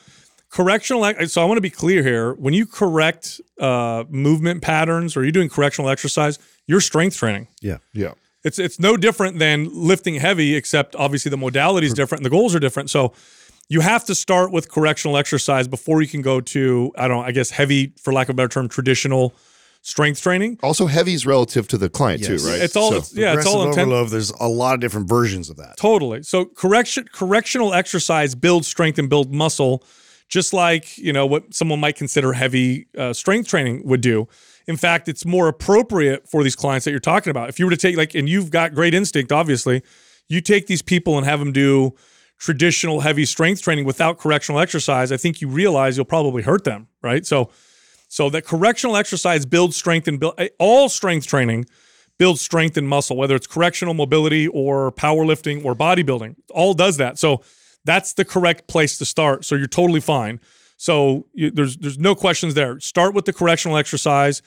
Speaker 2: correctional. So I want to be clear here. When you correct uh, movement patterns or you're doing correctional exercise, you're strength training.
Speaker 5: Yeah,
Speaker 4: yeah.
Speaker 2: It's it's no different than lifting heavy, except obviously the modality is different and the goals are different. So you have to start with correctional exercise before you can go to I don't know, I guess heavy for lack of a better term traditional strength training.
Speaker 4: Also heavy is relative to the client yes. too, right?
Speaker 2: It's all so, it's, yeah, it's all intent-
Speaker 5: overload. There's a lot of different versions of that.
Speaker 2: Totally. So correction correctional exercise builds strength and build muscle just like, you know, what someone might consider heavy uh, strength training would do. In fact, it's more appropriate for these clients that you're talking about. If you were to take like and you've got great instinct obviously, you take these people and have them do traditional heavy strength training without correctional exercise, I think you realize you'll probably hurt them, right? So, so that correctional exercise builds strength and build eh, all strength training builds strength and muscle, whether it's correctional mobility or powerlifting or bodybuilding, all does that. So that's the correct place to start. So you're totally fine. So you, there's there's no questions there. Start with the correctional exercise,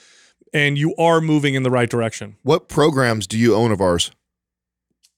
Speaker 2: and you are moving in the right direction.
Speaker 4: What programs do you own of ours?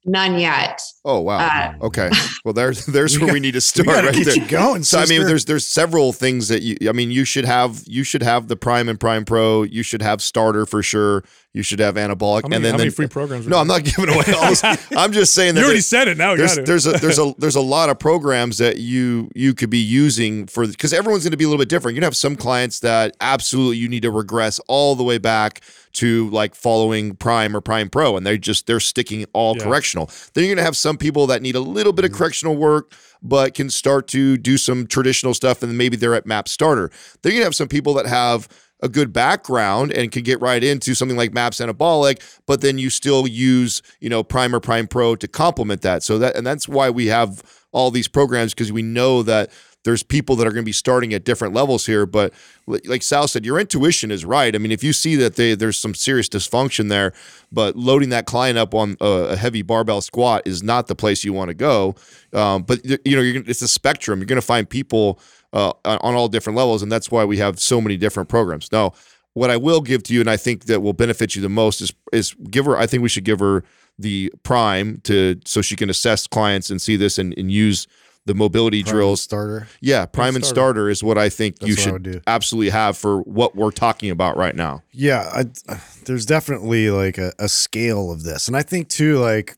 Speaker 8: None yet.
Speaker 4: Oh wow. Uh, okay. Well, there's there's where we need to start
Speaker 5: right
Speaker 4: get
Speaker 5: there. You going,
Speaker 4: so
Speaker 5: sister.
Speaker 4: I mean, there's there's several things that you. I mean, you should have you should have the Prime and Prime Pro. You should have Starter for sure. You should have Anabolic.
Speaker 2: Many,
Speaker 4: and then,
Speaker 2: how
Speaker 4: then
Speaker 2: many free programs?
Speaker 4: No, I'm not giving away all this. I'm just saying that
Speaker 2: you already said it. Now
Speaker 4: there's there's a there's a there's a lot of programs that you you could be using for because everyone's going to be a little bit different. You're gonna have some clients that absolutely you need to regress all the way back to like following Prime or Prime Pro, and they just they're sticking all yeah. correctional. Then you're gonna have some people that need a little bit of mm-hmm. correctional work, but can start to do some traditional stuff, and maybe they're at Map Starter. Then you're gonna have some people that have a good background and can get right into something like Maps Anabolic, but then you still use, you know, Prime or Prime Pro to complement that. So that and that's why we have all these programs because we know that there's people that are going to be starting at different levels here. But like Sal said, your intuition is right. I mean, if you see that they, there's some serious dysfunction there, but loading that client up on a, a heavy barbell squat is not the place you want to go. Um, but you know, it's a spectrum. You're going to find people uh, on all different levels, and that's why we have so many different programs. Now, what I will give to you, and I think that will benefit you the most, is is give her. I think we should give her the prime to so she can assess clients and see this and, and use the mobility
Speaker 5: prime
Speaker 4: drills.
Speaker 5: starter.
Speaker 4: Yeah, prime and starter. starter is what I think That's you should absolutely have for what we're talking about right now.
Speaker 5: Yeah, I, there's definitely like a, a scale of this, and I think too, like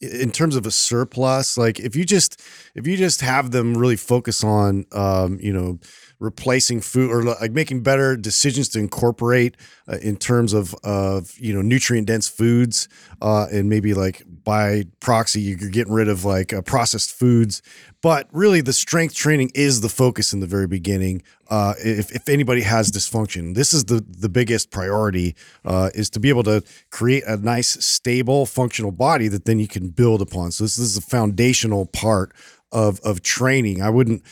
Speaker 5: in terms of a surplus, like if you just if you just have them really focus on, um, you know replacing food or like making better decisions to incorporate uh, in terms of of you know nutrient dense foods uh, and maybe like by proxy you're getting rid of like uh, processed foods but really the strength training is the focus in the very beginning uh, if, if anybody has dysfunction. This is the the biggest priority uh, is to be able to create a nice stable functional body that then you can build upon. So this, this is a foundational part of of training. I wouldn't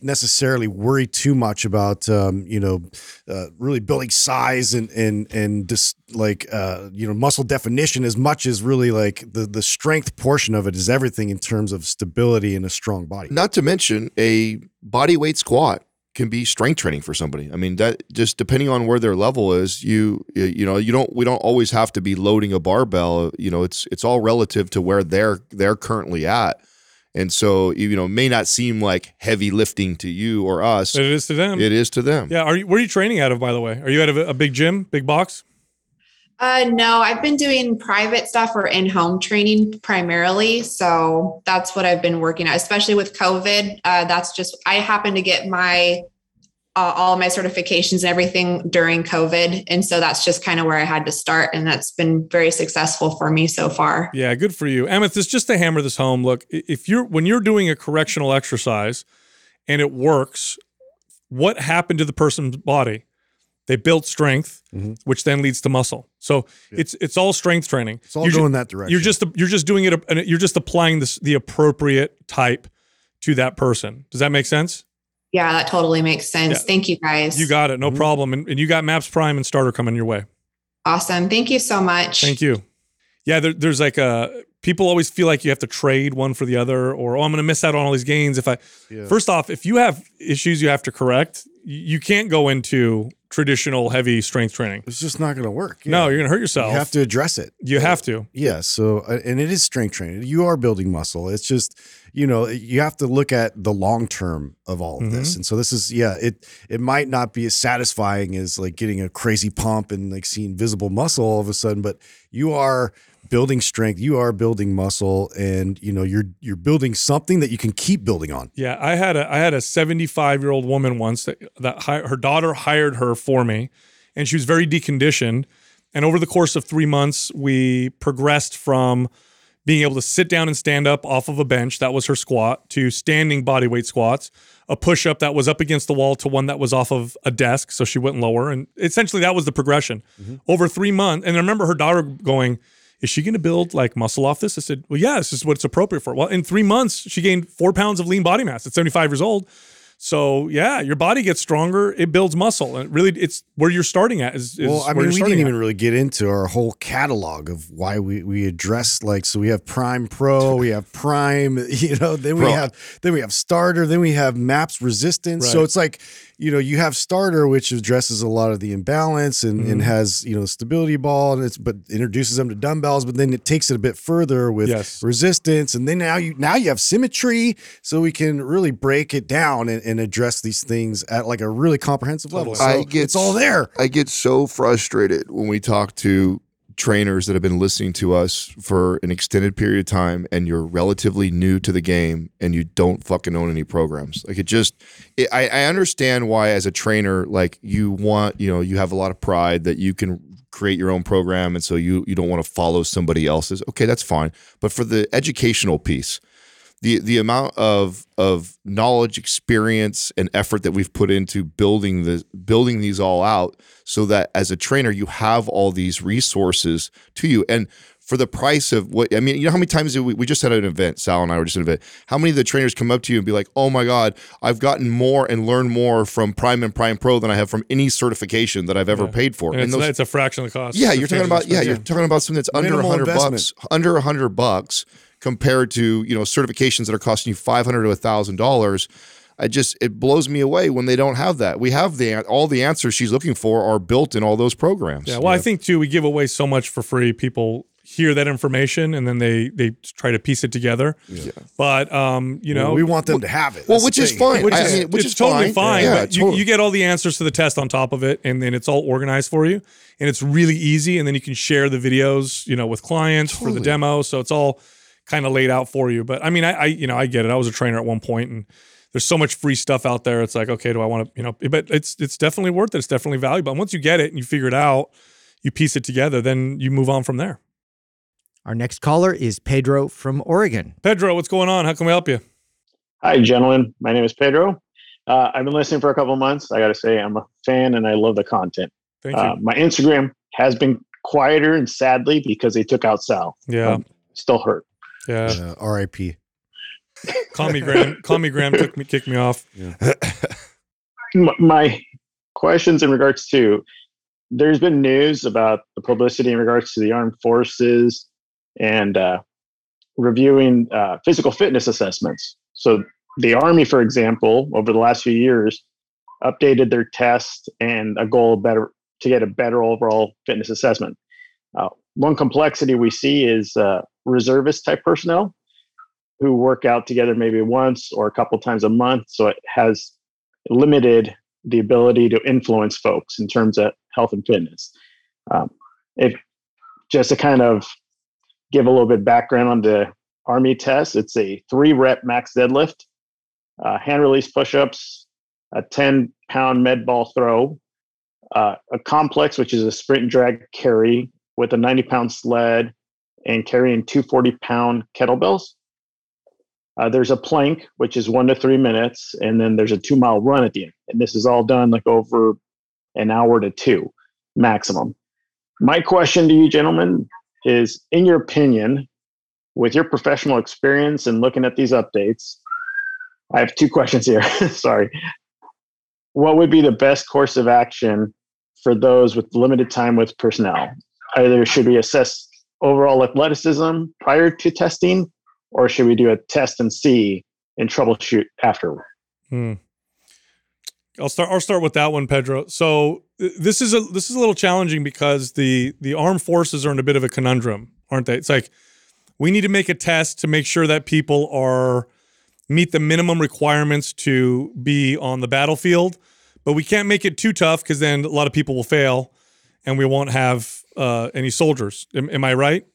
Speaker 5: necessarily worry too much about um, you know uh, really building size and and and just like uh, you know muscle definition as much as really like the the strength portion of it is everything in terms of stability and a strong body.
Speaker 4: Not to mention a body weight squat can be strength training for somebody. I mean that just depending on where their level is, you you know, you don't we don't always have to be loading a barbell, you know, it's it's all relative to where they're they're currently at. And so, you know, may not seem like heavy lifting to you or us.
Speaker 2: But it is to them.
Speaker 4: It is to them.
Speaker 2: Yeah. Are you, where are you training out of, by the way? Are you out of a, a big gym, big box?
Speaker 8: Uh, no, I've been doing private stuff or in-home training primarily. So that's what I've been working at, especially with COVID. Uh, that's just I happen to get my uh, all my certifications and everything during COVID, and so that's just kind of where I had to start, and that's been very successful for me so far.
Speaker 2: Yeah, good for you, Amethyst. Just to hammer this home, look, if you're when you're doing a correctional exercise and it works, what happened to the person's body? They built strength,
Speaker 5: Mhm.
Speaker 2: which then leads to muscle. So
Speaker 5: Yeah.
Speaker 2: it's it's all strength training.
Speaker 5: It's all
Speaker 2: You're ju-
Speaker 5: going that direction.
Speaker 2: You're just you're just doing it. and You're just applying this the appropriate type to that person. Does that make sense?
Speaker 8: Yeah, that totally makes sense.
Speaker 2: Yeah.
Speaker 8: Thank you guys.
Speaker 2: You got it. No
Speaker 5: Mhm.
Speaker 2: problem. And, and you got Maps Prime and Starter coming your way.
Speaker 8: awesome. Thank you so much.
Speaker 2: Thank you. Yeah, there, there's like a people always feel like you have to trade one for the other, or oh, I'm going to miss out on all these gains if I.
Speaker 5: Yeah.
Speaker 2: First off, if you have issues you have to correct, you can't go into traditional heavy strength training.
Speaker 5: it's just not going to work.
Speaker 2: No, you're going to hurt yourself.
Speaker 5: you have to address it.
Speaker 2: You have to.
Speaker 5: Yeah. So, uh, and it is strength training. You are building muscle. It's just, you know, you have to look at the long term of all of this. And so this is, yeah, it it might not be as satisfying as like getting a crazy pump and like seeing visible muscle all of a sudden, but you are building strength. You are building muscle, and you know you're you're building something that you can keep building on.
Speaker 2: Yeah, I had a I had a 75 year old woman once that that hi- her daughter hired her for me, and she was very deconditioned. And over the course of three months, we progressed from being able to sit down and stand up off of a bench that was her squat to standing body weight squats, a push up that was up against the wall to one that was off of a desk, so she went lower, and essentially that was the progression mm-hmm. over three months. And I remember her daughter going. Is she going to build like muscle off this? I said, Well, yeah, this is what it's appropriate for. Well, in three months, she gained four pounds of lean body mass at 75 years old. So yeah, your body gets stronger. It builds muscle, and really, it's where you're starting at. Is, is where you're starting.
Speaker 5: well, I mean, we didn't
Speaker 2: at.
Speaker 5: even really get into our whole catalog of why we we address like so we have Prime Pro, we have Prime, you know, then we have then we have Starter, then we have Maps Resistance. So it's like you know you have Starter, which addresses a lot of the imbalance and,
Speaker 2: Mm-hmm.
Speaker 5: and has you know stability ball and it's but introduces them to dumbbells, but then it takes it a bit further with
Speaker 2: Yes.
Speaker 5: resistance, and then now you now you have symmetry, so we can really break it down and, and address these things at like a really comprehensive level. So
Speaker 4: I get
Speaker 5: it's all there.
Speaker 4: I get so frustrated when we talk to trainers that have been listening to us for an extended period of time and you're relatively new to the game and you don't fucking own any programs. Like it just it, I, I understand why as a trainer like you want, you know, you have a lot of pride that you can create your own program and so you you don't want to follow somebody else's. Okay, that's fine. But for the educational piece, the the amount of of knowledge, experience, and effort that we've put into building the building these all out, so that as a trainer you have all these resources to you, and for the price of what I mean, you know how many times did we, we just had an event, Sal and I were just at an event. How many of the trainers come up to you and be like, "Oh my God, I've gotten more and learned more from Prime and Prime Pro than I have from any certification that I've ever
Speaker 2: Yeah.
Speaker 4: paid for."
Speaker 2: And it's,
Speaker 4: those-
Speaker 2: it's a fraction of the cost.
Speaker 4: yeah, you're talking about
Speaker 2: the
Speaker 4: yeah, you're talking about something that's under a hundred bucks, under a hundred bucks compared to you know certifications that are costing you five hundred to a thousand dollars. I just it blows me away when they don't have that. We have the all the answers she's looking for are built in all those programs.
Speaker 2: Yeah, well, I think too, we give away so much for free. People hear that information and then they they try to piece it together. Yeah. But um, you know,
Speaker 5: Well, we want them to have it.
Speaker 4: well,
Speaker 5: That's
Speaker 4: which is
Speaker 5: thing.
Speaker 4: fine.
Speaker 2: which
Speaker 4: I
Speaker 2: is,
Speaker 4: mean, which
Speaker 2: it's
Speaker 4: is
Speaker 2: totally
Speaker 4: fine.
Speaker 2: fine.
Speaker 4: Yeah,
Speaker 2: but you,
Speaker 4: totally.
Speaker 2: you get all the answers to the test on top of it, and then it's all organized for you, and it's really easy. And then you can share the videos, you know, with clients for the demo. So it's all kind of laid out for you. But I mean, I, I you know I get it. I was a trainer at one point, and there's so much free stuff out there. It's like, okay, do I want to, you know? But it's it's definitely worth it. It's definitely valuable. And once you get it and you figure it out, you piece it together, then you move on from there.
Speaker 3: Our next caller is Pedro from Oregon.
Speaker 2: Pedro, what's going on? How can we help you?
Speaker 9: Hi, gentlemen. My name is Pedro. Uh, I've been listening for a couple of months. I got to say, I'm a fan and I love the content.
Speaker 2: Thank you.
Speaker 9: Uh, my Instagram has been quieter and sadly because they took out Sal.
Speaker 2: yeah,
Speaker 9: um, Still hurt.
Speaker 2: Yeah.
Speaker 5: Uh, R.I.P.
Speaker 2: Call me Graham. Call me Graham. Took me, kicked me off.
Speaker 9: M- my questions in regards to there's been news about the publicity in regards to the armed forces and uh, reviewing uh, physical fitness assessments. So the Army, for example, over the last few years, updated their test and a goal better to get a better overall fitness assessment. Uh, one complexity we see is uh, reservist type personnel who work out together maybe once or a couple times a month. So it has limited the ability to influence folks in terms of health and fitness. Um, if just to kind of give a little bit background on the Army test, it's a three rep max deadlift, uh, hand release push ups, a 10 pound med ball throw, uh, a complex, which is a sprint and drag carry with a 90 pound sled and carrying two 40 pound kettlebells. Uh, there's a plank, which is one to three minutes, and then there's a two mile run at the end. And this is all done like over an hour to two maximum. My question to you, gentlemen, is in your opinion, with your professional experience and looking at these updates, I have two questions here. Sorry. What would be the best course of action for those with limited time with personnel? Either should we assess overall athleticism prior to testing, or should we do a test and see and troubleshoot afterward?
Speaker 2: Hmm. I'll start. I'll start with that one, Pedro. So this is a this is a little challenging because the the armed forces are in a bit of a conundrum, aren't they? It's like we need to make a test to make sure that people are meet the minimum requirements to be on the battlefield, but we can't make it too tough because then a lot of people will fail, and we won't have uh, any soldiers. Am, am I right?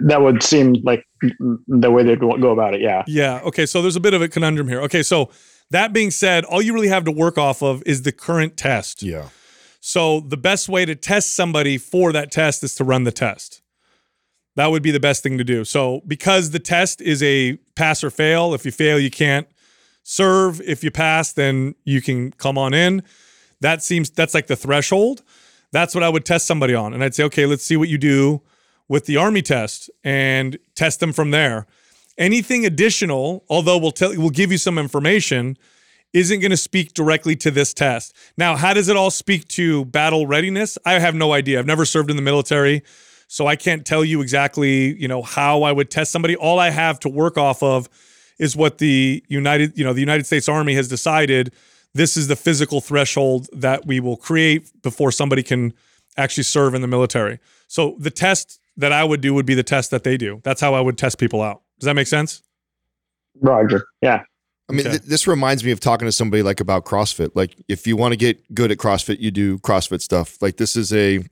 Speaker 9: That would seem like the way they'd go about it. Yeah.
Speaker 2: Yeah. Okay. So there's a bit of a conundrum here. Okay. So that being said, all you really have to work off of is the current test.
Speaker 5: Yeah.
Speaker 2: So the best way to test somebody for that test is to run the test. That would be the best thing to do. So because the test is a pass or fail, if you fail, you can't serve. If you pass, then you can come on in. That seems that's like the threshold. That's what I would test somebody on. And I'd say, okay, let's see what you do with the army test and test them from there. Anything additional, although we'll tell we'll give you some information, isn't going to speak directly to this test. Now, how does it all speak to battle readiness? I have no idea. I've never served in the military, so I can't tell you exactly, you know, how I would test somebody. All I have to work off of is what the United, you know, the United States Army has decided this is the physical threshold that we will create before somebody can actually serve in the military. So the test that I would do would be the test that they do. That's how I would test people out. Does that make sense?
Speaker 9: Roger. Yeah.
Speaker 4: I mean,
Speaker 2: Okay.
Speaker 4: th- this reminds me of talking to somebody like about CrossFit. Like, if you want to get good at CrossFit, you do CrossFit stuff. Like, this is a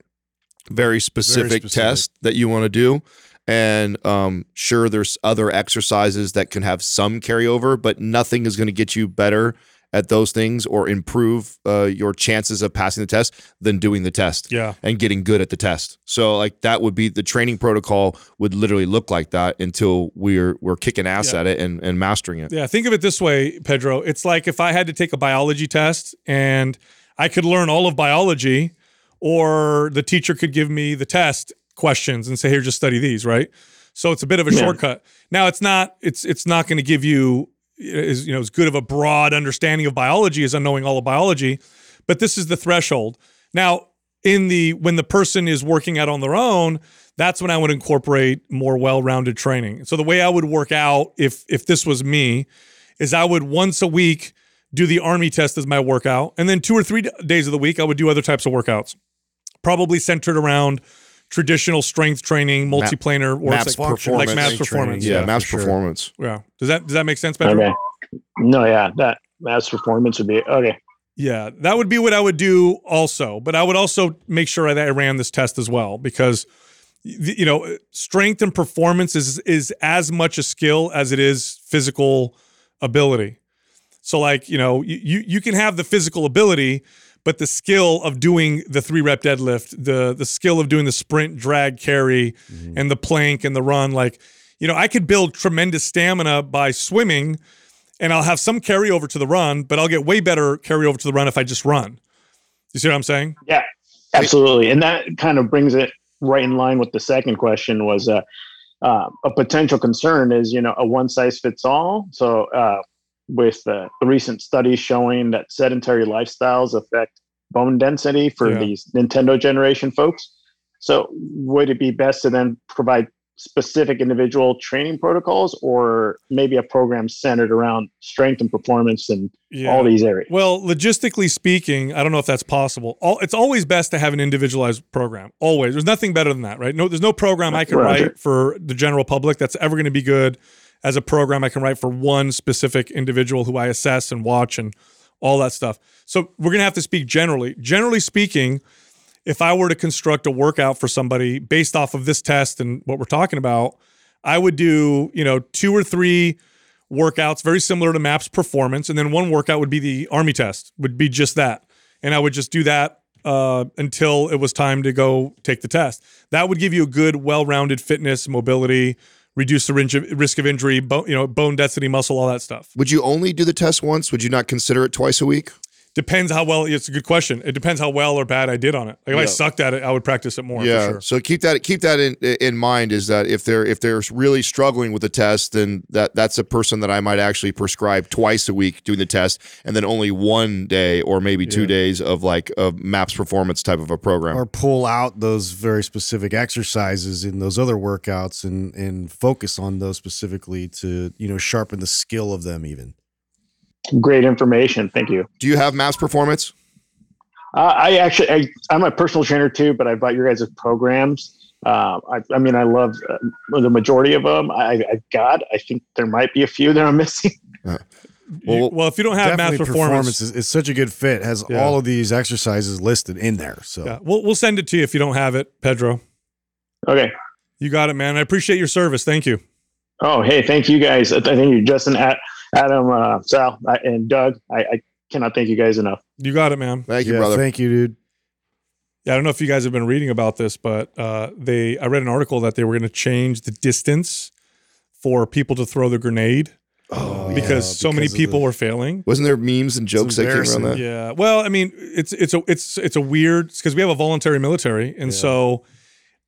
Speaker 4: very specific,
Speaker 5: specific.
Speaker 4: test that you want to do. And um, sure, there's other exercises that can have some carryover, but nothing is going to get you better at those things or improve uh, your chances of passing the test than doing the test
Speaker 2: Yeah.
Speaker 4: and getting good at the test. So like that would be the training protocol would literally look like that until we're we're kicking ass
Speaker 2: Yeah.
Speaker 4: at it and, and mastering it.
Speaker 2: Yeah, think of it this way, Pedro. It's like if I had to take a biology test and I could learn all of biology, or the teacher could give me the test questions and say, "Here, just study these." Right. So it's a bit of a
Speaker 9: Yeah.
Speaker 2: shortcut. Now it's not. It's it's not going to give you is you know as good of a broad understanding of biology as knowing all of biology, but this is the threshold. Now in the when the person is working out on their own, that's when I would incorporate more well-rounded training. So the way I would work out if if this was me is I would once a week do the army test as my workout and then two or 3 days of the week I would do other types of workouts. Probably centered around traditional strength training, multiplanar or
Speaker 4: maps
Speaker 2: like,
Speaker 4: performance.
Speaker 2: like
Speaker 5: MAPS
Speaker 2: performance.
Speaker 4: Yeah,
Speaker 5: Yeah, MAPS sure.
Speaker 4: performance.
Speaker 2: Yeah. Does that does that make sense, Pedro?
Speaker 9: Okay. No, yeah, that MAPS performance would be okay.
Speaker 2: Yeah, that would be what I would do also. But I would also make sure that I ran this test as well because you know, strength and performance is is as much a skill as it is physical ability. So like, you know, you you, you can have the physical ability, but the skill of doing the 3 rep deadlift, the the skill of doing the sprint, drag, carry and the plank and the run like, you know, I could build tremendous stamina by swimming and I'll have some carryover to the run, but I'll get way better carryover to the run if I just run. You see what I'm saying?
Speaker 9: Yeah, absolutely. And that kind of brings it right in line with the second question was uh, uh, a potential concern is, you know, a one size fits all. So uh, with uh, the recent studies showing that sedentary lifestyles affect bone density for
Speaker 2: Yeah.
Speaker 9: these Nintendo generation folks. So would it be best to then provide specific individual training protocols or maybe a program centered around strength and performance and
Speaker 2: Yeah.
Speaker 9: all these areas?
Speaker 2: Well, logistically speaking, I don't know if that's possible. All, it's always best to have an individualized program. Always. There's nothing better than that, right? No, there's no program I can
Speaker 9: Roger.
Speaker 2: write for the general public that's ever going to be good as a program I can write for one specific individual who I assess and watch and all that stuff. So we're going to have to speak generally. Generally speaking, if I were to construct a workout for somebody based off of this test and what we're talking about, I would do, you know, two or three workouts very similar to MAPS performance. And then one workout would be the Army test, would be just that. And I would just do that uh, until it was time to go take the test. That would give you a good, well rounded fitness, mobility, reduce the risk of injury, bo- you know, bone density, muscle, all that stuff.
Speaker 4: Would you only do the test once? Would you not consider it twice a week?
Speaker 2: Depends how well. It's a good question. It depends how well or bad I did on it. Like if I sucked at it, I would practice it more.
Speaker 4: yeah.
Speaker 2: For sure.
Speaker 4: So keep that keep that in in mind. Is that if they're if they're really struggling with the test, then that that's a person that I might actually prescribe twice a week doing the test, and then only one day or maybe two
Speaker 5: Yeah.
Speaker 4: days of like a MAPS performance type of a program.
Speaker 5: or pull out those very specific exercises in those other workouts and and focus on those specifically to you know sharpen the skill of them even
Speaker 9: Great information. Thank you.
Speaker 4: Do you have MAPS performance?
Speaker 9: Uh, I actually, I, I'm a personal trainer too, but I bought your guys' programs. Uh, I, I mean, I love uh, the majority of them. I, I've got. I think there might be a few that I'm missing.
Speaker 2: You- well, if you don't have MAPS
Speaker 5: Definitely
Speaker 2: performance,
Speaker 5: is, is such a good fit has
Speaker 2: Yeah.
Speaker 5: all of these exercises listed in there so
Speaker 2: yeah, we'll we'll send it to you if you don't have it, Pedro.
Speaker 9: Okay.
Speaker 2: You got it, man. I appreciate your service. Thank you.
Speaker 9: Oh, hey, thank you guys. I thank you, Justin, Ad- Adam, uh, Sal, I- and Doug. I, I cannot thank you guys enough.
Speaker 2: You got it, man.
Speaker 4: Thank you,
Speaker 5: yeah,
Speaker 4: brother.
Speaker 5: thank you dude
Speaker 2: Yeah, I don't know if you guys have been reading about this, but uh, they I read an article that they were going to change the distance for people to throw the grenade
Speaker 4: oh,
Speaker 2: because
Speaker 5: yeah,
Speaker 2: so many people
Speaker 5: the-
Speaker 2: were failing.
Speaker 4: Wasn't there memes and jokes that came around that?
Speaker 2: Yeah. Well, I mean, it's it's a it's it's a weird because we have a voluntary military, and
Speaker 5: Yeah.
Speaker 2: so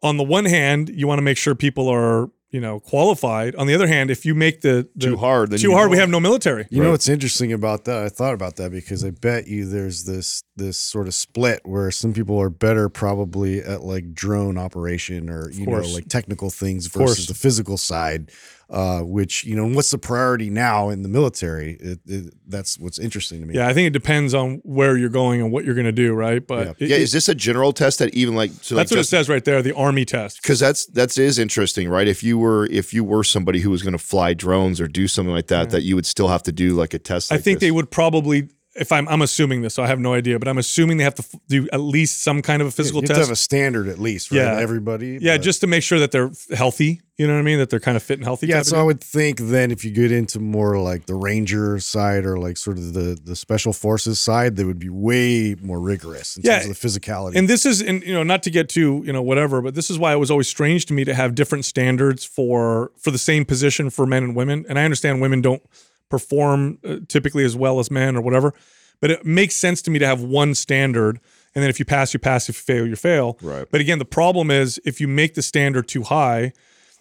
Speaker 2: on the one hand, you want to make sure people are you know qualified. On the other hand, if you make the, the
Speaker 4: Too hard. Then
Speaker 2: too
Speaker 4: you
Speaker 2: hard, we have no military.
Speaker 5: You
Speaker 4: Right.
Speaker 5: know what's interesting about that? I thought about that because I bet you there's this this sort of split where some people are better probably at like drone operation or you know like technical things versus the physical side. Uh, which you know, what's the priority now in the military? It, it, that's what's interesting to me.
Speaker 2: Yeah, I think it depends on where you're going and what you're going to do, right? But
Speaker 5: Yeah.
Speaker 2: it-
Speaker 4: Yeah,
Speaker 2: it-
Speaker 4: is this a general test that even like so like
Speaker 2: that's what it says right there, the Army test.
Speaker 4: because that's that's is interesting, right? If you were if you were somebody who was going to fly drones or do something like that, that you would still have to do like a test.
Speaker 2: I think
Speaker 4: this.
Speaker 2: they would probably, if I'm, I'm assuming this, so I have no idea, but I'm assuming they have to f- do at least some kind of a physical
Speaker 5: you have to
Speaker 2: test.
Speaker 5: have a standard at least, right?
Speaker 2: Yeah.
Speaker 5: Everybody.
Speaker 2: yeah,
Speaker 5: but-
Speaker 2: just to make sure that they're healthy. You know what I mean? That they're kind of fit and healthy.
Speaker 5: Yeah, so I would think then if you get into more like the ranger side or like sort of the the special forces side, they would be way more rigorous in
Speaker 2: Yeah,
Speaker 5: terms of the physicality.
Speaker 2: and this is, and you know, not to get too, you know, whatever, but this is why it was always strange to me to have different standards for for the same position for men and women. And I understand women don't perform uh, typically as well as men or whatever, but it makes sense to me to have one standard. And then if you pass, you pass. If you fail, you fail.
Speaker 4: Right.
Speaker 2: But again, the problem is if you make the standard too high,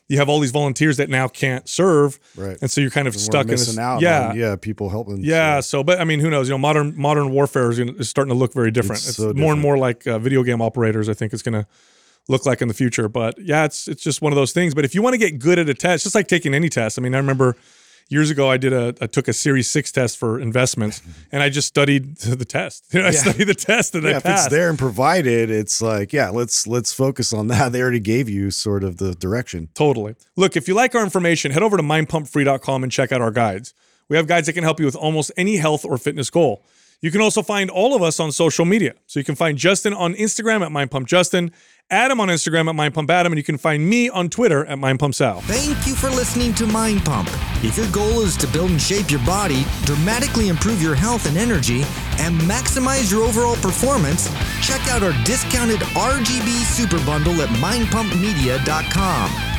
Speaker 2: you have all these volunteers that now can't serve,
Speaker 5: right.
Speaker 2: and so you're kind of stuck in this.
Speaker 5: out
Speaker 2: yeah,
Speaker 5: yeah, people helping.
Speaker 2: yeah.
Speaker 5: so-
Speaker 2: So, but I mean, who knows? You know, modern modern warfare is, gonna, is starting to look very different.
Speaker 5: It's
Speaker 2: It's,
Speaker 5: so
Speaker 2: more and more like uh, video game operators. I think it's going to look like in the future. But yeah, it's it's just one of those things. But if you want to get good at a test, just like taking any test. I mean, I remember years ago I did a I took a Series Six test for investments, and I just studied the test. You know, I
Speaker 5: Yeah.
Speaker 2: studied the test and
Speaker 5: yeah,
Speaker 2: I
Speaker 5: if it's there and provided, it's like, yeah, let's let's focus on that. They already gave you sort of the direction.
Speaker 2: Totally. Look, if you like our information, head over to mindpumpfree.com and check out our guides. We have guides that can help you with almost any health or fitness goal. You can also find all of us on social media. So you can find Justin on Instagram at mindpumpjustin, Adam on Instagram at Mind Pump Adam, and you can find me on Twitter at Mind Pump Sal.
Speaker 3: Thank you for listening to Mind Pump. If your goal is to build and shape your body, dramatically improve your health and energy, and maximize your overall performance, check out our discounted RGB Super Bundle at mindpumpmedia.com.